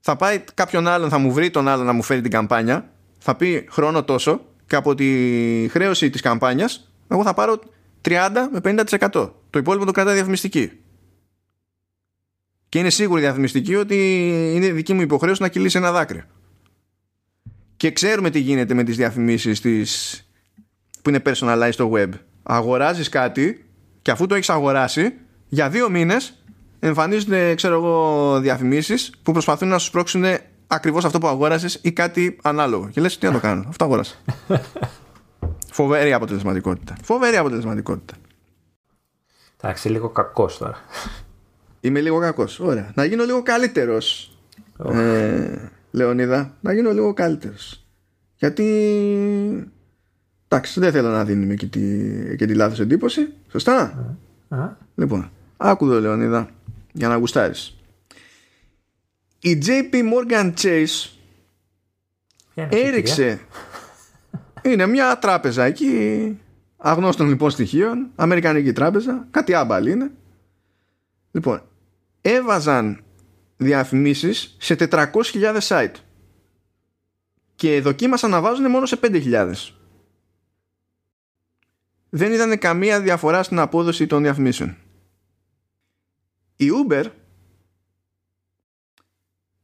Θα πάει κάποιον άλλον, θα μου βρει τον άλλον να μου φέρει την καμπάνια. Θα πει χρόνο τόσο. Και από τη χρέωση της καμπάνιας, εγώ θα πάρω 30 με 50%. Το υπόλοιπο το κρατάει διαφημιστική. Και είναι σίγουρη διαφημιστική ότι είναι δική μου υποχρέωση να κυλήσει ένα δάκρυ και ξέρουμε τι γίνεται με τις διαφημίσεις της, που είναι personalized στο web. Αγοράζεις κάτι και αφού το έχεις αγοράσει για δύο μήνες εμφανίζονται ξέρω εγώ διαφημίσεις που προσπαθούν να σου σπρώξουν ακριβώς αυτό που αγόρασες ή κάτι ανάλογο και λες τι να το κάνω αυτό αγόρασα φοβερή αποτελεσματικότητα φοβερή αποτελεσματικότητα Εντάξει, λίγο κακός τώρα. Είμαι λίγο κακός. Ωραία. Να γίνω λίγο καλύτερος. Ε, Λεωνίδα, να γίνω λίγο καλύτερος. Γιατί. Εντάξει, δεν θέλω να δίνουμε και τη, και τη λάθος εντύπωση. Σωστά; Λοιπόν, άκου εδώ, Λεωνίδα, για να γουστάρεις. Η JP Morgan Chase έριξε. Είναι μια τράπεζα εκεί, αγνώστων λοιπόν στοιχείων, Αμερικανική τράπεζα, κάτι άμπαλ είναι. Λοιπόν, έβαζαν διαφημίσεις σε 400.000 site. Και δοκίμασαν να βάζουν μόνο σε 5.000 δεν είδαν καμία διαφορά στην απόδοση των διαφημίσεων. Η Uber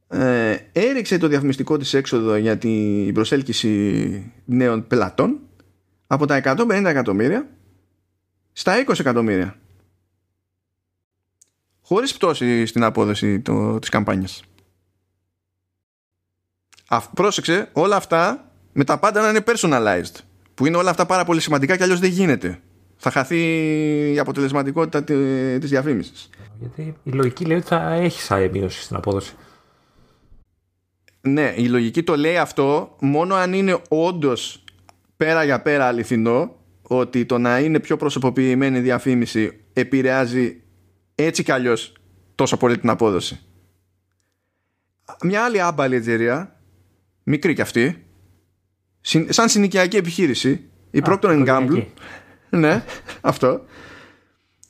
ε, έριξε το διαφημιστικό της έξοδο για την προσέλκυση νέων πελατών από τα 150 εκατομμύρια στα 20 εκατομμύρια χωρίς πτώση στην απόδοση το, της καμπάνιας. Α, πρόσεξε, όλα αυτά με τα πάντα να είναι personalized. Που είναι όλα αυτά πάρα πολύ σημαντικά και αλλιώς δεν γίνεται. Θα χαθεί η αποτελεσματικότητα της διαφήμισης. Γιατί η λογική λέει ότι θα έχεις μείωση στην απόδοση. Ναι, η λογική το λέει αυτό μόνο αν είναι όντως πέρα για πέρα αληθινό ότι το να είναι πιο προσωποποιημένη διαφήμιση επηρεάζει έτσι κι αλλιώς τόσο πολύ την απόδοση. Μια άλλη άμπαλη εταιρεία, μικρή κι αυτή, σαν συνοικιακή επιχείρηση, η Procter Gamble, ναι, αυτό,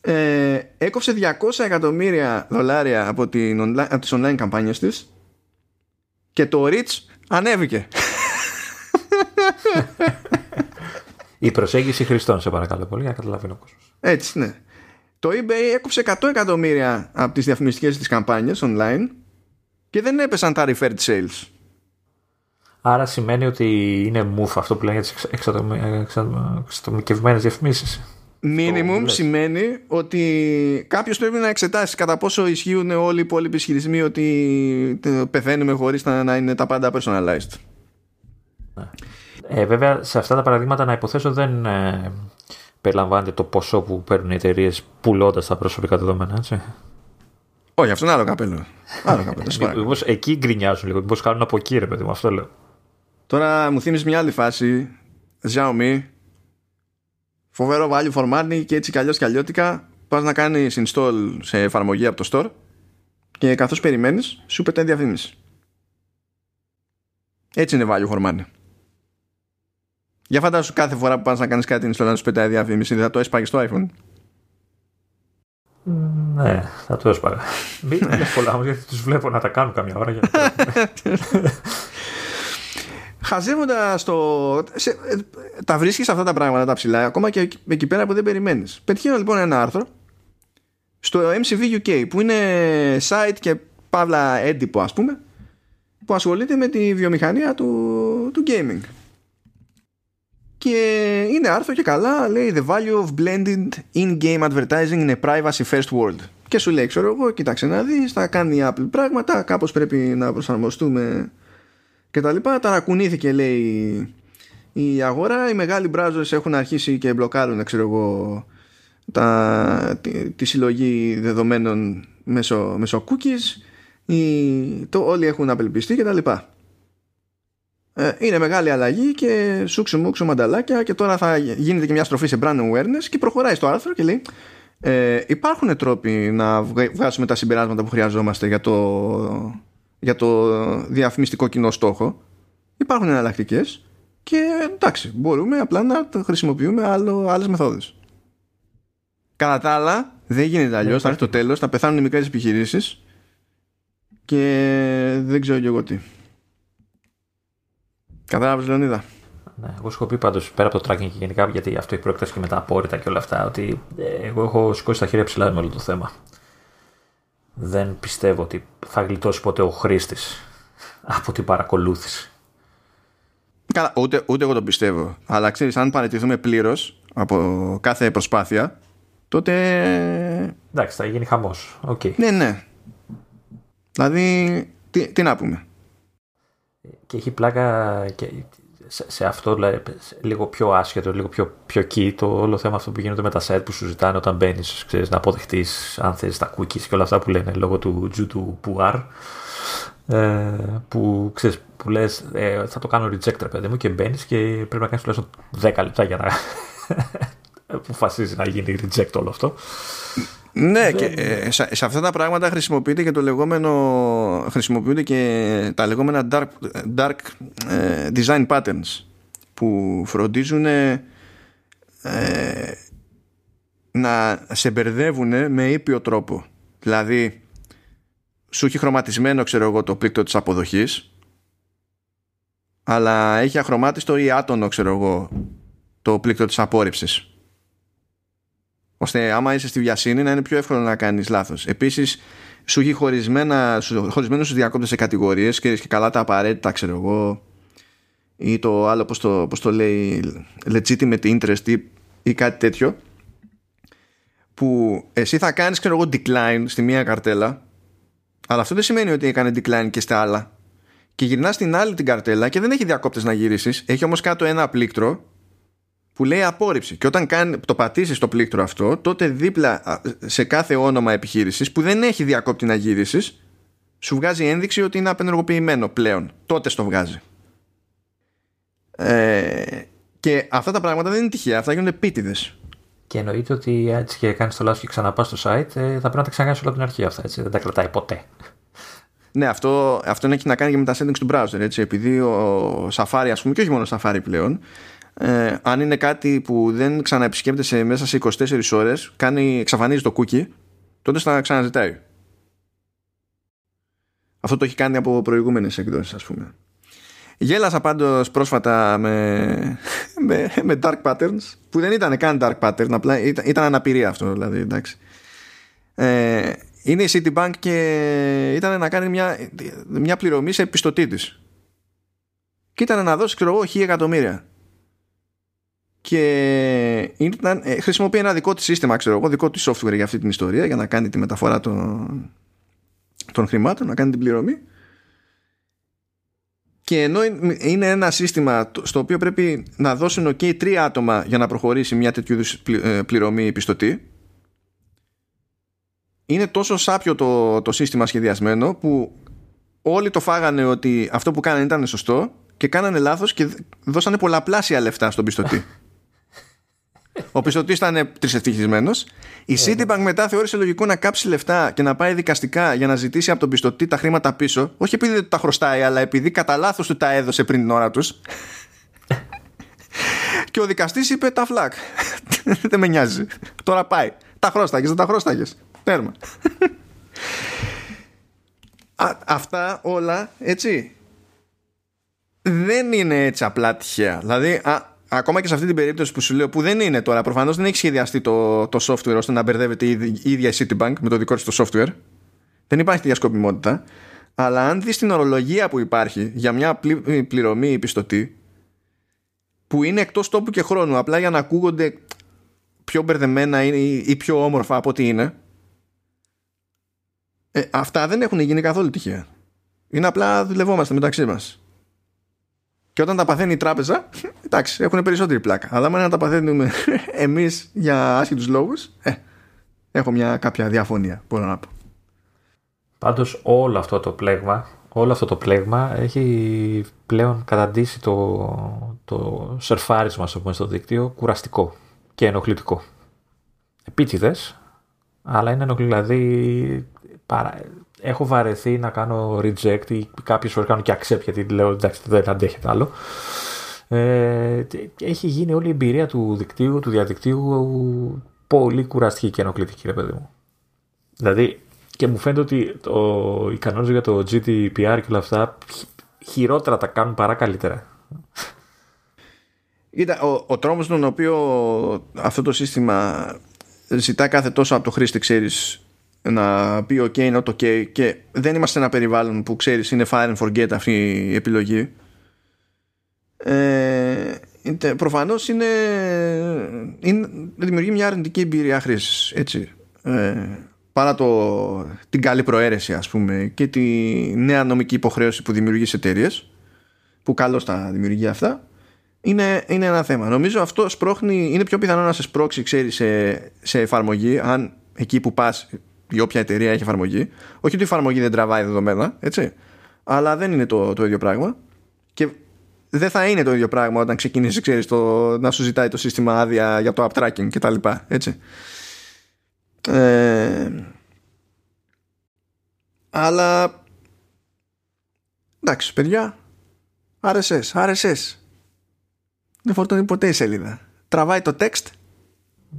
ε, έκοψε 200 εκατομμύρια δολάρια από, την online, από τις online καμπάνιες της και το reach ανέβηκε. Η προσέγγιση χρηστών, σε παρακαλώ πολύ, να καταλαβαίνει ο κόσμος. Έτσι, ναι. Το eBay έκοψε 100 εκατομμύρια από τις διαφημιστικές της καμπάνιες online και δεν έπεσαν τα referred sales. Άρα σημαίνει ότι είναι move αυτό που λένε για τις εξατομικευμένες διαφημίσεις. Minimum σημαίνει ότι κάποιος πρέπει να εξετάσει κατά πόσο ισχύουν όλοι οι υπόλοιποι ισχυρισμοί ότι πεθαίνουμε χωρίς να είναι τα πάντα personalized. Ναι. Ε, βέβαια, σε αυτά τα παραδείγματα να υποθέσω δεν ε, περιλαμβάνεται το ποσό που παίρνουν οι εταιρείες πουλώντας τα προσωπικά δεδομένα, έτσι. Όχι, αυτό είναι άλλο καπέλο. Άλλο καπέλο. Μήπως εκεί γκρινιάζουν λίγο, μήπως κάνουν από εκεί, ρε παιδί μου, αυτό λέω. Τώρα μου θύμισε μια άλλη φάση. Xiaomi. Φοβερό value for money και έτσι κι αλλιώς κι αλλιώτικα. Πας να κάνεις install σε εφαρμογή από το store και καθώς περιμένεις, σου πετάει διαφήμιση. Έτσι είναι value for money. Για φαντάσου κάθε φορά που πας να κάνεις κάτι install να σου πετάει διαφήμιση, θα το έσπαγες στο iPhone. Ναι, θα το έσπαγα. Μην λες πολλά όμως γιατί τους βλέπω να τα κάνουν καμιά ώρα. Για Χαζεύοντα το. Σε, τα βρίσκεις αυτά τα πράγματα τα ψηλά, ακόμα και εκεί πέρα που δεν περιμένεις. Πετυχαίνω λοιπόν ένα άρθρο στο MCV UK που είναι site και παύλα έντυπο, ας πούμε, που ασχολείται με τη βιομηχανία του, του gaming. Και είναι άρθρο και καλά, λέει The value of blended in-game advertising in a privacy first world. Και σου λέει, ξέρω εγώ, κοίταξε να δεις, θα κάνει η Apple πράγματα, κάπως πρέπει να προσαρμοστούμε και τα λοιπά. Ταρακουνήθηκε, λέει, η αγορά. Οι μεγάλοι browsers έχουν αρχίσει και μπλοκάρουν, ξέρω εγώ, τα, τη, τη συλλογή δεδομένων μέσω, μέσω cookies. Οι, το, όλοι έχουν απελπιστεί και τα λοιπά. Ε, είναι μεγάλη αλλαγή και σούξου μουξου μανταλάκια και τώρα θα γίνεται και μια στροφή σε brand awareness και προχωράει στο άρθρο και λέει ε, υπάρχουν τρόποι να βγάσουμε τα συμπεράσματα που χρειαζόμαστε για το, για το διαφημιστικό κοινό στόχο. Υπάρχουν εναλλακτικές και εντάξει μπορούμε απλά να χρησιμοποιούμε άλλο, άλλες μεθόδες κατά τα άλλα δεν γίνεται αλλιώς, θα έρθει το τέλος θα πεθάνουν οι μικρές επιχειρήσεις και δεν ξέρω και εγώ τι Κατάλαβες, Λεωνίδα; Ναι, εγώ σου έχω πει πάντως πέρα από το tracking και γενικά, γιατί αυτό έχει προέκταση και με τα απόρριτα και όλα αυτά, ότι ε, εγώ έχω σηκώσει τα χέρια ψηλά με όλο το θέμα. Δεν πιστεύω ότι θα γλιτώσει ποτέ ο χρήστης από την παρακολούθηση. Καλά, ούτε, ούτε εγώ το πιστεύω. Αλλά ξέρεις, αν παραιτηθούμε πλήρως από κάθε προσπάθεια, τότε. Εντάξει, θα γίνει χαμός. Okay. Ναι, ναι. Δηλαδή, τι, τι να πούμε; Και έχει πλάκα και σε, αυτό λίγο πιο άσχετο, λίγο πιο, πιο key το όλο θέμα αυτό που γίνεται με τα site που σου ζητάνε όταν μπαίνεις να αποδεχτείς αν θες τα cookies και όλα αυτά που λένε λόγω του τζου του Πουάρ. Ε, που ξέρεις που λες ε, θα το κάνω reject παιδί μου και μπαίνεις και πρέπει να κάνεις τουλάχιστον 10 λεπτά για να αποφασίζεις να γίνει reject όλο αυτό ναι, και ε, σε, αυτά τα πράγματα χρησιμοποιείται και το λεγόμενο, χρησιμοποιούνται και τα λεγόμενα dark, dark ε, design patterns που φροντίζουν ε, να σε μπερδεύουν με ήπιο τρόπο. Δηλαδή, σου έχει χρωματισμένο, ξέρω εγώ, το πλήκτο της αποδοχής αλλά έχει αχρωμάτιστο ή άτονο, ξέρω εγώ, το πλήκτο της απόρριψης ώστε άμα είσαι στη βιασύνη να είναι πιο εύκολο να κάνεις λάθος. Επίσης σου έχει χωρισμένα, χωρισμένους στους διακόπτες σε κατηγορίες και, και καλά τα απαραίτητα ξέρω εγώ ή το άλλο πώς το, πώς το λέει legitimate interest ή, ή κάτι τέτοιο που εσύ θα κάνεις ξέρω εγώ decline στη μία καρτέλα αλλά αυτό δεν σημαίνει ότι έκανε decline και στα άλλα και γυρνάς στην άλλη την καρτέλα και δεν έχει διακόπτες να γυρίσεις έχει όμως κάτω ένα πλήκτρο που λέει απόρριψη. Και όταν κάνει, το πατήσεις το πλήκτρο αυτό, τότε δίπλα σε κάθε όνομα επιχείρησης που δεν έχει διακόπτη να γύρισει, σου βγάζει ένδειξη ότι είναι απενεργοποιημένο πλέον. Τότε στο βγάζει. Ε, και αυτά τα πράγματα δεν είναι τυχαία, αυτά γίνονται επίτηδε. Και εννοείται ότι έτσι και κάνεις το λάθος και ξαναπάς στο site, ε, θα πρέπει να τα ξανακάνει όλα από την αρχή αυτά. Έτσι. Δεν τα κρατάει ποτέ. Ναι, αυτό, αυτό έχει να κάνει και με τα settings του browser. Έτσι, επειδή ο Safari, ας πούμε, και όχι μόνο Safari πλέον, ε, αν είναι κάτι που δεν ξαναεπισκέπτεσαι μέσα σε 24 ώρες κάνει, εξαφανίζει το cookie τότε θα ξαναζητάει. Αυτό το έχει κάνει από προηγούμενες εκδόσεις ας πούμε. Γέλασα πάντως πρόσφατα με, με, με dark patterns που δεν ήταν καν dark pattern απλά ήταν, ήταν αναπηρία αυτό δηλαδή εντάξει. Ε, είναι η Citibank και ήταν να κάνει μια, μια πληρωμή σε επιστοτή της και ήταν να δώσει ξέρω εγώ χίλια εκατομμύρια και ήταν, ε, χρησιμοποιεί ένα δικό της σύστημα ξέρω εγώ, δικό της software για αυτή την ιστορία για να κάνει τη μεταφορά των, των χρημάτων να κάνει την πληρωμή και ενώ είναι ένα σύστημα στο οποίο πρέπει να δώσουν ok τρία άτομα για να προχωρήσει μια τέτοιου ε, πληρωμή πιστωτή είναι τόσο σάπιο το, το σύστημα σχεδιασμένο που όλοι το φάγανε ότι αυτό που κάνανε ήταν σωστό και κάνανε λάθος και δώσανε πολλαπλάσια λεφτά στον πιστωτή. Ο πιστωτή ήταν τρισευτυχισμένος. Η ε, ναι. Citibank μετά θεώρησε λογικό να κάψει λεφτά και να πάει δικαστικά για να ζητήσει από τον πιστωτή τα χρήματα πίσω. Όχι επειδή δεν τα χρωστάει, αλλά επειδή κατά λάθος του τα έδωσε πριν την ώρα τους. και ο δικαστής είπε τα φλακ. δεν με νοιάζει. Τώρα πάει. Τα χρώσταγες, δεν τα χρώσταγες. Τέρμα. αυτά όλα έτσι δεν είναι έτσι απλά τυχαία. Δηλαδή, α, ακόμα και σε αυτή την περίπτωση που σου λέω, που δεν είναι τώρα, προφανώς δεν έχει σχεδιαστεί το, το software ώστε να μπερδεύεται η, ίδια η Citibank με το δικό της το software. Δεν υπάρχει τέτοια σκοπιμότητα. Αλλά αν δεις την ορολογία που υπάρχει για μια πληρωμή πιστωτή, που είναι εκτός τόπου και χρόνου, απλά για να ακούγονται πιο μπερδεμένα ή πιο όμορφα από ό,τι είναι, ε, αυτά δεν έχουν γίνει καθόλου τυχαία. Είναι απλά δουλευόμαστε μεταξύ μας. Και όταν τα παθαίνει η τράπεζα, εντάξει, έχουν περισσότερη πλάκα. Αλλά αν τα παθαίνουμε εμείς για άσχητους λόγους, ε, έχω μια κάποια διαφωνία, μπορώ να πω. Πάντως όλο αυτό το πλέγμα, όλο αυτό το πλέγμα έχει πλέον καταντήσει το, το σερφάρισμα στο δίκτυο κουραστικό και ενοχλητικό. Επίτηδες, αλλά είναι ενοχλητικό. Δηλαδή, παρά, έχω βαρεθεί να κάνω reject ή κάποιες φορές κάνω και accept γιατί λέω εντάξει δεν αντέχεται άλλο. Ε, έχει γίνει όλη η εμπειρία του δικτύου, του διαδικτύου πολύ κουραστική και ενοχλητική, ρε παιδί μου. Δηλαδή, και μου φαίνεται ότι το, οι κανόνες για το GDPR και όλα αυτά χειρότερα τα κάνουν παρά καλύτερα. Κοίτα, ο, ο τρόμος τον οποίο αυτό το σύστημα ζητά κάθε τόσο από το χρήστη, ξέρεις, να πει ok, not ok και δεν είμαστε σε ένα περιβάλλον που ξέρεις είναι fire and forget αυτή η επιλογή. Ε, προφανώς είναι, είναι δημιουργεί μια αρνητική εμπειρία χρήσης έτσι. Ε, παρά το, την καλή προαίρεση ας πούμε και τη νέα νομική υποχρέωση που δημιουργεί σε εταιρείες, που καλώς τα δημιουργεί αυτά είναι, είναι ένα θέμα. Νομίζω αυτό σπρώχνει είναι πιο πιθανό να σε σπρώξει ξέρεις σε, σε εφαρμογή αν εκεί που πας η όποια εταιρεία έχει εφαρμογή. Όχι ότι η εφαρμογή δεν τραβάει δεδομένα, έτσι. Αλλά δεν είναι το, το ίδιο πράγμα. Και δεν θα είναι το ίδιο πράγμα όταν ξεκινήσει, ξέρεις, να σου ζητάει το σύστημα άδεια για το app tracking κτλ. Έτσι. Ε, αλλά εντάξει, παιδιά, RSS, RSS. Δεν φορτώνει ποτέ η σελίδα. Τραβάει το text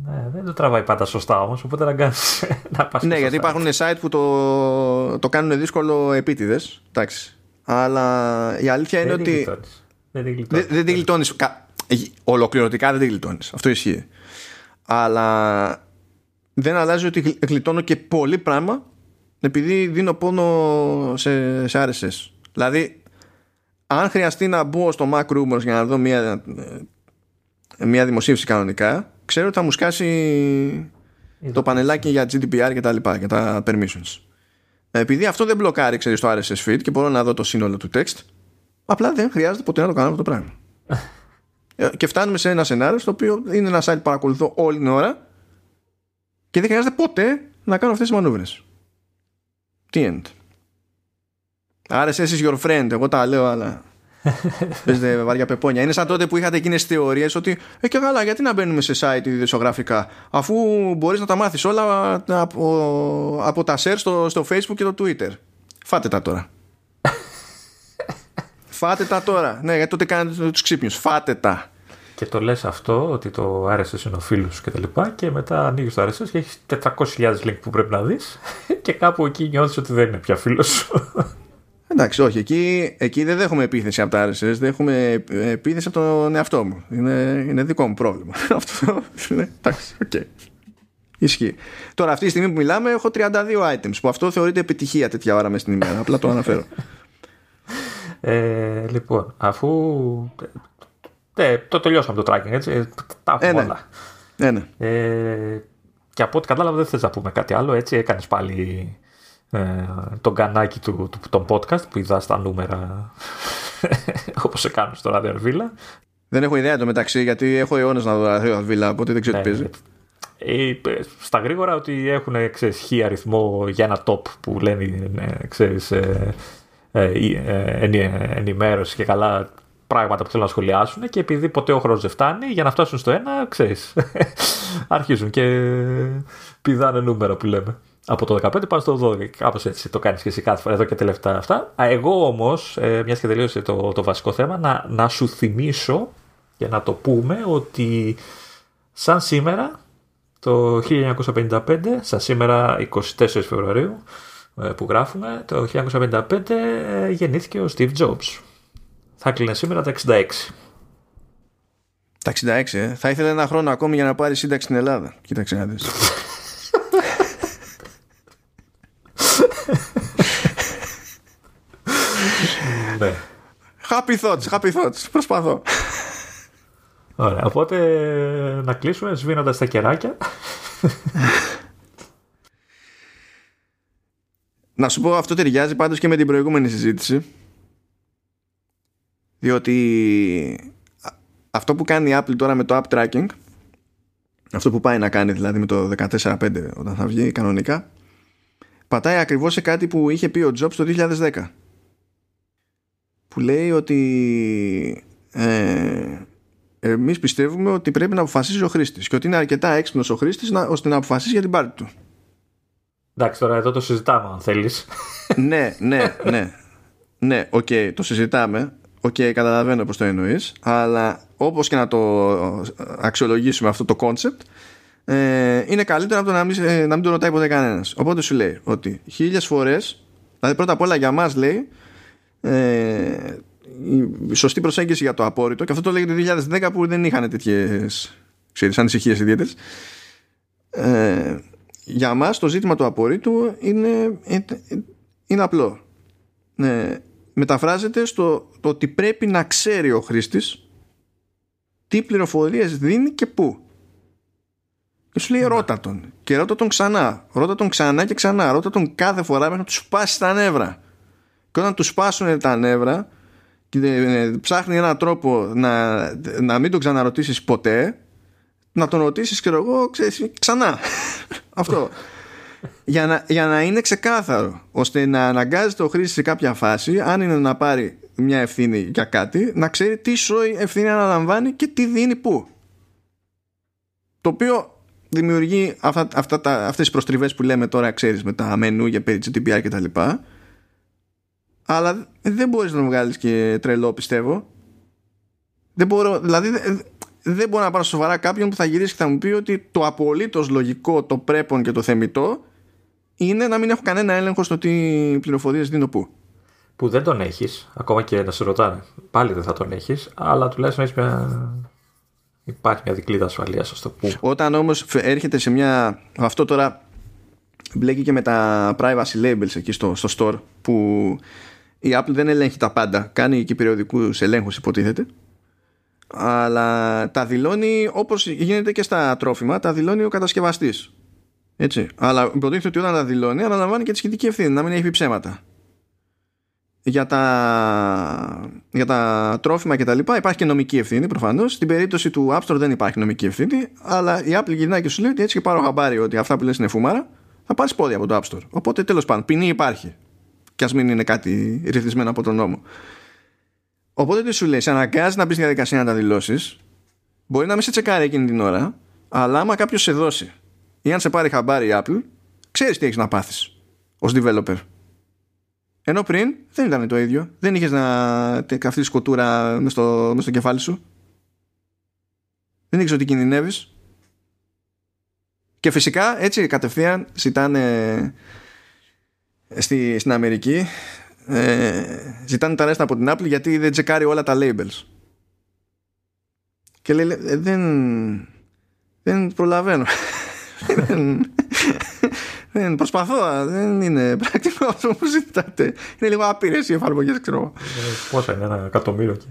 ναι, δεν το τραβάει πάντα σωστά όμως, οπότε να κάνει. να πας ναι, γιατί υπάρχουν site που το, το κάνουν δύσκολο επίτηδες. Εντάξει. Αλλά η αλήθεια είναι ότι. Δεν τη γλιτώνεις. Ολοκληρωτικά δεν τη γλιτώνεις. Αυτό ισχύει. Αλλά δεν αλλάζει ότι γλιτώνω και πολύ πράγμα επειδή δίνω πόνο σε, σε RSS. Δηλαδή, αν χρειαστεί να μπω στο Mac Rumors για να δω μια, μια δημοσίευση κανονικά, ξέρω ότι θα μου σκάσει το πανελάκι για GDPR και τα λοιπά, για τα permissions. Επειδή αυτό δεν μπλοκάρει, ξέρεις, το RSS feed και μπορώ να δω το σύνολο του text, απλά δεν χρειάζεται ποτέ να το κάνω αυτό το πράγμα. Ε, και φτάνουμε σε ένα σενάριο στο οποίο είναι ένα site που παρακολουθώ όλη την ώρα και δεν χρειάζεται ποτέ να κάνω αυτές τις μανούβρες. Τι end. RSS is your friend, εγώ τα λέω, αλλά Παίζετε βαριά πεπόνια. Είναι σαν τότε που είχατε εκείνες τι θεωρίες ότι Ε, και καλά, γιατί να μπαίνουμε σε site ειδησιογραφικά, αφού μπορείς να τα μάθεις όλα από, από τα share στο, στο Facebook και το Twitter. Φάτε τα τώρα. Φάτε τα τώρα. Ναι, γιατί τότε κάνετε τους ξύπνιους. Φάτε τα. και το λες αυτό, ότι το RSS είναι ο φίλος και τα λοιπά και μετά ανοίγεις το RSS και έχεις 400.000 link που πρέπει να δεις και κάπου εκεί νιώθεις ότι δεν είναι πια φίλος σου. Εντάξει, όχι, εκεί, εκεί δεν δέχομαι επίθεση από τα RSS, δέχομαι επίθεση από τον εαυτό μου. Είναι, είναι δικό μου πρόβλημα. Αυτό είναι, εντάξει, OK. Okay. Ισχύει. Τώρα, αυτή τη στιγμή που μιλάμε, έχω 32 items που αυτό θεωρείται επιτυχία τέτοια ώρα μες στην ημέρα. Απλά το αναφέρω. Ε, λοιπόν, αφού. Ε, το τελειώσαμε το tracking, έτσι. Τα έχουμε ε, όλα. Ναι. ναι. Ε, και από ό,τι κατάλαβα, δεν θες να πούμε κάτι άλλο. Έτσι, έκανες πάλι ε, τον κανάκι του, του, τον podcast που είδα στα νούμερα όπως σε κάνω στο Radio Villa. Δεν έχω ιδέα το μεταξύ γιατί έχω αιώνες να δω Radio Villa, οπότε δεν ξέρω τι ναι, παίζει. Ε, στα γρήγορα ότι έχουν ξέρεις, χι αριθμό για ένα top που λένε ξέρεις, ε, ε, ε, ενημέρωση και καλά πράγματα που θέλουν να σχολιάσουν και επειδή ποτέ ο χρόνος δεν φτάνει για να φτάσουν στο ένα, ξέρεις, αρχίζουν και πηδάνε νούμερα που λέμε. Από το 15 πάνω στο 12. Κάπως έτσι το κάνεις και εσύ κάθε φορά εδώ και τελευταία αυτά. Εγώ όμως, ε, μιας και τελείωσε το, το βασικό θέμα, να, να σου θυμίσω και να το πούμε ότι σαν σήμερα το 1955, σαν σήμερα 24 Φεβρουαρίου ε, που γράφουμε, το 1955 ε, γεννήθηκε ο Steve Jobs. Θα κλείνει σήμερα τα 66. Τα 66, ε. Θα ήθελε ένα χρόνο ακόμη για να πάρει σύνταξη στην Ελλάδα. Κοίταξε να δεις. ναι. Happy thoughts, happy thoughts. Προσπαθώ. Ωραία, οπότε να κλείσουμε σβήνοντας τα κεράκια. να σου πω αυτό ταιριάζει πάντως και με την προηγούμενη συζήτηση διότι αυτό που κάνει η Apple τώρα με το app tracking αυτό που πάει να κάνει δηλαδή με το 14.5 όταν θα βγει κανονικά πατάει ακριβώς σε κάτι που είχε πει ο Jobs το 2010 που λέει ότι ε, εμείς πιστεύουμε ότι πρέπει να αποφασίζει ο χρήστης και ότι είναι αρκετά έξυπνος ο χρήστης να, ώστε να αποφασίσει για την πάρτη του. Εντάξει, τώρα εδώ το συζητάμε αν θέλεις. ναι, ναι, ναι. Ναι, OK, okay, το συζητάμε. OK, okay, καταλαβαίνω πώς το εννοείς. Αλλά όπως και να το αξιολογήσουμε αυτό το concept, ε, είναι καλύτερο από το να μην, ε, να μην το ρωτάει ποτέ κανένας. Οπότε σου λέει ότι χίλιες φορές, δηλαδή πρώτα απ' όλα για μας λέει, ε, η σωστή προσέγγιση για το απόρρητο και αυτό το λέγεται το 2010 που δεν είχαν τέτοιες ξέρεις, ανησυχίες ιδιαίτερες. Ε, για μας το ζήτημα του απορρίτου είναι, είναι απλό. Ε, μεταφράζεται στο το ότι πρέπει να ξέρει ο χρήστης τι πληροφορίες δίνει και πού. Και σου λέει ναι. ρώτα τον. Και ρώτα τον ξανά. Ρώτα τον ξανά και ξανά. Ρώτα τον κάθε φορά μέχρι να του σπάσει τα νεύρα και όταν τους σπάσουν τα νεύρα και ε, ψάχνει έναν τρόπο να, να μην τον ξαναρωτήσεις ποτέ να τον ρωτήσεις ξέρω εγώ ξέρεις, ξανά. Αυτό. Για να, για να είναι ξεκάθαρο ώστε να αναγκάζεται ο χρήστης σε κάποια φάση αν είναι να πάρει μια ευθύνη για κάτι να ξέρει τι σοϊ ευθύνη αναλαμβάνει και τι δίνει πού. Το οποίο δημιουργεί αυτά, αυτά τα, αυτές τις προστριβές που λέμε τώρα ξέρεις με τα μενού για περί GDPR και τα λοιπά αλλά δεν μπορείς να βγάλεις και τρελό πιστεύω δεν μπορώ, δηλαδή δεν μπορώ να πάρω σοβαρά κάποιον που θα γυρίσει και θα μου πει ότι το απολύτως λογικό, το πρέπον και το θεμητό είναι να μην έχω κανένα έλεγχο στο τι πληροφορίες δίνω πού. Που δεν τον έχεις, ακόμα και να σε ρωτάνε. Πάλι δεν θα τον έχεις, αλλά τουλάχιστον έχεις μια... Υπάρχει μια δικλίδα ασφαλείας, στο πού. Όταν όμως έρχεται σε μια. Αυτό τώρα μπλέκει και με τα privacy labels εκεί στο, στο store που η Apple δεν ελέγχει τα πάντα. Κάνει και περιοδικούς ελέγχους, υποτίθεται. Αλλά τα δηλώνει όπως γίνεται και στα τρόφιμα, τα δηλώνει ο κατασκευαστής. Έτσι. Αλλά υποτίθεται ότι όταν τα δηλώνει, αναλαμβάνει και τη σχετική ευθύνη, να μην έχει πει ψέματα. Για τα, για τα τρόφιμα και τα λοιπά υπάρχει και νομική ευθύνη προφανώς. Στην περίπτωση του App Store δεν υπάρχει νομική ευθύνη, αλλά η Apple γυρνάει και σου λέει ότι έτσι και πάρω χαμπάρι ότι αυτά που λες είναι φούμαρα, θα πάρεις πόδια από το App Store. Οπότε τέλος πάντων, ποινή υπάρχει κι ας μην είναι κάτι ρυθμισμένο από τον νόμο. Οπότε τι σου λέει, σε αναγκάζεις να μπεις στη διαδικασία να τα δηλώσεις, μπορεί να μην σε τσεκάρει εκείνη την ώρα, αλλά άμα κάποιος σε δώσει ή αν σε πάρει χαμπάρι η Apple, ξέρεις τι έχεις να πάθεις ως developer. Ενώ πριν δεν ήταν το ίδιο. Δεν είχες να καυτείς σκοτούρα μες στο, στο κεφάλι σου. δεν ήξερε ότι κινδυνεύεις και φυσικά έτσι κατευθείαν ζητάνε στη, στην Αμερική ε, ζητάνε τα ρέστα από την Apple γιατί δεν τσεκάρει όλα τα labels. Και λέει ε, δεν δεν προλαβαίνω δεν, δεν προσπαθώ δεν είναι πρακτικό αυτό που ζητάτε. Είναι λίγο άπειρες οι εφαρμογές ξέρω ε, πόσα είναι ένα εκατομμύριο εκεί.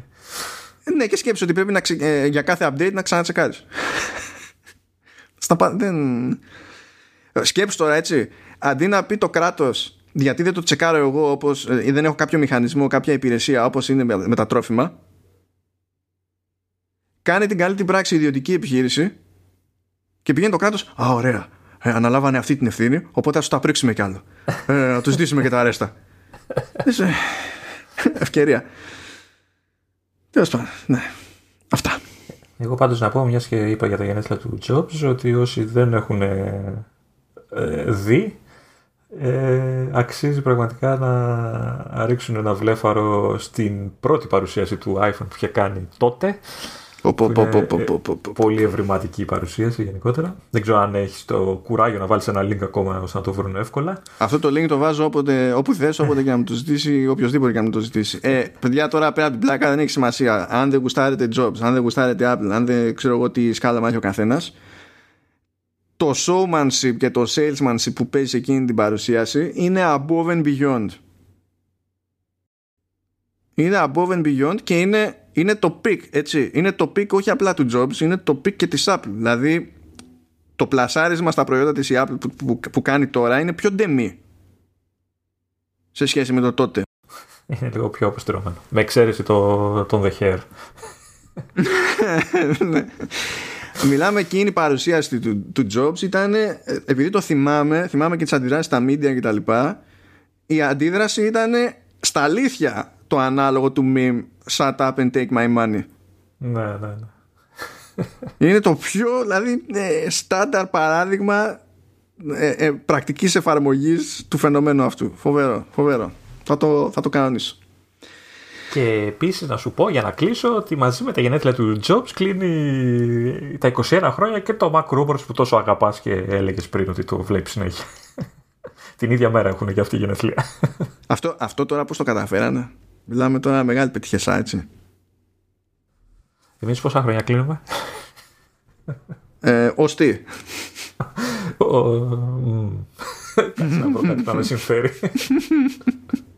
Ναι και σκέψου ότι πρέπει να ξε... ε, για κάθε update να ξανατσεκάρεις. Στα... δεν... σκέψου τώρα έτσι. Αντί να πει το κράτος γιατί δεν το τσεκάρω εγώ όπως, ε, ή δεν έχω κάποιο μηχανισμό, κάποια υπηρεσία όπως είναι με τα τρόφιμα. Κάνει την καλή την πράξη ιδιωτική επιχείρηση και πηγαίνει το κράτος α ωραία ε, αναλάβανε αυτή την ευθύνη οπότε ας τα πρίξουμε κι άλλο. Ε, να τους δείσουμε και τα αρέστα ευκαιρία. Τέλος πάντων ναι. Αυτά. Εγώ πάντως να πω μιας και είπα για τα γενέθλια του Jobs ότι όσοι δεν έχουν ε, δει ε, αξίζει πραγματικά να ρίξουν ένα βλέφαρο στην πρώτη παρουσίαση του iPhone που είχε κάνει τότε. Πολύ ευρηματική παρουσίαση γενικότερα. Δεν ξέρω αν έχεις το κουράγιο να βάλεις ένα link ακόμα ώστε να το βρουν εύκολα. Αυτό το link το βάζω όποτε, όπου θες, όποτε και να μου το ζητήσει, οποιοδήποτε και να μου το ζητήσει. Ε, παιδιά, τώρα πέρα από την πλάκα δεν έχει σημασία. Αν δεν γουστάρετε Jobs, αν δεν γουστάρετε Apple, αν δεν ξέρω εγώ τι σκάλα έχει ο καθένας το showmanship και το salesmanship που παίζει εκείνη την παρουσίαση είναι above and beyond. Είναι above and beyond και είναι, είναι το peak, έτσι. Είναι το peak όχι απλά του Jobs, είναι το peak και της Apple. Δηλαδή, το πλασάρισμα στα προϊόντα της Apple που, που, που κάνει τώρα είναι πιο ντεμή σε σχέση με το τότε. Είναι λίγο πιο αποστηρωμένο. Με εξαίρεση το, τον The Hair. ναι. Μιλάμε εκείνη η παρουσίαση του, του Jobs ήταν, επειδή το θυμάμαι, θυμάμαι και τις αντιδράσεις στα media κτλ. Η αντίδραση ήταν στα αλήθεια το ανάλογο του meme Shut up and take my money. Ναι, ναι, ναι. Είναι το πιο, δηλαδή, ε, στάνταρ παράδειγμα ε, ε, πρακτικής εφαρμογής του φαινομένου αυτού. Φοβερό, φοβερό. Θα το, θα το κανονίσω. Και επίσης να σου πω για να κλείσω ότι μαζί με τα γενέθλια του Jobs κλείνει τα 21 χρόνια και το Mac Rumors που τόσο αγαπάς και έλεγες πριν ότι το βλέπεις συνέχεια. Την ίδια μέρα έχουν και αυτή η γενέθλια. Αυτό, αυτό τώρα πώς το καταφέρανε; Μιλάμε τώρα μεγάλη πετυχεσά έτσι. Εμείς πόσα χρόνια κλείνουμε; Ε, Ω τι; να βρω κάτι να με συμφέρει.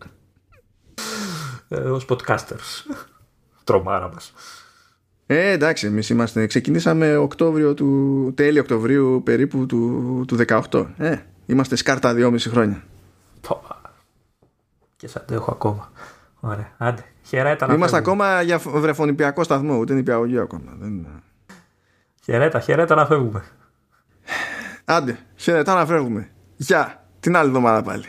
Ε, ως podcasters. Τρομάρα μας. Ε, εντάξει, εμείς είμαστε. Ξεκινήσαμε Οκτώβριο του, τέλη Οκτωβρίου περίπου του, του 18. Ε, είμαστε σκάρτα δυόμιση χρόνια. Και σαν το έχω ακόμα. Ωραία. Άντε. Χαιρέτα να Είμαστε ακόμα για βρεφονιπιακό σταθμό, ούτε νηπιαγωγείο ακόμα. Δεν... Χαιρέτα, χαιρέτα να φεύγουμε. Άντε, χαιρέτα να φεύγουμε. Γεια, την άλλη εβδομάδα πάλι.